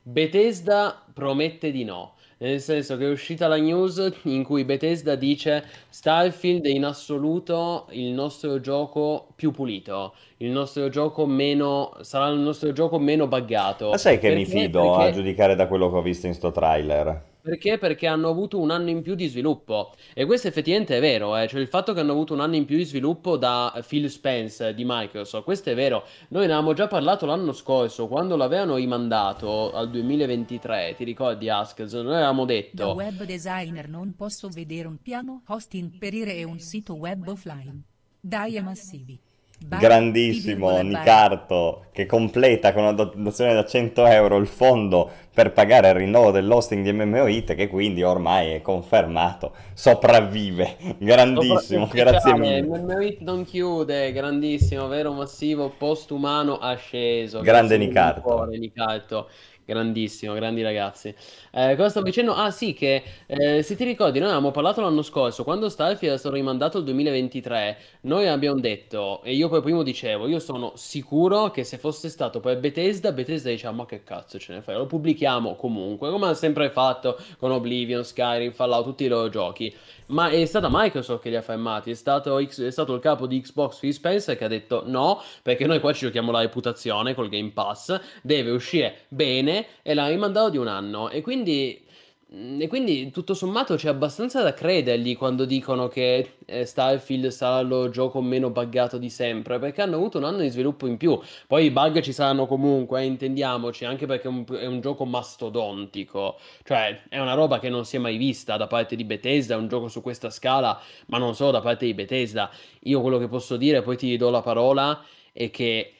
Bethesda promette di no. Nel senso che è uscita la news in cui Bethesda dice Starfield è in assoluto il nostro gioco più pulito, il nostro gioco meno sarà il nostro gioco meno buggato. Ma sai che perché, mi fido perché... a giudicare da quello che ho visto in sto trailer? Perché? Perché hanno avuto un anno in più di sviluppo. E questo effettivamente è vero, eh? cioè il fatto che hanno avuto un anno in più di sviluppo da Phil Spence di Microsoft, questo è vero. Noi ne avevamo già parlato l'anno scorso, quando l'avevano rimandato al 2023, ti ricordi Askels? Noi avevamo detto... Da web designer non posso vedere un piano hosting perire e un sito web offline. Dai massivi grandissimo Nicarto che completa con una dotazione da 100 euro il fondo per pagare il rinnovo dell'hosting di MMOIT che quindi ormai è confermato sopravvive. Grandissimo Sopra- grazie mille. MMOIT non chiude grandissimo vero massivo postumano asceso. Grande Nicarto. Nicarto Grandissimo, grandi ragazzi. Eh, cosa stavo dicendo? Ah sì, che eh, se ti ricordi, noi avevamo parlato l'anno scorso, quando Starfield è stato rimandato al 2023, noi abbiamo detto, e io poi primo dicevo, io sono sicuro che se fosse stato poi Bethesda, Bethesda diceva, ma che cazzo ce ne fai? Lo pubblichiamo comunque, come ha sempre fatto con Oblivion, Skyrim, Fallout, tutti i loro giochi. Ma è stata Microsoft che li ha fermati, è stato, è stato il capo di Xbox Phil Spencer che ha detto no, perché noi qua ci giochiamo la reputazione col Game Pass, deve uscire bene e l'ha rimandato di un anno. E quindi Mm, e quindi tutto sommato c'è abbastanza da credergli quando dicono che eh, Starfield sarà il gioco meno buggato di sempre, perché hanno avuto un anno di sviluppo in più. Poi i bug ci saranno comunque, eh, intendiamoci, anche perché è un, è un, gioco mastodontico, cioè è una roba che non si è mai vista da parte di Bethesda, è un gioco su questa scala, ma non solo da parte di Bethesda. Io quello che posso dire, poi ti do la parola, è che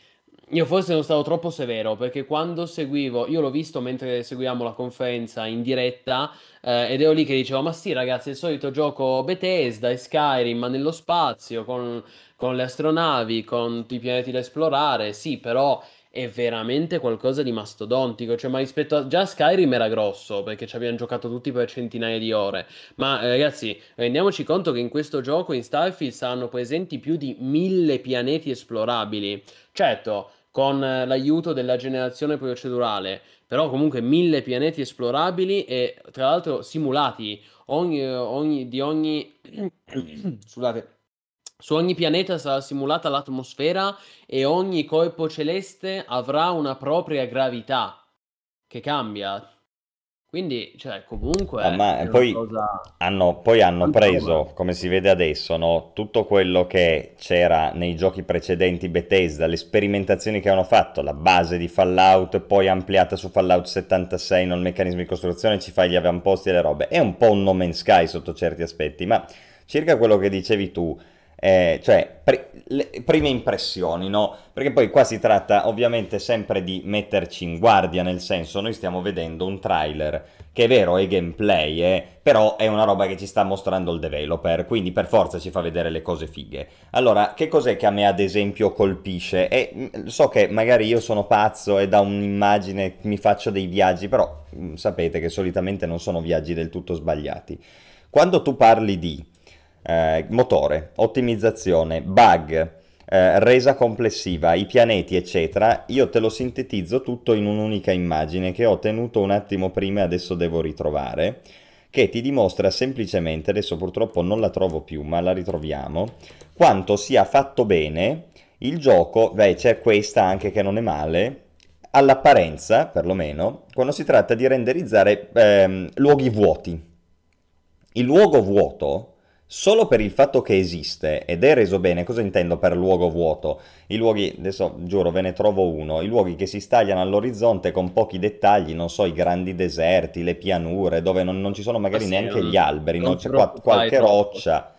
io forse non stavo troppo severo perché quando seguivo, io l'ho visto mentre seguiamo la conferenza in diretta eh, ed ero lì che dicevo: Ma sì, ragazzi, il solito gioco Bethesda e Skyrim, ma nello spazio con, con le astronavi, con i pianeti da esplorare. Sì, però è veramente qualcosa di mastodontico. Cioè, ma rispetto a già Skyrim era grosso perché ci abbiamo giocato tutti per centinaia di ore. Ma eh, ragazzi, rendiamoci conto che in questo gioco in Starfield saranno presenti più di mille pianeti esplorabili. Certo con l'aiuto della generazione procedurale, però comunque mille pianeti esplorabili e tra l'altro simulati. Ogni, ogni, di ogni scusate su ogni pianeta sarà simulata l'atmosfera e ogni corpo celeste avrà una propria gravità che cambia quindi, cioè, comunque... Ah, ma poi, cosa... hanno, poi hanno preso, come si vede adesso, no, tutto quello che c'era nei giochi precedenti Bethesda, le sperimentazioni che hanno fatto, la base di Fallout, poi ampliata su Fallout 76, non il meccanismo di costruzione, ci fai gli avamposti e le robe. È un po' un No Man's Sky sotto certi aspetti, ma circa quello che dicevi tu, eh, cioè, pre- le prime impressioni, no? Perché poi qua si tratta ovviamente sempre di metterci in guardia, nel senso, noi stiamo vedendo un trailer che è vero, è gameplay, eh, però è una roba che ci sta mostrando il developer, quindi per forza ci fa vedere le cose fighe. Allora, che cos'è che a me ad esempio colpisce? E mm, so che magari io sono pazzo e da un'immagine mi faccio dei viaggi, però mh, sapete che solitamente non sono viaggi del tutto sbagliati. Quando tu parli di eh, motore, ottimizzazione, bug, eh, resa complessiva, i pianeti, eccetera, io te lo sintetizzo tutto in un'unica immagine che ho tenuto un attimo prima e adesso devo ritrovare, che ti dimostra semplicemente, adesso purtroppo non la trovo più, ma la ritroviamo, quanto sia fatto bene il gioco, beh c'è questa anche che non è male, all'apparenza perlomeno, quando si tratta di renderizzare ehm, luoghi vuoti. Il luogo vuoto solo per il fatto che esiste ed è reso bene, cosa intendo per luogo vuoto? I luoghi, adesso giuro ve ne trovo uno, i luoghi che si stagliano all'orizzonte con pochi dettagli, non so, i grandi deserti, le pianure, dove non, non ci sono magari ah, sì, neanche non, gli alberi, non, c'è qua, qualche roccia.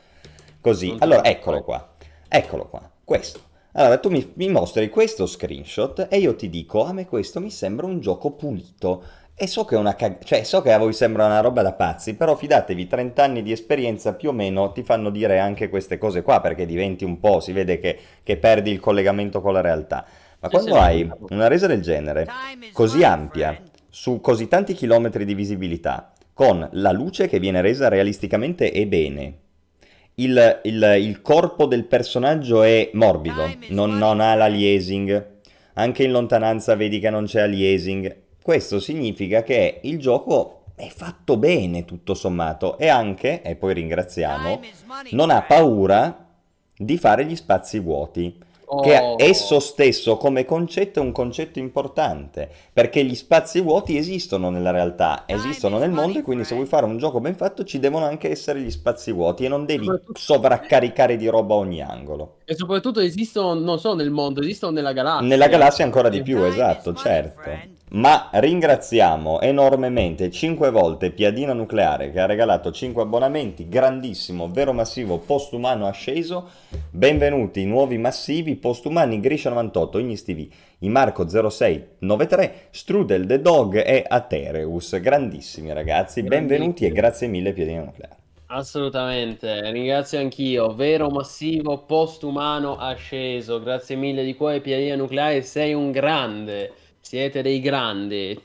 così. Allora, eccolo qua, eccolo qua, questo. Allora, tu mi, mi mostri questo screenshot e io ti dico, a me questo mi sembra un gioco pulito. E so che, una cag- cioè, so che a voi sembra una roba da pazzi, però fidatevi, 30 anni di esperienza più o meno ti fanno dire anche queste cose qua, perché diventi un po', si vede che, che perdi il collegamento con la realtà. Ma quando hai una resa del genere, così ampia, su così tanti chilometri di visibilità, con la luce che viene resa realisticamente e bene, il, il, il corpo del personaggio è morbido, non, non ha l'aliasing, anche in lontananza vedi che non c'è aliasing, questo significa che il gioco è fatto bene tutto sommato e anche, e poi ringraziamo, non ha paura di fare gli spazi vuoti che Oh, esso stesso come concetto è un concetto importante, perché gli spazi vuoti esistono nella realtà, esistono nel mondo e quindi se vuoi fare un gioco ben fatto ci devono anche essere gli spazi vuoti e non devi sovraccaricare di roba ogni angolo. e soprattutto esistono, non solo nel mondo, esistono nella galassia. Nella galassia ancora di più, esatto, certo. Ma ringraziamo enormemente 5 volte Piadina Nucleare che ha regalato 5 abbonamenti, grandissimo, vero massivo, postumano asceso. Benvenuti nuovi massivi, postumani Grisha98, Ignis TV, i Marco 0693, Strudel The Dog e Atereus. Grandissimi ragazzi, benvenuti e grazie mille Piadina Nucleare. Assolutamente, ringrazio anch'io. Vero massivo postumano asceso. Grazie mille di cuore, Piadina Nucleare, sei un grande. Siete dei grandi.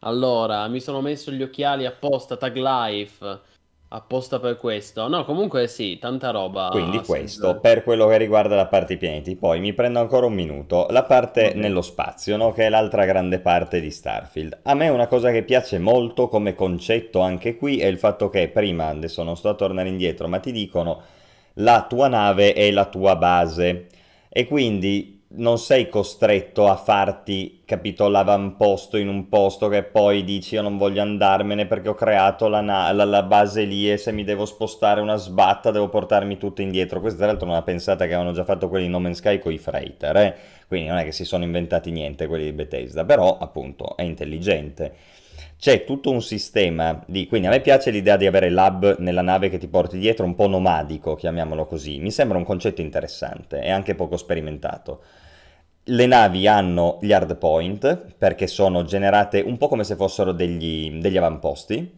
Allora, mi sono messo gli occhiali apposta, Tag Life, apposta per questo. No, comunque sì, tanta roba. Quindi questo per quello che riguarda la parte pianeti. Poi mi prendo ancora un minuto. La parte Ok. nello spazio, no? Che è l'altra grande parte di Starfield. A me una cosa che piace molto come concetto anche qui è il fatto che prima, adesso non sto a tornare indietro, ma ti dicono la tua nave è la tua base e quindi non sei costretto a farti, capito, l'avamposto in un posto che poi dici io non voglio andarmene perché ho creato la, na- la- la base lì e se mi devo spostare una sbatta devo portarmi tutto indietro. Questa tra l'altro è una pensata che avevano già fatto quelli di No Man's Sky con i freighter, eh? Quindi non è che si sono inventati niente quelli di Bethesda, però appunto è intelligente. C'è tutto un sistema di... Quindi a me piace l'idea di avere l'hub nella nave che ti porti dietro, un po' nomadico, chiamiamolo così. Mi sembra un concetto interessante e anche poco sperimentato. Le navi hanno gli hard point perché sono generate un po' come se fossero degli, degli avamposti.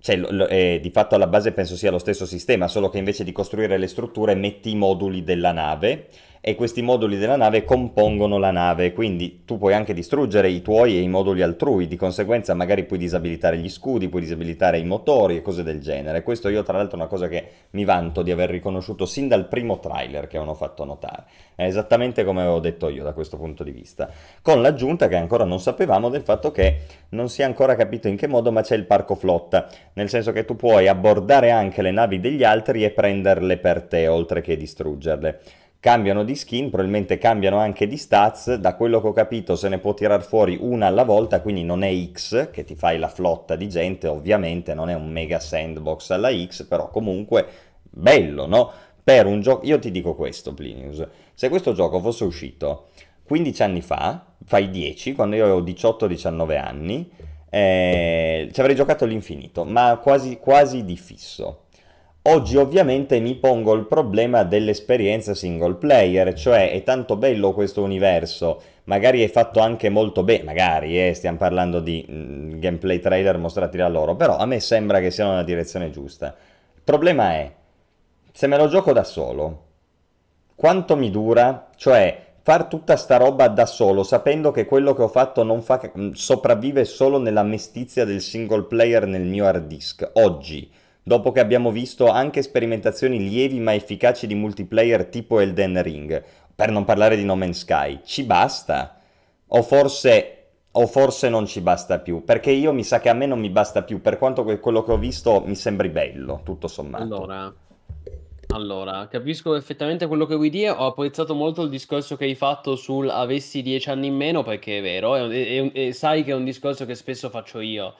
Cioè, lo- eh, di fatto alla base penso sia lo stesso sistema, solo che invece di costruire le strutture metti i moduli della nave e questi moduli della nave compongono la nave, quindi tu puoi anche distruggere i tuoi e i moduli altrui, di conseguenza magari puoi disabilitare gli scudi, puoi disabilitare i motori e cose del genere. Questo io tra l'altro è una cosa che mi vanto di aver riconosciuto sin dal primo trailer che hanno fatto notare. È esattamente come avevo detto io da questo punto di vista, con l'aggiunta che ancora non sapevamo del fatto che non si è ancora capito in che modo, ma c'è il parco flotta, nel senso che tu puoi abbordare anche le navi degli altri e prenderle per te, oltre che distruggerle. Cambiano di skin, probabilmente cambiano anche di stats, da quello che ho capito se ne può tirar fuori una alla volta, quindi non è X che ti fai la flotta di gente, ovviamente non è un mega sandbox alla X, però comunque bello, no? Per un gioco, io ti dico questo, Plinius, se questo gioco fosse uscito 15 anni fa, fai 10, quando io avevo 18-19 anni, eh, ci avrei giocato all'infinito, ma quasi, quasi di fisso. Oggi ovviamente mi pongo il problema dell'esperienza single player, cioè è tanto bello questo universo, magari è fatto anche molto bene, magari eh, stiamo parlando di mm, gameplay trailer mostrati da loro, però a me sembra che sia nella direzione giusta. Il problema è, se me lo gioco da solo, quanto mi dura? Cioè, far tutta sta roba da solo, sapendo che quello che ho fatto non fa, mm, sopravvive solo nella mestizia del single player nel mio hard disk. Oggi, dopo che abbiamo visto anche sperimentazioni lievi ma efficaci di multiplayer tipo Elden Ring, per non parlare di No Man's Sky, ci basta? O forse, o forse non ci basta più? Perché io mi sa che a me non mi basta più, per quanto que- quello che ho visto mi sembri bello, tutto sommato. Allora, allora, capisco effettivamente quello che vuoi dire. Ho apprezzato molto il discorso che hai fatto sul avessi dieci anni in meno, perché è vero, e sai che è un discorso che spesso faccio io.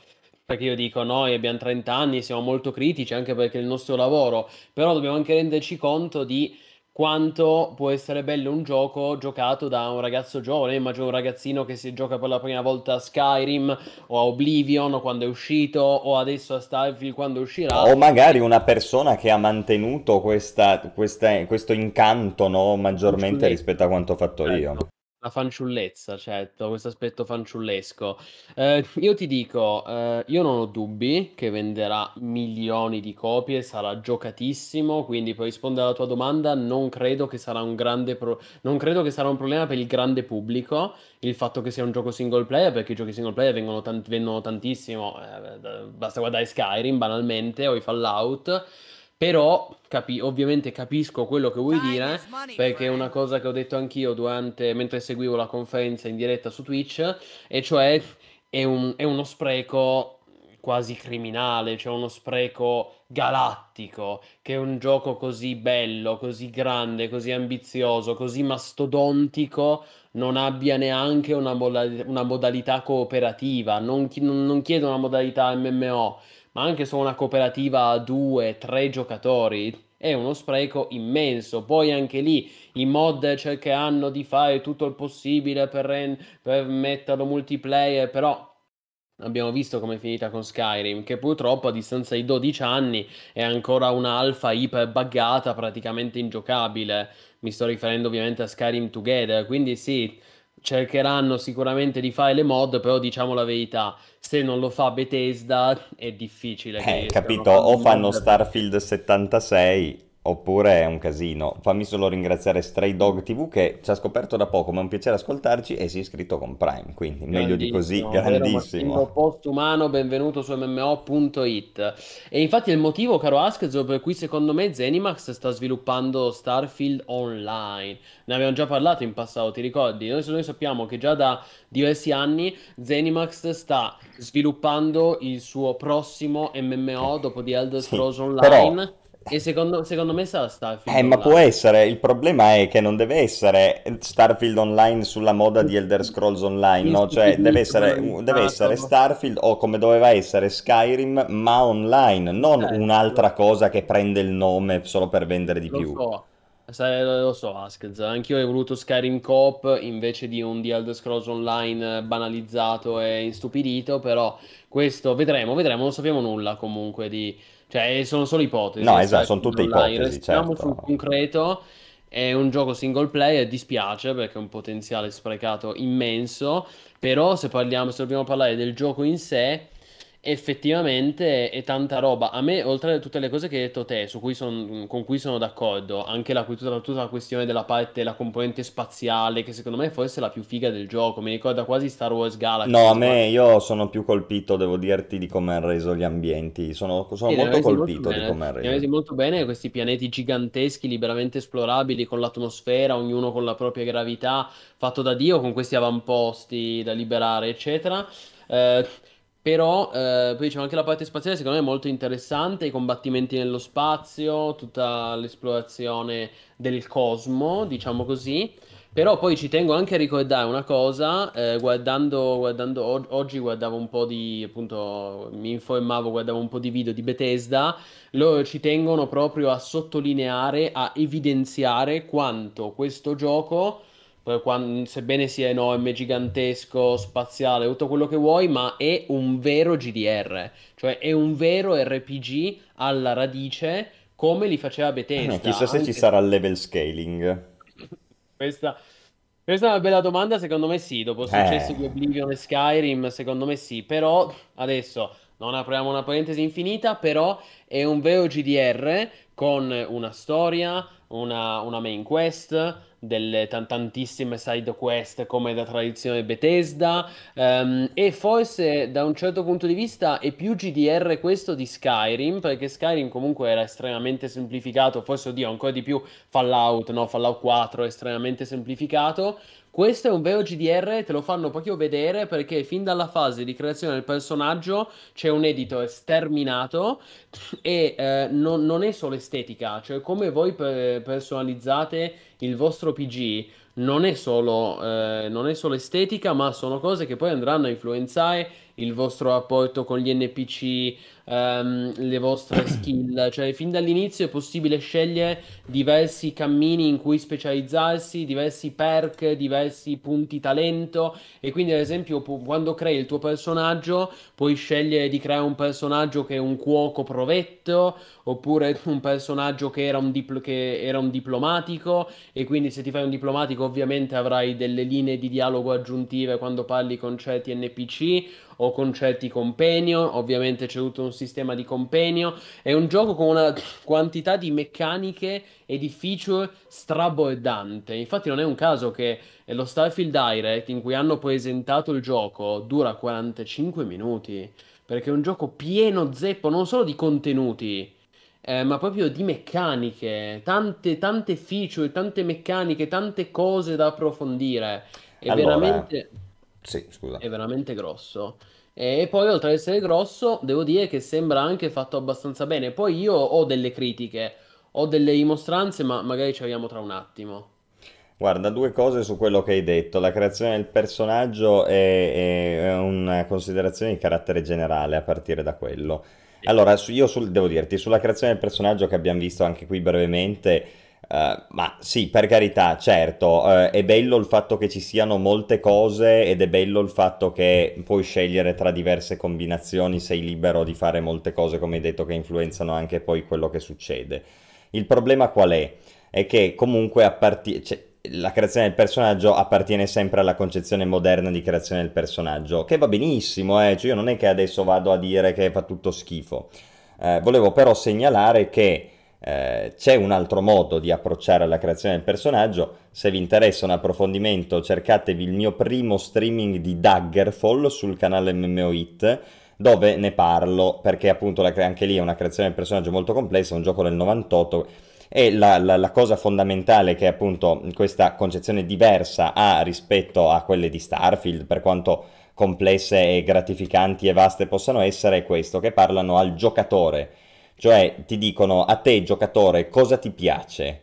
Perché io dico, noi abbiamo 30 anni, siamo molto critici anche perché è il nostro lavoro, però dobbiamo anche renderci conto di quanto può essere bello un gioco giocato da un ragazzo giovane. Immagino un ragazzino che si gioca per la prima volta a Skyrim o a Oblivion quando è uscito o adesso a Starfield quando uscirà. O magari una persona che ha mantenuto questa, questa, questo incanto no, maggiormente rispetto a quanto ho fatto io. Ecco. La fanciullezza, certo, questo aspetto fanciullesco. Eh, io ti dico, eh, io non ho dubbi che venderà milioni di copie, sarà giocatissimo, quindi per rispondere alla tua domanda, non credo che sarà un grande pro- non credo che sarà un problema per il grande pubblico il fatto che sia un gioco single player, perché i giochi single player vengono, tant- vengono tantissimo, eh, basta guardare Skyrim banalmente o i Fallout. Però capi- ovviamente capisco quello che vuoi dire, perché è una cosa che ho detto anch'io durante, mentre seguivo la conferenza in diretta su Twitch, e cioè è, un- è uno spreco quasi criminale, cioè uno spreco galattico, che un gioco così bello, così grande, così ambizioso, così mastodontico non abbia neanche una, moda- una modalità cooperativa, non, chi- non chiedo una modalità MMO ma anche solo una cooperativa a due, tre giocatori è uno spreco immenso. Poi anche lì i mod cercheranno di fare tutto il possibile per, ren- per metterlo multiplayer, però Abbiamo visto come è finita con Skyrim, che purtroppo a distanza di 12 anni è ancora un'alfa iper buggata, praticamente ingiocabile. Mi sto riferendo ovviamente a Skyrim Together, quindi sì, cercheranno sicuramente di fare le mod, però diciamo la verità, se non lo fa Bethesda è difficile. Eh, capito, o fanno Starfield 76 Oppure è un casino. Fammi solo ringraziare Stray Dog TV che ci ha scoperto da poco, ma è un piacere ascoltarci e si è iscritto con Prime, quindi meglio di così, grandissimo. Postumano, benvenuto su MMO.it. E infatti è il motivo, caro Askzo, per cui secondo me Zenimax sta sviluppando Starfield Online. Ne abbiamo già parlato in passato, ti ricordi? Noi, noi sappiamo che già da diversi anni Zenimax sta sviluppando il suo prossimo MMO dopo di Elder Scrolls sì, Online. Però e secondo, secondo me sarà Starfield Eh, ma può essere, il problema è che non deve essere Starfield Online sulla moda di Elder Scrolls Online, no? Cioè deve essere, deve essere Starfield o come doveva essere Skyrim, ma online, non eh, un'altra cosa che prende il nome solo per vendere di lo più. So. Lo so, Askez, anch'io ho voluto Skyrim Coop invece di un The Elder Scrolls Online banalizzato e instupidito, però questo vedremo, vedremo, non sappiamo nulla comunque di, cioè, sono solo ipotesi. No, esatto, sono tutte ipotesi. Restiamo certo. sul concreto. È un gioco single player, dispiace perché è un potenziale sprecato immenso. Però, se parliamo, se dobbiamo parlare del gioco in sé, effettivamente è tanta roba. A me, oltre a tutte le cose che hai detto te, cui son, con cui sono d'accordo, anche la, tutta, tutta, la questione della parte, la componente spaziale, che secondo me forse è la più figa del gioco, mi ricorda quasi Star Wars Galaxy. No, a me io sono più colpito, devo dirti, di come hanno reso gli ambienti. Sono, sono sì, molto colpito molto di come hanno reso. Mi molto bene questi pianeti giganteschi, liberamente esplorabili, con l'atmosfera, ognuno con la propria gravità, fatto da Dio, con questi avamposti da liberare, eccetera. Eh, però eh, poi c'è anche la parte spaziale, secondo me è molto interessante, i combattimenti nello spazio, tutta l'esplorazione del cosmo, diciamo così. Però poi ci tengo anche a ricordare una cosa, eh, guardando, guardando o- oggi guardavo un po' di, appunto, mi informavo, guardavo un po' di video di Bethesda, loro ci tengono proprio a sottolineare, a evidenziare quanto questo gioco quando, sebbene sia enorme, gigantesco, spaziale, tutto quello che vuoi, ma è un vero GDR, cioè è un vero RPG alla radice come li faceva Bethesda. Eh, chissà se ci sarà il level scaling. Questa, questa, è una bella domanda, secondo me sì, dopo il successo eh. di Oblivion e Skyrim, secondo me sì, però adesso non apriamo una parentesi infinita, però è un vero GDR con una storia, una, una main quest, delle t- tantissime side quest come da tradizione Bethesda um, e forse da un certo punto di vista è più GDR questo di Skyrim perché Skyrim comunque era estremamente semplificato forse oddio ancora di più Fallout no? Fallout 4 è estremamente semplificato questo è un vero GDR, te lo fanno proprio vedere perché fin dalla fase di creazione del personaggio c'è un editor sterminato e eh, non, non, è solo estetica, cioè come voi per- personalizzate il vostro PG non è, solo, eh, non è solo estetica, ma sono cose che poi andranno a influenzare il vostro rapporto con gli NPC, ehm, le vostre skill, cioè fin dall'inizio è possibile scegliere diversi cammini in cui specializzarsi, diversi perk, diversi punti talento. E quindi ad esempio pu- quando crei il tuo personaggio puoi scegliere di creare un personaggio che è un cuoco provetto oppure un personaggio che era un, dipl- che era un diplomatico. E quindi se ti fai un diplomatico ovviamente avrai delle linee di dialogo aggiuntive quando parli con certi NPC o con certi companion, ovviamente c'è tutto un sistema di companion, è un gioco con una quantità di meccaniche e di feature strabordante, infatti non è un caso che lo Starfield Direct in cui hanno presentato il gioco dura 45 minuti, perché è un gioco pieno zeppo non solo di contenuti, eh, ma proprio di meccaniche, tante, tante feature, tante meccaniche, tante cose da approfondire. È Allora, veramente, sì, scusa. è veramente grosso. E poi, oltre ad essere grosso, devo dire che sembra anche fatto abbastanza bene. Poi io ho delle critiche, ho delle dimostranze, ma magari ci arriviamo tra un attimo. Guarda, due cose su quello che hai detto. La creazione del personaggio è, è una considerazione di carattere generale a partire da quello. Allora, io sul- devo dirti, sulla creazione del personaggio che abbiamo visto anche qui brevemente, eh, ma sì, per carità, certo, eh, è bello il fatto che ci siano molte cose ed è bello il fatto che puoi scegliere tra diverse combinazioni, sei libero di fare molte cose, come hai detto, che influenzano anche poi quello che succede. Il problema qual è? È che comunque apparti- cioè, la creazione del personaggio appartiene sempre alla concezione moderna di creazione del personaggio, che va benissimo, eh, cioè io non è che adesso vado a dire che fa tutto schifo. Eh, volevo però segnalare che eh, c'è un altro modo di approcciare alla creazione del personaggio. Se vi interessa un approfondimento, cercatevi il mio primo streaming di Daggerfall sul canale MMO Hit, dove ne parlo, perché appunto la anche lì è una creazione del personaggio molto complessa, è un gioco del 98 e la, la- la cosa fondamentale che appunto questa concezione diversa ha rispetto a quelle di Starfield, per quanto complesse e gratificanti e vaste possano essere, è questo, che parlano al giocatore. Cioè ti dicono a te, giocatore, cosa ti piace?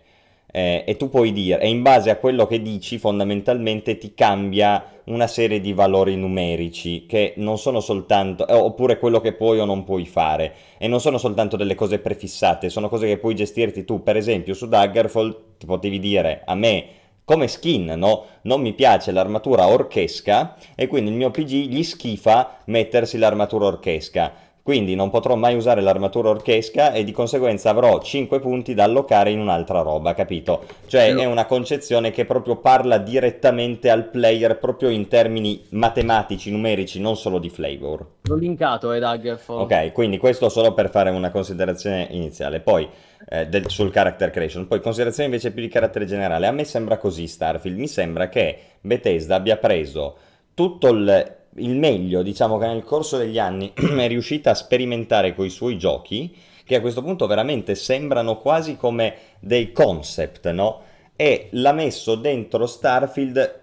Eh, e tu puoi dire, e in base a quello che dici, fondamentalmente ti cambia una serie di valori numerici che non sono soltanto, eh, oppure quello che puoi o non puoi fare, e non sono soltanto delle cose prefissate, sono cose che puoi gestirti tu. Per esempio, su Daggerfall ti potevi dire a me come skin, no? Non mi piace l'armatura orchesca e quindi il mio PG gli schifa mettersi l'armatura orchesca. Quindi non potrò mai usare l'armatura orchesca e di conseguenza avrò 5 punti da allocare in un'altra roba, capito? Cioè è una concezione che proprio parla direttamente al player, proprio in termini matematici, numerici, non solo di flavor. L'ho linkato, eh, Daggerfall. Ok, quindi questo solo per fare una considerazione iniziale. Poi eh, del- sul character creation, poi considerazione invece più di carattere generale. A me sembra così Starfield, mi sembra che Bethesda abbia preso tutto il, il meglio, diciamo che nel corso degli anni è riuscita a sperimentare con i suoi giochi, che a questo punto veramente sembrano quasi come dei concept, no? E l'ha messo dentro Starfield,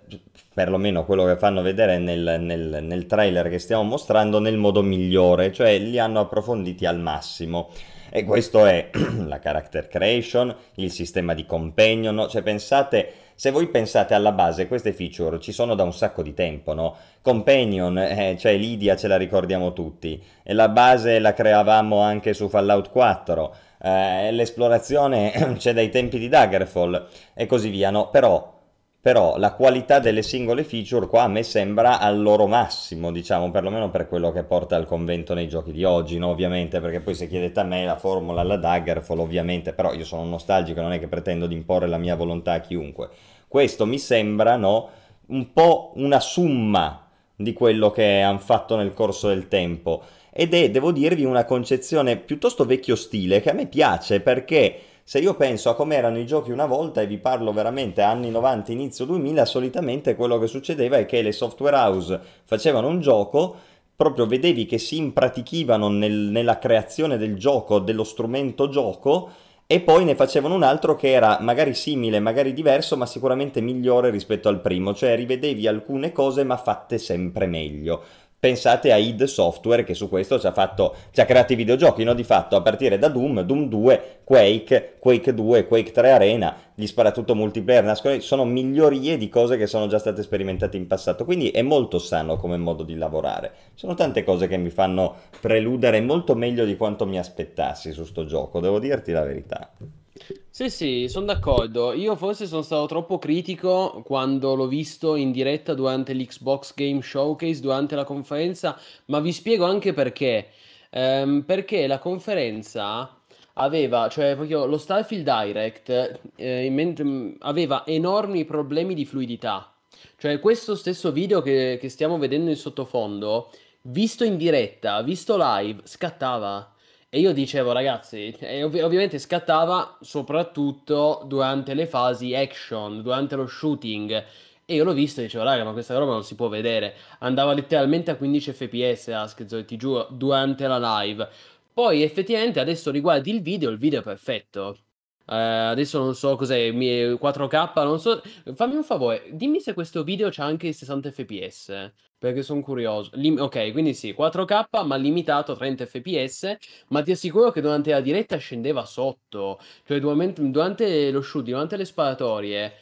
perlomeno quello che fanno vedere nel, nel- nel trailer che stiamo mostrando, nel modo migliore, cioè li hanno approfonditi al massimo. E questo è la character creation, il sistema di companion, no? cioè pensate, se voi pensate alla base, queste feature ci sono da un sacco di tempo, no? Companion, eh, cioè Lydia ce la ricordiamo tutti, e la base la creavamo anche su Fallout 4, eh, l'esplorazione c'è dai tempi di Daggerfall e così via, no? Però però la qualità delle singole feature qua a me sembra al loro massimo, diciamo, perlomeno per quello che porta al convento nei giochi di oggi, no? Ovviamente, perché poi se chiedete a me la formula alla Daggerfall, ovviamente, però io sono nostalgico, non è che pretendo di imporre la mia volontà a chiunque. Questo mi sembra, no? Un po' una summa di quello che hanno fatto nel corso del tempo. Ed è, devo dirvi, una concezione piuttosto vecchio stile che a me piace perché se io penso a come erano i giochi una volta, e vi parlo veramente anni 90, inizio 2000, solitamente quello che succedeva è che le software house facevano un gioco, proprio vedevi che si impratichivano nel- nella creazione del gioco, dello strumento gioco, e poi ne facevano un altro che era magari simile, magari diverso, ma sicuramente migliore rispetto al primo, cioè rivedevi alcune cose ma fatte sempre meglio. Pensate a id Software che su questo ci ha, fatto, ci ha creato i videogiochi, no? di fatto a partire da Doom, Doom 2, Quake, Quake 2, Quake 3 Arena, gli sparatutto multiplayer, nascono, sono migliorie di cose che sono già state sperimentate in passato, quindi è molto sano come modo di lavorare. Sono tante cose che mi fanno preludere molto meglio di quanto mi aspettassi su sto gioco, devo dirti la verità. Sì, sì, sono d'accordo. Io forse sono stato troppo critico quando l'ho visto in diretta durante l'Xbox Game Showcase, durante la conferenza, ma vi spiego anche perché. Ehm, perché la conferenza aveva, cioè proprio lo Starfield Direct, eh, in mente- aveva enormi problemi di fluidità. Cioè questo stesso video che, che stiamo vedendo in sottofondo, visto in diretta, visto live, scattava. E io dicevo, ragazzi, ov- ovviamente scattava soprattutto durante le fasi action, durante lo shooting. E io l'ho visto e dicevo, raga, ma questa roba non si può vedere. Andava letteralmente a 15 fps, Askzo, ti giuro, durante la live. Poi effettivamente adesso riguardi il video, il video è perfetto. Eh, adesso non so cos'è, 4K, non so. Fammi un favore, dimmi se questo video c'ha anche i 60 fps. Perché sono curioso. Lim- ok, quindi sì, 4K ma limitato a 30 fps. Ma ti assicuro che durante la diretta scendeva sotto. Cioè, durante, durante lo shooting, durante le sparatorie,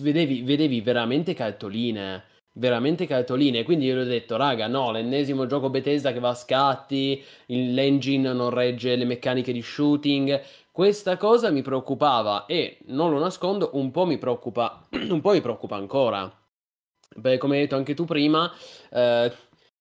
vedevi, vedevi veramente cartoline. Veramente cartoline. Quindi io gli ho detto, raga, no, l'ennesimo gioco Bethesda che va a scatti. L'engine non regge le meccaniche di shooting. Questa cosa mi preoccupava e non lo nascondo, un po' mi preoccupa, un po' mi preoccupa ancora. Beh, come hai detto anche tu prima, eh,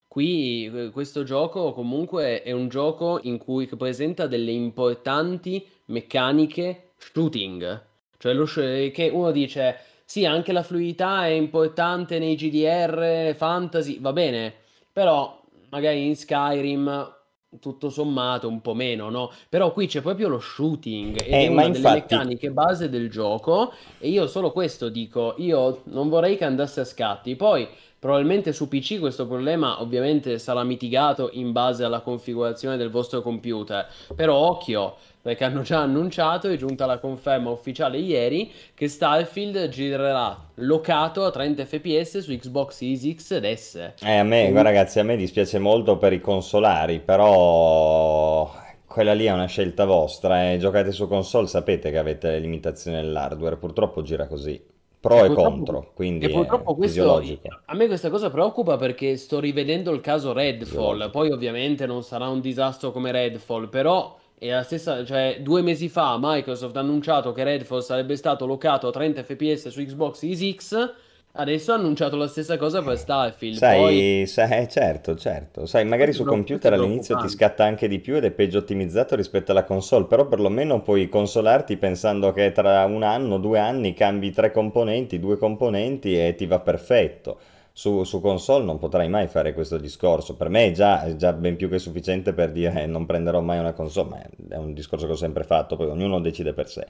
qui eh, questo gioco comunque è un gioco in cui presenta delle importanti meccaniche shooting. Cioè lo che uno dice, sì, anche la fluidità è importante nei GDR, fantasy, va bene, però magari in Skyrim tutto sommato un po' meno, no? Però qui c'è proprio lo shooting ed Eh, è una delle infatti, meccaniche base del gioco e io solo questo dico, io non vorrei che andasse a scatti. Poi probabilmente su PC questo problema ovviamente sarà mitigato in base alla configurazione del vostro computer, però occhio, perché hanno già annunciato, è giunta la conferma ufficiale ieri, che Starfield girerà locato a 30 fps su Xbox Series X ed S. eh, a me, guarda, ragazzi, a me dispiace molto per i consolari, però quella lì è una scelta vostra. Eh. Giocate su console, sapete che avete le limitazioni dell'hardware, purtroppo gira così. Pro E e contro, quindi e è purtroppo questo, a me questa cosa preoccupa perché sto rivedendo il caso Redfall, poi ovviamente non sarà un disastro come Redfall, però è la stessa, cioè due mesi fa Microsoft ha annunciato che Redfall sarebbe stato locato a 30 fps su Xbox Series X, adesso ha annunciato la stessa cosa per Starfield, poi Sai, sai, certo, certo. Sai, magari su computer all'inizio ti scatta anche di più ed è peggio ottimizzato rispetto alla console, però perlomeno puoi consolarti pensando che tra un anno, due anni cambi tre componenti, due componenti e ti va perfetto. Su, su console non potrai mai fare questo discorso. Per me è già, è già ben più che sufficiente per dire eh, non prenderò mai una console, ma è un discorso che ho sempre fatto, poi ognuno decide per sé.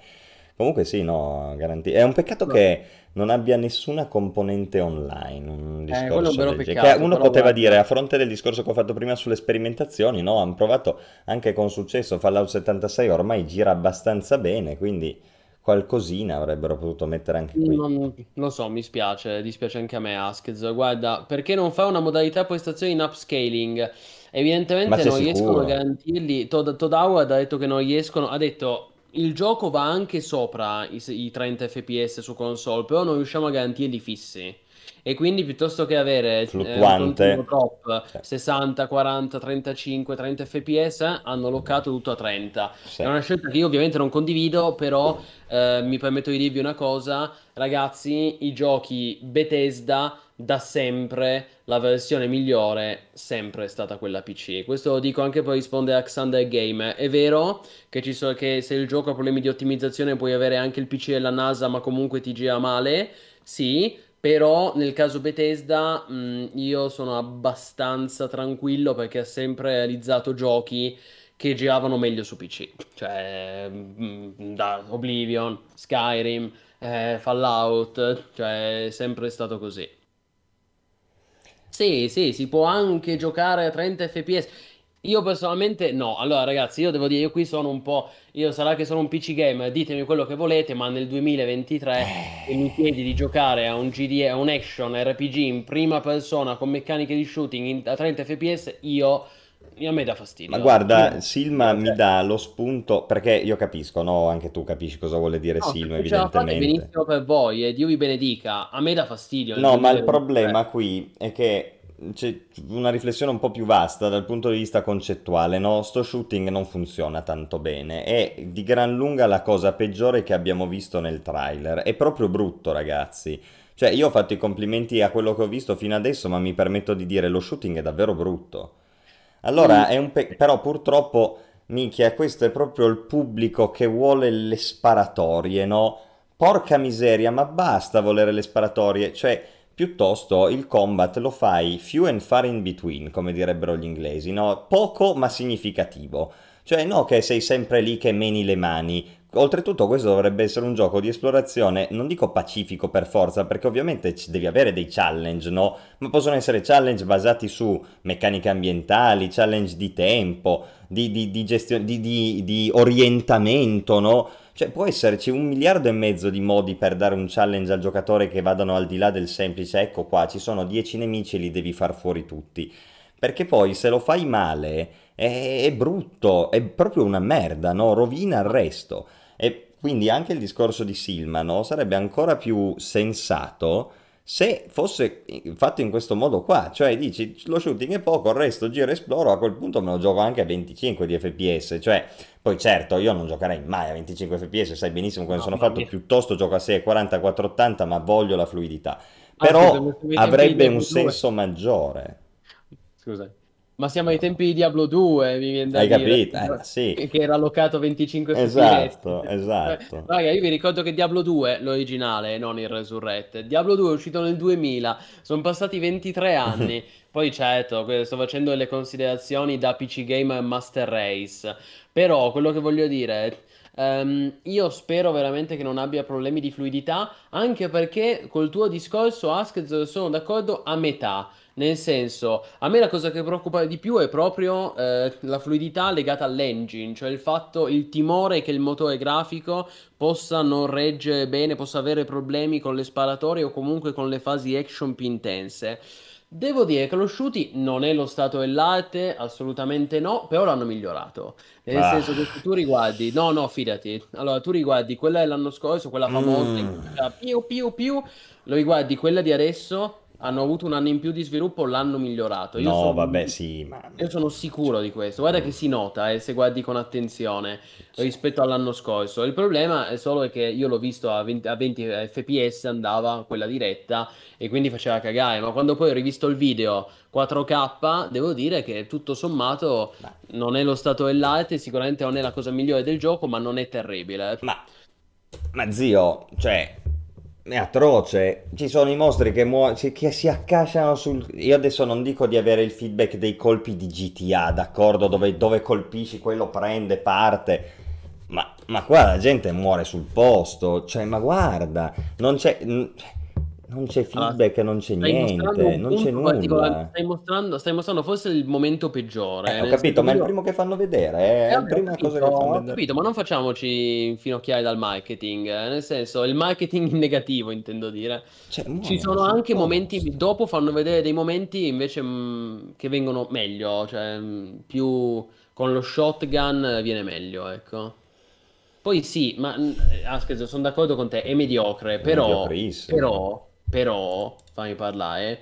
Comunque sì, no, garanti- È un peccato No. che non abbia nessuna componente online, un Eh, un discorso vero del genere. Che peccato, uno poteva dire, guarda, a fronte del discorso che ho fatto prima sulle sperimentazioni, no, hanno provato anche con successo Fallout 76, ormai gira abbastanza bene, quindi qualcosina avrebbero potuto mettere anche qui. Non lo so, mi spiace, dispiace anche a me Askez. Guarda, perché non fa una modalità prestazione in upscaling? Evidentemente non riescono a garantirli. Todd Howard ha detto che non riescono. Ha detto il gioco va anche sopra i, i 30 fps su console, però non riusciamo a garantirli fissi. E quindi piuttosto che avere eh, Fluttuante. drop Sì, 60, 40, 35, 30 fps, eh, hanno loccato tutto a 30. sì. È una scelta che io ovviamente non condivido, però eh, mi permetto di dirvi una cosa, ragazzi, i giochi Bethesda da sempre la versione migliore sempre è stata quella PC. Questo lo dico anche per rispondere a Xander Game. È vero che, ci so- che se il gioco ha problemi di ottimizzazione puoi avere anche il PC della NASA, ma comunque ti gira male. Sì, però nel caso Bethesda mh, io sono abbastanza tranquillo perché ha sempre realizzato giochi che giravano meglio su PC. Cioè, mh, da Oblivion, Skyrim, eh, Fallout, cioè è sempre stato così. Sì, sì, si può anche giocare a 30 fps. Io personalmente no. Allora, ragazzi, io devo dire, io qui sono un po'. Io sarà che sono un PC gamer, ditemi quello che volete, ma nel 2023 e mi chiedi di giocare a un GDE, a un action RPG in prima persona con meccaniche di shooting in- a 30 fps, io. A me dà fastidio. Ma guarda, Io- Silma mi cioè, dà lo spunto, perché io capisco, no? Anche tu capisci cosa vuole dire no, Silma, evidentemente. benissimo per voi e Dio vi benedica. A me dà fastidio No, ma il 2023. problema qui è che c'è una riflessione un po' più vasta dal punto di vista concettuale, no? Sto shooting non funziona tanto bene, è di gran lunga la cosa peggiore che abbiamo visto nel trailer, è proprio brutto, ragazzi. Cioè, io ho fatto i complimenti a quello che ho visto fino adesso, ma mi permetto di dire lo shooting è davvero brutto. Allora, Mm. è un pe- però purtroppo, minchia, questo è proprio il pubblico che vuole le sparatorie, no? Porca miseria, ma basta volere le sparatorie, cioè, piuttosto il combat lo fai few and far in between, come direbbero gli inglesi, no? Poco ma significativo. Cioè, no che sei sempre lì che meni le mani. Oltretutto questo dovrebbe essere un gioco di esplorazione, non dico pacifico per forza, perché ovviamente devi avere dei challenge, no? Ma possono essere challenge basati su meccaniche ambientali, challenge di tempo, di, di, di di, di orientamento, no? Cioè può esserci un miliardo e mezzo di modi per dare un challenge al giocatore che vadano al di là del semplice, ecco qua, ci sono 10 nemici e li devi far fuori tutti. Perché poi se lo fai male è, è brutto, è proprio una merda, no? Rovina il resto. E quindi anche il discorso di Silma, no? Sarebbe ancora più sensato se fosse fatto in questo modo qua, cioè dici lo shooting è poco, il resto giro e esploro, a quel punto me lo gioco anche a 25 di fps, cioè poi certo io non giocherei mai a 25 fps, sai benissimo come No, sono fatto, mi- piuttosto gioco a 6, 40, 480, ma voglio la fluidità. Però avrebbe un senso maggiore. Scusa. Ma siamo ai tempi di Diablo 2, mi viene da Hai dire. capito? Eh, sì. Che era allocato 25 fps. Esatto, esatto. Eh, Raga, io vi ricordo che Diablo 2, l'originale, non il Resurrect, Diablo 2 è uscito nel 2000, sono passati 23 anni. Poi certo, sto facendo delle considerazioni da PC Gamer Master Race, però quello che voglio dire... ehm, io spero veramente che non abbia problemi di fluidità, anche perché col tuo discorso, Asked, sono d'accordo a metà. Nel senso, a me la cosa che preoccupa di più è proprio eh, la fluidità legata all'engine, cioè il fatto, il timore che il motore grafico possa non reggere bene, possa avere problemi con le sparatorie o comunque con le fasi action più intense. Devo dire che lo shooting non è lo stato dell'arte, assolutamente no, però l'hanno migliorato. Nel Ah. senso che tu riguardi, no, no, fidati. Allora, tu riguardi quella dell'anno scorso, quella famosa, Mm. piu piu piu, lo riguardi quella di adesso, hanno avuto un anno in più di sviluppo, l'hanno migliorato. Io No, sono, vabbè, sì, ma... io sono sicuro di questo. Guarda che si nota, eh, se guardi con attenzione rispetto all'anno scorso. Il problema è solo che io l'ho visto a 20, a 20 fps, andava quella diretta e quindi faceva cagare. Ma quando poi ho rivisto il video 4K, devo dire che tutto sommato non è lo stato dell'arte, sicuramente non è la cosa migliore del gioco, ma non è terribile. Ma, ma zio, cioè, è atroce. Ci sono i mostri che, muo- ci- che si accasciano sul... Io adesso non dico di avere il feedback dei colpi di GTA, d'accordo? Dove, dove colpisci, quello prende, parte. Ma, ma qua la gente muore sul posto. Cioè, ma guarda, non c'è... n- Non c'è feedback, non c'è niente, non c'è nulla. stai mostrando, stai mostrando forse il momento peggiore. Eh, ho capito, ma è il primo che fanno vedere, eh, è Eh, la ho prima cosa che capito, fanno ho vedere. capito, ma non facciamoci infinocchiare dal marketing, eh, nel senso, il marketing in negativo, intendo dire. Cioè, Ci sono anche posto. momenti, dopo fanno vedere dei momenti invece mh, che vengono meglio, cioè mh, più con lo shotgun eh, viene meglio, ecco. Poi sì, ma mh, ah, scherzo, sono d'accordo con te, è mediocre, però, Mediocrissimo. però, però, fammi parlare,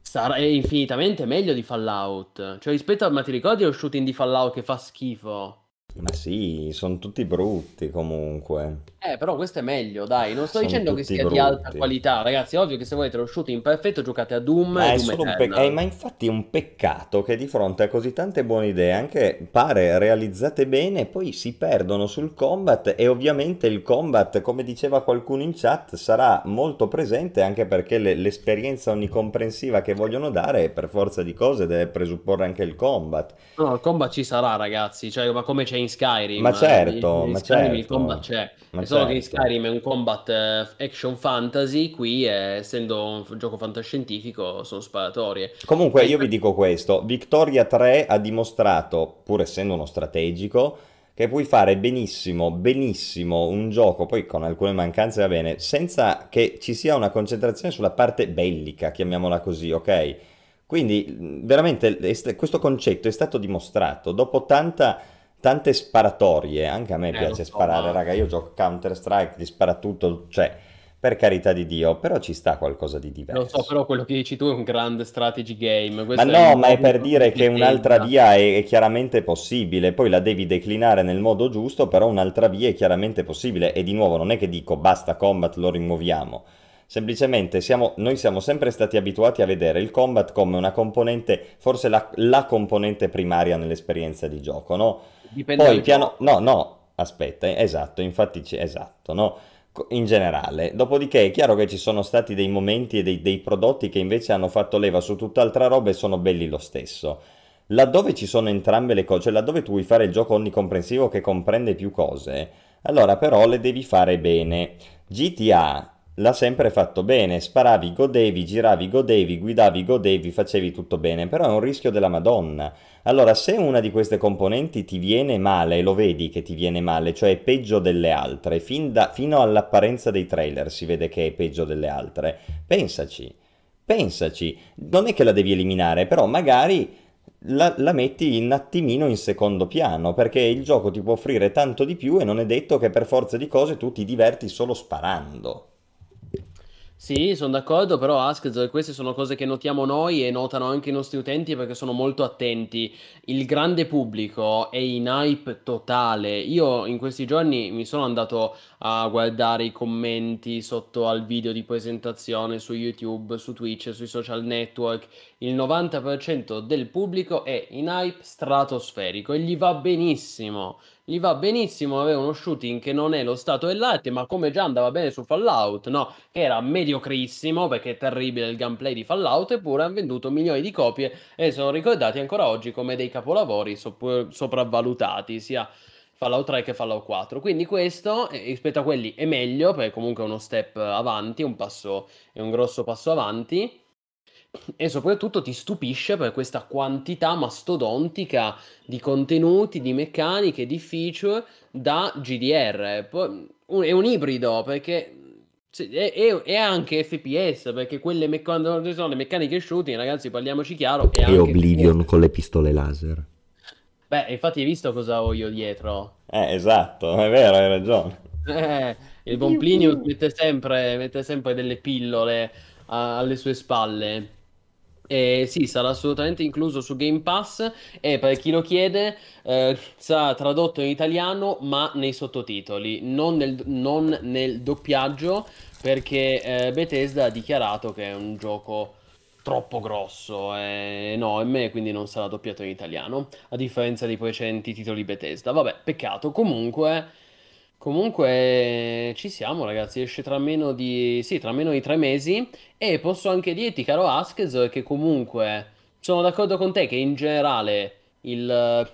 sarà, è infinitamente meglio di Fallout. Cioè rispetto a, ma ti ricordi lo shooting di Fallout che fa schifo? Ma sì, sono tutti brutti comunque. Eh, però questo è meglio, dai. Non sto Sono dicendo che sia di alta brutti. qualità, ragazzi. È ovvio che se volete lo shooting perfetto, giocate a Doom Ma è Doom solo un pe- eh, ma infatti è un peccato che di fronte a così tante buone idee, anche pare realizzate bene, poi si perdono sul combat e ovviamente il combat, come diceva qualcuno in chat, sarà molto presente anche perché le- l'esperienza onnicomprensiva che vogliono dare per forza di cose deve presupporre anche il combat. No, il combat ci sarà, ragazzi. Cioè, ma come c'è in Skyrim. Ma eh, certo, in ma Skyrim il certo, combat c'è. ma È solo che in certo. Skyrim è un combat eh, action fantasy, qui eh, essendo un gioco fantascientifico sono sparatorie. Comunque io vi dico questo, Victoria 3 ha dimostrato, pur essendo uno strategico, che puoi fare benissimo, benissimo un gioco, poi con alcune mancanze va bene, senza che ci sia una concentrazione sulla parte bellica, chiamiamola così, ok? Quindi veramente è st- questo concetto è stato dimostrato dopo tanta, tante sparatorie, anche a me eh, piace so, sparare, ma raga, io gioco Counter-Strike, ti spara tutto, cioè, per carità di Dio, però ci sta qualcosa di lo so, diverso. però quello che dici tu è un grande strategy game. Ma Questo il no, ma è per di dire che un'altra via è, è chiaramente possibile, poi la devi declinare nel modo giusto, però un'altra via è chiaramente possibile. E di nuovo, non è che dico basta combat, lo rimuoviamo. Semplicemente siamo, noi siamo sempre stati abituati a vedere il combat come una componente, forse la, la componente primaria nell'esperienza di gioco, no? Dipende Poi piano... No, no, aspetta, eh, esatto, infatti, ci- esatto, no? In generale. Dopodiché è chiaro che ci sono stati dei momenti e dei, dei prodotti che invece hanno fatto leva su tutt'altra roba e sono belli lo stesso. Laddove ci sono entrambe le cose, cioè laddove tu vuoi fare il gioco onnicomprensivo che comprende più cose, allora però le devi fare bene. GTA l'ha sempre fatto bene, sparavi, godevi, giravi, godevi, guidavi, godevi, facevi tutto bene, però è un rischio della Madonna. Allora, se una di queste componenti ti viene male, e lo vedi che ti viene male, cioè è peggio delle altre, fin da- fino all'apparenza dei trailer si vede che è peggio delle altre, pensaci, pensaci, non è che la devi eliminare, però magari la, la metti un attimino in secondo piano, perché il gioco ti può offrire tanto di più e non è detto che per forza di cose tu ti diverti solo sparando. Sì, sono d'accordo, però Asked, queste sono cose che notiamo noi e notano anche i nostri utenti perché sono molto attenti. Il grande pubblico è in hype totale. Io in questi giorni mi sono andato a guardare i commenti sotto al video di presentazione su YouTube, su Twitch, sui social network. Il 90% del pubblico è in hype stratosferico e gli va benissimo. Gli va benissimo avere uno shooting che non è lo stato dell'arte, ma come già andava bene su Fallout, no? Che era mediocrissimo perché è terribile il gameplay di Fallout, eppure hanno venduto milioni di copie e sono ricordati ancora oggi come dei capolavori sop- sopravvalutati, sia Fallout 3 che Fallout 4. Quindi questo rispetto a quelli è meglio, perché comunque è uno step avanti, un passo, è un grosso passo avanti. E soprattutto ti stupisce per questa quantità mastodontica di contenuti, di meccaniche, di feature da GDR. Poi, un- è un ibrido perché è, anche FPS perché quelle me- quando ci sono le meccaniche shooting, ragazzi, parliamoci chiaro, è E anche Oblivion con le pistole laser. Beh, infatti hai visto cosa ho io dietro? Eh, esatto, è vero, hai ragione. Eh, il buon Plinius mette sempre, mette sempre delle pillole a- alle sue spalle. E sì, sarà assolutamente incluso su Game Pass e per chi lo chiede eh, sarà tradotto in italiano ma nei sottotitoli, non nel, non nel doppiaggio perché eh, Bethesda ha dichiarato che è un gioco troppo grosso e enorme, quindi non sarà doppiato in italiano, a differenza dei precedenti titoli Bethesda. Vabbè, peccato. Comunque... Comunque ci siamo ragazzi, esce tra meno di, sì, tra meno di tre mesi e posso anche dirti caro Askez che comunque sono d'accordo con te che in generale il,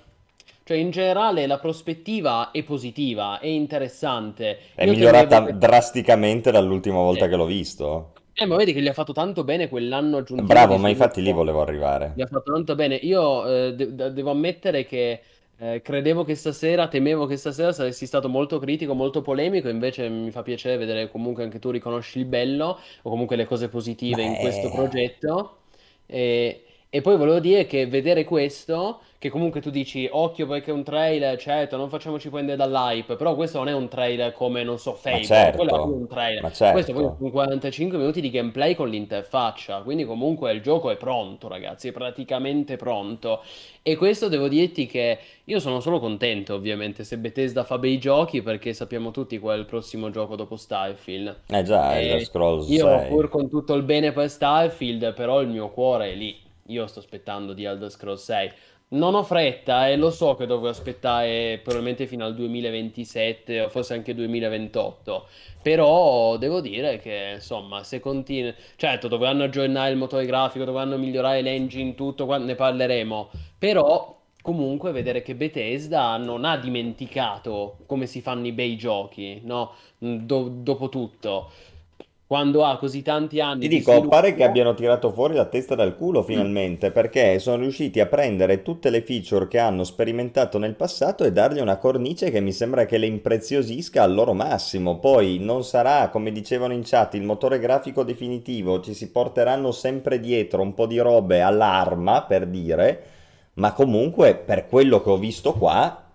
cioè in generale la prospettiva è positiva, è interessante. È Io migliorata temevo- drasticamente dall'ultima volta Sì. che l'ho visto. Eh, ma vedi che gli ha fatto tanto bene quell'anno aggiuntivo Bravo, ma infatti lì volevo arrivare. Mi ha fatto tanto bene. Io eh, de- de- devo ammettere che eh, credevo che stasera, temevo che stasera saresti stato molto critico, molto polemico. Invece mi fa piacere vedere comunque anche tu riconosci il bello o comunque le cose positive in Beh. questo progetto. E, e poi volevo dire che vedere questo, che comunque tu dici occhio perché è un trailer, certo, non facciamoci prendere dall'hype, però questo non è un trailer come, non so, Fable, certo, quello è un trailer. certo. Questo poi sono 45 minuti di gameplay con l'interfaccia, quindi comunque il gioco è pronto, ragazzi, è praticamente pronto. E questo devo dirti che io sono solo contento, ovviamente, se Bethesda fa bei giochi, perché sappiamo tutti qual è il prossimo gioco dopo Starfield. Eh già, E Elder Scrolls io, 6. pur con tutto il bene per Starfield, però il mio cuore è lì. Io sto aspettando di Elder Scrolls 6. Non ho fretta e lo so che dovrò aspettare probabilmente fino al 2027 o forse anche 2028. Però devo dire che insomma, se continua, certo, dovranno aggiornare il motore grafico, dovranno migliorare l'engine, tutto, ne parleremo. Però comunque vedere che Bethesda non ha dimenticato come si fanno i bei giochi, no? Do- dopo tutto quando ha così tanti anni Ti di dico, sviluppo, pare che abbiano tirato fuori la testa dal culo finalmente, perché sono riusciti a prendere tutte le feature che hanno sperimentato nel passato e dargli una cornice che mi sembra che le impreziosisca al loro massimo. Poi non sarà, come dicevano in chat, il motore grafico definitivo, ci si porteranno sempre dietro un po' di robe all'arma, per dire, ma comunque per quello che ho visto qua,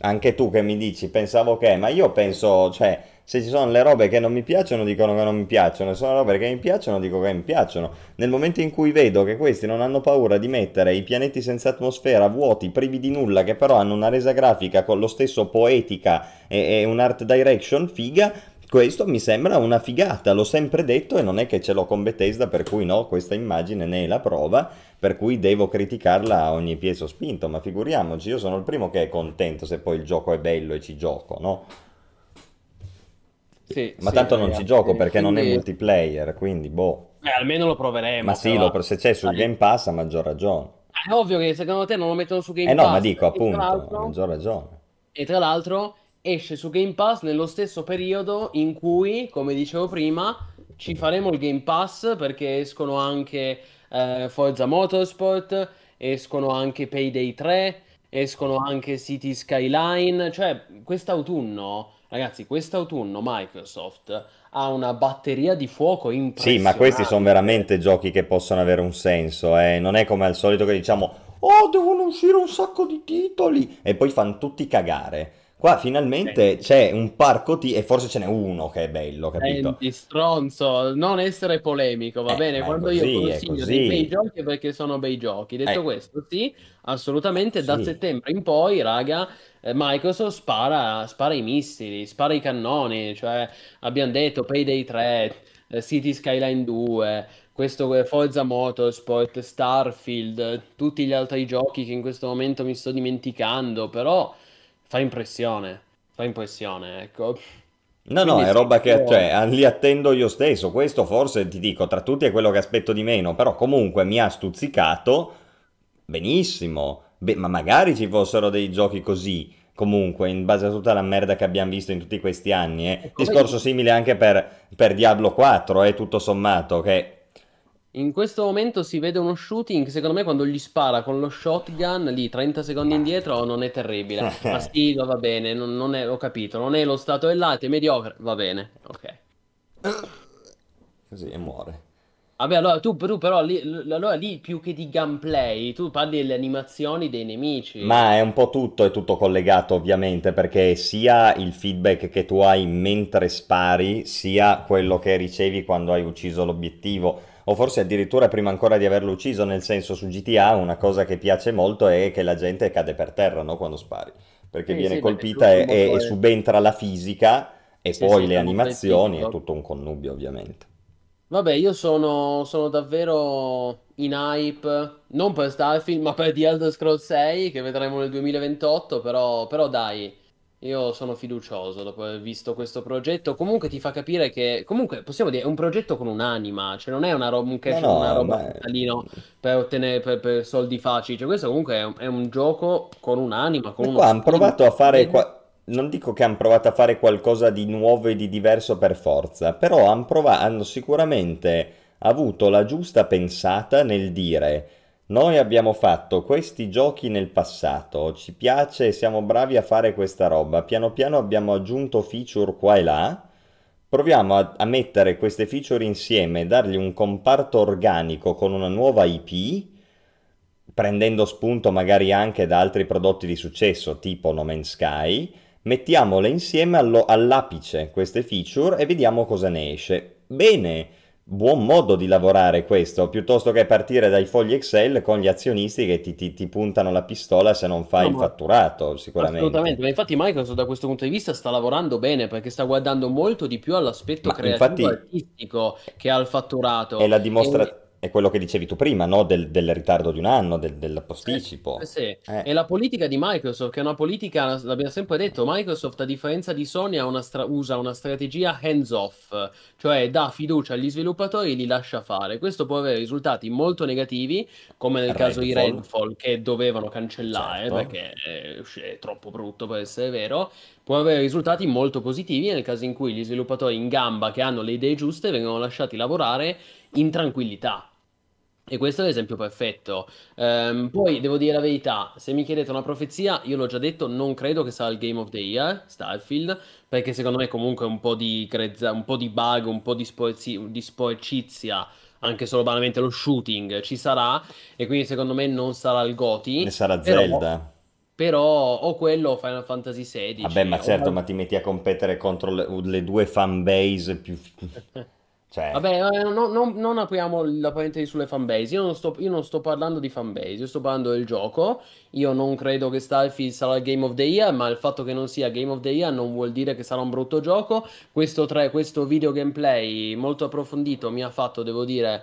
anche tu che mi dici, pensavo che, ma io penso, cioè se ci sono le robe che non mi piacciono, dicono che non mi piacciono, se sono robe che mi piacciono, dico che mi piacciono. Nel momento in cui vedo che questi non hanno paura di mettere i pianeti senza atmosfera vuoti, privi di nulla, che però hanno una resa grafica con lo stesso poetica e, e un art direction figa, questo mi sembra una figata, l'ho sempre detto e non è che ce l'ho con Bethesda, per cui no, questa immagine ne è la prova, per cui devo criticarla a ogni piede sospinto, ma figuriamoci, io sono il primo che è contento se poi il gioco è bello e ci gioco, no? Sì, Ma sì, tanto non ci gioco perché non è quindi- multiplayer, quindi boh. Eh, almeno lo proveremo. Ma sì, lo- se c'è sul. Game Pass ha maggior ragione. È ovvio che secondo te non lo mettono su Game Eh no, Pass. ma dico e tra appunto, ha maggior ragione. E tra l'altro esce su Game Pass nello stesso periodo in cui, come dicevo prima, ci faremo il Game Pass perché escono anche eh, Forza Motorsport, escono anche Payday 3, escono anche City Skyline, cioè quest'autunno, ragazzi, quest'autunno Microsoft ha una batteria di fuoco Sì, impressionante. ma questi sono veramente giochi che possono avere un senso, eh. Non è come al solito che diciamo, oh, devono uscire un sacco di titoli e poi fanno tutti cagare. Qua finalmente c'è un parco ti- e forse ce n'è uno che è bello, capito? Senti, stronzo, non essere polemico, va Eh, bene? Quando così, io consiglio dei bei giochi è perché sono bei giochi. Detto Eh. questo, sì, assolutamente da Sì. settembre in poi, raga, eh, Microsoft spara, spara i missili, spara i cannoni, cioè abbiamo detto Payday 3, eh, City Skyline 2, questo eh, Forza Motorsport, Starfield, eh, tutti gli altri giochi che in questo momento mi sto dimenticando, però fa impressione, fa impressione, ecco. No, no, Quindi è sì, roba che io- cioè, li attendo io stesso. Questo forse ti dico, tra tutti è quello che aspetto di meno, però comunque mi ha stuzzicato benissimo. Beh, ma magari ci fossero dei giochi così, comunque, in base a tutta la merda che abbiamo visto in tutti questi anni. Eh. Discorso simile anche per, per Diablo 4, eh, tutto sommato, che In questo momento si vede uno shooting, secondo me quando gli spara con lo shotgun lì 30 secondi indietro non è terribile. Ma sì, va bene, non, non è, ho capito, non è lo stato dell'arte, è mediocre, va bene, ok. così e muore. Vabbè, allora tu, tu però lì, allora lì più che di gameplay, tu parli delle animazioni dei nemici. Ma è un po' tutto, è tutto collegato ovviamente, perché sia il feedback che tu hai mentre spari, sia quello che ricevi quando hai ucciso l'obiettivo, o forse addirittura prima ancora di averlo ucciso, nel senso su GTA una cosa che piace molto è che la gente cade per terra, no? Quando spari, perché Sì, viene sì, perché colpita e, tutto e- e subentra la fisica e Sì, poi sì, le animazioni, è tutto un connubio ovviamente. Vabbè, io sono, sono davvero in hype, non per Starfield, ma per The Elder Scrolls 6, che vedremo nel 2028, però, però dai, io sono fiducioso dopo aver visto questo progetto. Comunque ti fa capire che, comunque possiamo dire, è un progetto con un'anima, cioè non è una roba, un cash, No, no, una roba ma- per ottenere per, per soldi facili, cioè questo comunque è un, è un gioco con un'anima, con Ma uno qua hanno spirito. provato a fare, qua- non dico che hanno provato a fare qualcosa di nuovo e di diverso per forza, però han prova- hanno sicuramente avuto la giusta pensata nel dire noi abbiamo fatto questi giochi nel passato, ci piace e siamo bravi a fare questa roba, piano piano abbiamo aggiunto feature qua e là, proviamo a, a mettere queste feature insieme, dargli un comparto organico con una nuova IP prendendo spunto magari anche da altri prodotti di successo tipo No Man's Sky, mettiamole insieme allo- all'apice queste feature e vediamo cosa ne esce. Bene, buon modo di lavorare questo, piuttosto che partire dai fogli Excel con gli azionisti che ti, ti- ti puntano la pistola se non fai No, il fatturato, sicuramente. Assolutamente, ma infatti Microsoft da questo punto di vista sta lavorando bene perché sta guardando molto di più all'aspetto Ma creativo infatti- artistico che al fatturato. È la dimostra- E- è quello che dicevi tu prima, no? Del, del ritardo di un anno, del, del posticipo. Eh, sì. Eh. E la politica di Microsoft, che è una politica, l'abbiamo sempre detto, Microsoft a differenza di Sony ha una stra- usa una strategia hands-off, cioè dà fiducia agli sviluppatori e li lascia fare. Questo può avere risultati molto negativi, come nel caso di Redfall. Redfall, che dovevano cancellare Certo. perché è, è troppo brutto per essere vero. Può avere risultati molto positivi nel caso in cui gli sviluppatori in gamba che hanno le idee giuste vengono lasciati lavorare in tranquillità. E questo è l'esempio perfetto. Ehm, poi devo dire la verità, se mi chiedete una profezia, io l'ho già detto, non credo che sarà il Game of the Year, Starfield, perché secondo me comunque un po' di grezza, un po' di bug, un po' di, sporci- di sporcizia, anche solo banalmente lo shooting ci sarà, e quindi secondo me non sarà il GOTY, Ne sarà però, Zelda. però o quello o Final Fantasy XVI, Vabbè, ma o certo, ma ti metti a competere contro le, le due fanbase più... Cioè, Vabbè, eh, no- non, non apriamo la parentesi sulle fanbase. Io non sto, io non sto parlando di fanbase, io sto parlando del gioco. Io non credo che Starfield sarà il Game of the Year, ma il fatto che non sia Game of the Year non vuol dire che sarà un brutto gioco. Questo, tre- questo video gameplay molto approfondito mi ha fatto, devo dire,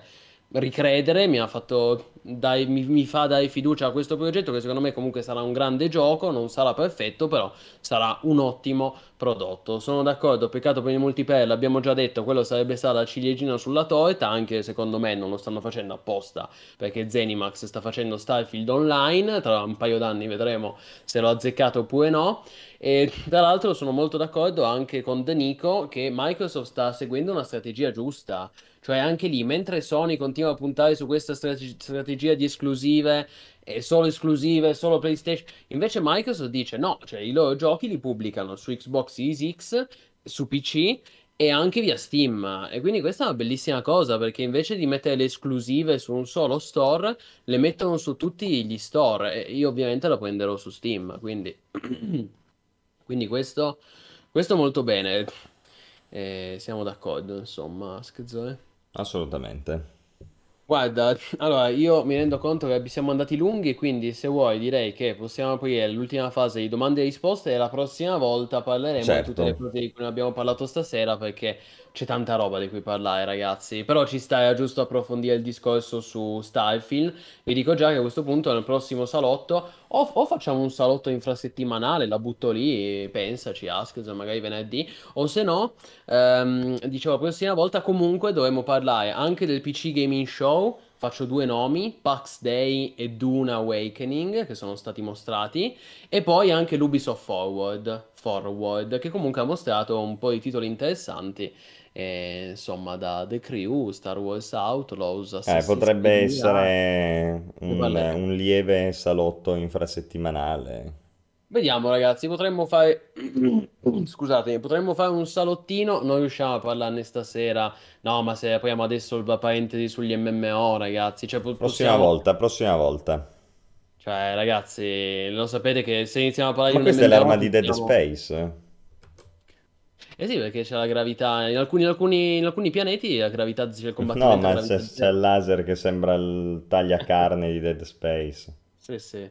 ricredere, mi ha fatto dai- mi, mi fa dare fiducia a questo progetto che secondo me comunque sarà un grande gioco, non sarà perfetto, però sarà un ottimo prodotto. Sono d'accordo, peccato per il multiplayer, l'abbiamo già detto, quello sarebbe stata la ciliegina sulla torta, anche secondo me non lo stanno facendo apposta, perché Zenimax sta facendo Starfield Online, tra un paio d'anni vedremo se l'ho azzeccato oppure no. E tra l'altro sono molto d'accordo anche con Danico che Microsoft sta seguendo una strategia giusta. Cioè anche lì, mentre Sony continua a puntare su questa strate- strategia di esclusive, e solo esclusive, solo PlayStation, invece Microsoft dice no, cioè i loro giochi li pubblicano su Xbox Series X, su PC e anche via Steam. E quindi questa è una bellissima cosa perché invece di mettere le esclusive su un solo store, le mettono su tutti gli store. E io ovviamente la prenderò su Steam, quindi, quindi questo, questo molto bene. Eh, siamo d'accordo, insomma, scherzone. assolutamente. Guarda, allora io mi rendo conto che siamo andati lunghi, quindi se vuoi direi che possiamo aprire l'ultima fase di domande e risposte e la prossima volta parleremo di tutte le Certo. cose di cui abbiamo parlato stasera perché c'è tanta roba di cui parlare, ragazzi. Però ci sta, giusto approfondire il discorso su Starfield. Vi dico già che a questo punto nel prossimo salotto o, o facciamo un salotto infrasettimanale, la butto lì, pensaci, Ask, magari venerdì, o se no, ehm, dicevo la prossima volta comunque dovremmo parlare anche del PC Gaming Show. Faccio due nomi, PAX Day e Dune Awakening, che sono stati mostrati, e poi anche l'Ubisoft Forward, Forward, che comunque ha mostrato un po' di titoli interessanti, eh, insomma, da The Crew, Star Wars Outlaws, Eh, Assassin's potrebbe Creed essere ne un, un lieve salotto infrasettimanale. Vediamo ragazzi, potremmo fare... Scusate, potremmo fare un salottino, non riusciamo a parlarne stasera. No, ma se apriamo adesso la parentesi sugli MMO, ragazzi, cioè po- Prossima possiamo... volta, prossima volta. Cioè, ragazzi, lo sapete che se iniziamo a parlare Ma di un questa è l'arma di Dead possiamo... Space. Eh sì, perché c'è la gravità, in alcuni, in alcuni- in alcuni pianeti la gravità, c'è il No, combattimento a ma c'è c'è il laser che sembra il tagliacarne di Dead Space. Sì, sì.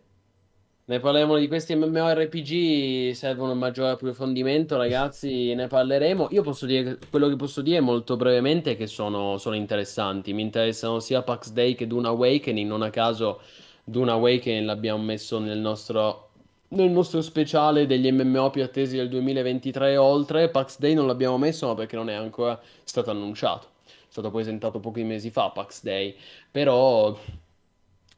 Ne parleremo di questi MMORPG, servono un maggiore approfondimento, ragazzi, ne parleremo. Io posso dire, quello che posso dire molto brevemente è che sono, sono interessanti. Mi interessano sia Pax Day che Dune Awakening, non a caso Dune Awakening l'abbiamo messo nel nostro, nel nostro speciale degli MMO più attesi del 2023 e oltre. Pax Day non l'abbiamo messo, ma perché non è ancora stato annunciato. È stato presentato pochi mesi fa, Pax Day. Però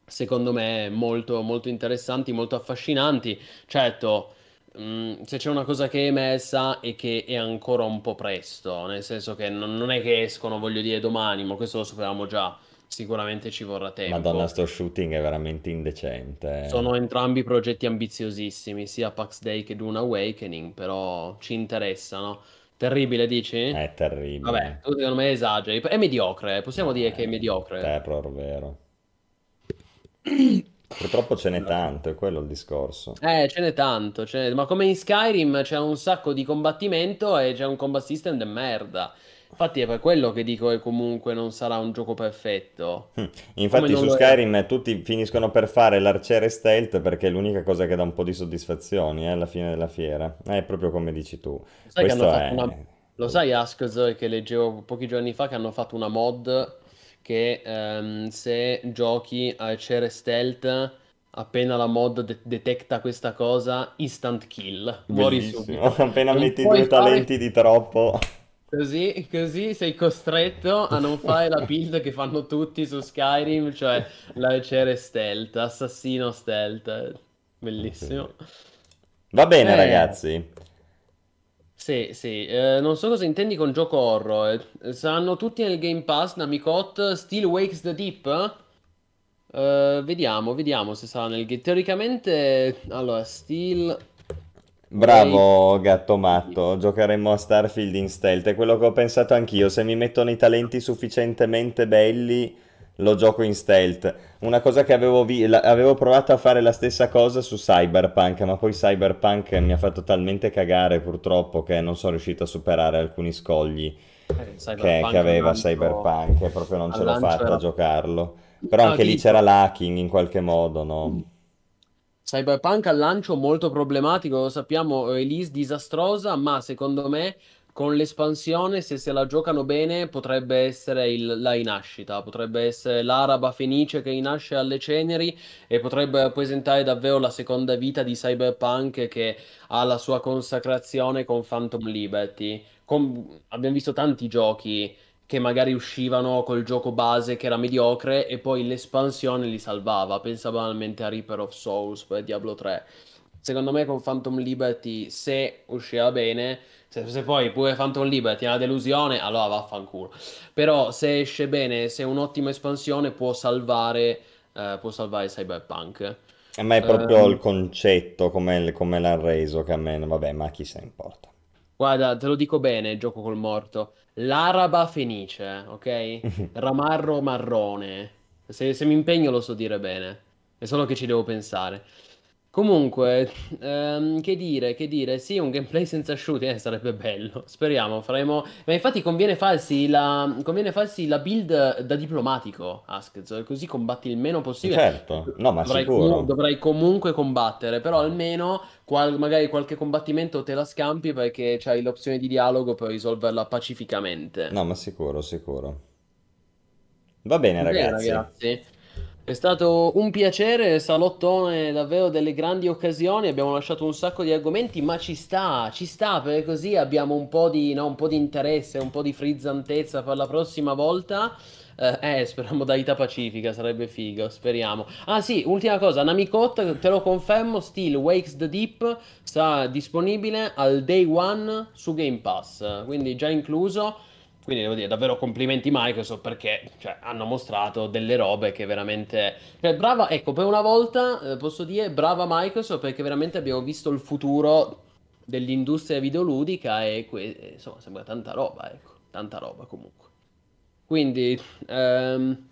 secondo me molto, molto interessanti, molto affascinanti. Certo, mh, se c'è una cosa che è emersa è che è ancora un po' presto, nel senso che non è che escono, voglio dire, domani, ma questo lo sapevamo già. Sicuramente ci vorrà Madonna, tempo. sto shooting è veramente indecente. eh. Sono entrambi progetti ambiziosissimi, sia Pax Day che Dune Awakening, però ci interessano. Terribile, dici? È Vabbè, terribile. tu secondo me esageri. È mediocre, eh, possiamo dire che è Eh, mediocre. terror, vero. Purtroppo ce n'è tanto, è quello il discorso. Eh, ce n'è tanto, ce n'è- ma come in Skyrim c'è un sacco di combattimento e c'è un combat system de merda. Infatti è per quello che dico che comunque non sarà un gioco perfetto. Hm. Infatti su lo è. Skyrim tutti finiscono per fare l'arciere stealth perché è l'unica cosa che dà un po' di soddisfazioni eh, alla fine della fiera. È proprio come dici tu. Sai è... una... Lo sai, Askz, che leggevo pochi giorni fa che hanno fatto una mod che ehm, se giochi a Cere Stealth, appena la mod de- detecta questa cosa, instant kill, muori subito. Appena Non metti due fare- talenti di troppo. Così, così sei costretto a non fare la build che fanno tutti su Skyrim, cioè la Cere Stealth, assassino stealth. Bellissimo. Va bene, Eh. ragazzi. Sì, sì, eh, non so cosa intendi con gioco horror. eh. Saranno tutti nel Game Pass, Namicot, Still Wakes the Deep? Eh, vediamo, vediamo se sarà nel game. Teoricamente, allora, Still... Bravo, gatto matto. Giocheremo a Starfield in stealth. È quello che ho pensato anch'io. Se mi mettono i talenti sufficientemente belli, lo gioco in stealth. Una cosa che avevo, vi- la- avevo provato a fare la stessa cosa su Cyberpunk, ma poi Cyberpunk mi ha fatto talmente cagare purtroppo che non sono riuscito a superare alcuni scogli eh, che, che aveva lancio- Cyberpunk e proprio non ce l'ho fatta era- a giocarlo. Però Ah, anche lì c'era l'hacking in qualche modo, no? Cyberpunk al lancio molto problematico, lo sappiamo, release disastrosa, ma secondo me con l'espansione, se se la giocano bene, potrebbe essere il- la rinascita, potrebbe essere l'araba fenice che rinasce alle ceneri e potrebbe rappresentare davvero la seconda vita di Cyberpunk che ha la sua consacrazione con Phantom Liberty. Com- abbiamo visto tanti giochi che magari uscivano col gioco base che era mediocre e poi l'espansione li salvava. Pensa banalmente a Reaper of Souls per Diablo 3. Secondo me con Phantom Liberty, se uscirà bene, se, se poi pure Phantom Liberty è una delusione, allora vaffanculo. Però se esce bene, se è un'ottima espansione, può salvare, eh, può salvare Cyberpunk. A me è proprio Ehm. il concetto, come, come l'hanno reso, che a me, vabbè, ma chi se ne importa. Guarda, te lo dico bene, gioco col morto. L'araba fenice, ok? Ramarro marrone. Se, se mi impegno lo so dire bene. È solo che ci devo pensare. Comunque, ehm, che dire, che dire, sì, un gameplay senza shooting eh, sarebbe bello. Speriamo, faremo. Ma infatti conviene farsi la, conviene farsi la build da diplomatico, Askez, così combatti il meno possibile. Certo, no, ma Dovrai, sicuro. dovrai comunque combattere, però almeno qual- magari qualche combattimento te la scampi perché c'hai l'opzione di dialogo per risolverla pacificamente. No, ma sicuro, sicuro. Va bene, Bene, ragazzi. È stato un piacere, salottone, davvero delle grandi occasioni. Abbiamo lasciato un sacco di argomenti, ma ci sta, ci sta, perché così abbiamo un po' di, no, un po' di interesse, un po' di frizzantezza per la prossima volta. Eh, eh, speriamo modalità pacifica, sarebbe figo, speriamo. Ah sì, ultima cosa, Namicot, te lo confermo, Still Wakes the Deep sarà disponibile al day one su Game Pass, quindi già incluso. Quindi devo dire davvero complimenti Microsoft perché cioè, hanno mostrato delle robe che veramente... cioè, brava, ecco, per una volta eh, posso dire brava Microsoft perché veramente abbiamo visto il futuro dell'industria videoludica e que- e, insomma sembra tanta roba, ecco, tanta roba comunque. Quindi ehm,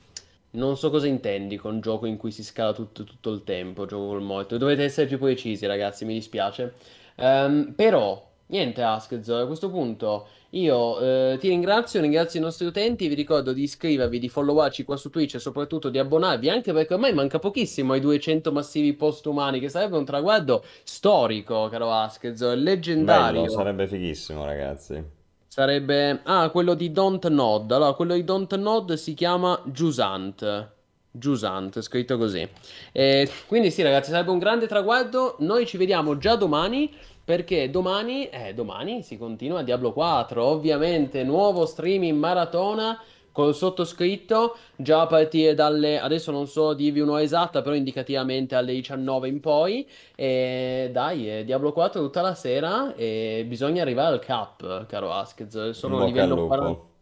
non so cosa intendi con gioco in cui si scala tutto, tutto il tempo, gioco col morto. Dovete essere più precisi ragazzi, mi dispiace. Ehm, però, niente Askez, a questo punto... Io eh, ti ringrazio, ringrazio i nostri utenti, vi ricordo di iscrivervi, di followarci qua su Twitch e soprattutto di abbonarvi, anche perché ormai manca pochissimo ai 200 massivi postumani, che sarebbe un traguardo storico, caro Askez, leggendario. Bello, sarebbe fighissimo, ragazzi. Sarebbe... Ah, quello di Don't Nod. Allora, quello di Don't Nod si chiama Jusant. Jusant, scritto così. E quindi sì, ragazzi, sarebbe un grande traguardo. Noi ci vediamo già domani. Perché domani, eh, domani si continua Diablo 4, ovviamente nuovo stream in maratona col sottoscritto, già a partire dalle, adesso non so dirvi un'ora esatta, però indicativamente alle 19 in poi, e dai, è Diablo 4 tutta la sera e bisogna arrivare al cap, caro Askez, sono a livello lupo. 40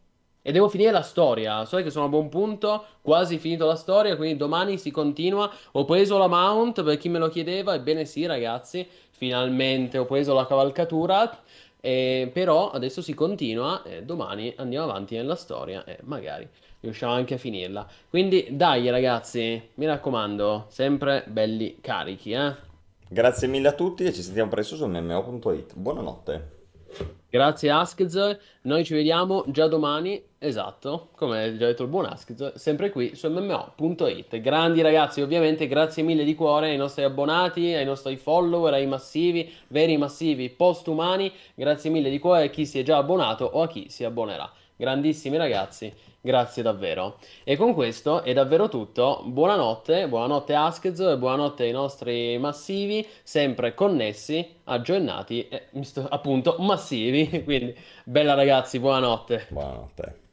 e devo finire la storia, so che sono a buon punto, quasi finito la storia, quindi domani si continua. Ho preso la mount per chi me lo chiedeva, ebbene sì ragazzi, finalmente ho preso la cavalcatura, eh, però adesso si continua e domani andiamo avanti nella storia e magari riusciamo anche a finirla. Quindi dai ragazzi, mi raccomando, sempre belli carichi, eh. Grazie mille a tutti e ci sentiamo presto su mmo.it. Buonanotte. Grazie Askz, noi ci vediamo già domani, esatto, come già detto il buon Askz, sempre qui su mmo.it. Grandi ragazzi, ovviamente grazie mille di cuore ai nostri abbonati, ai nostri follower, ai massivi, veri massivi postumani, grazie mille di cuore a chi si è già abbonato o a chi si abbonerà. grandissimi ragazzi, grazie davvero. E con questo è davvero tutto. Buonanotte, buonanotte Askezo e buonanotte ai nostri massivi, sempre connessi, aggiornati e appunto massivi. Quindi bella ragazzi, buonanotte. Buonanotte.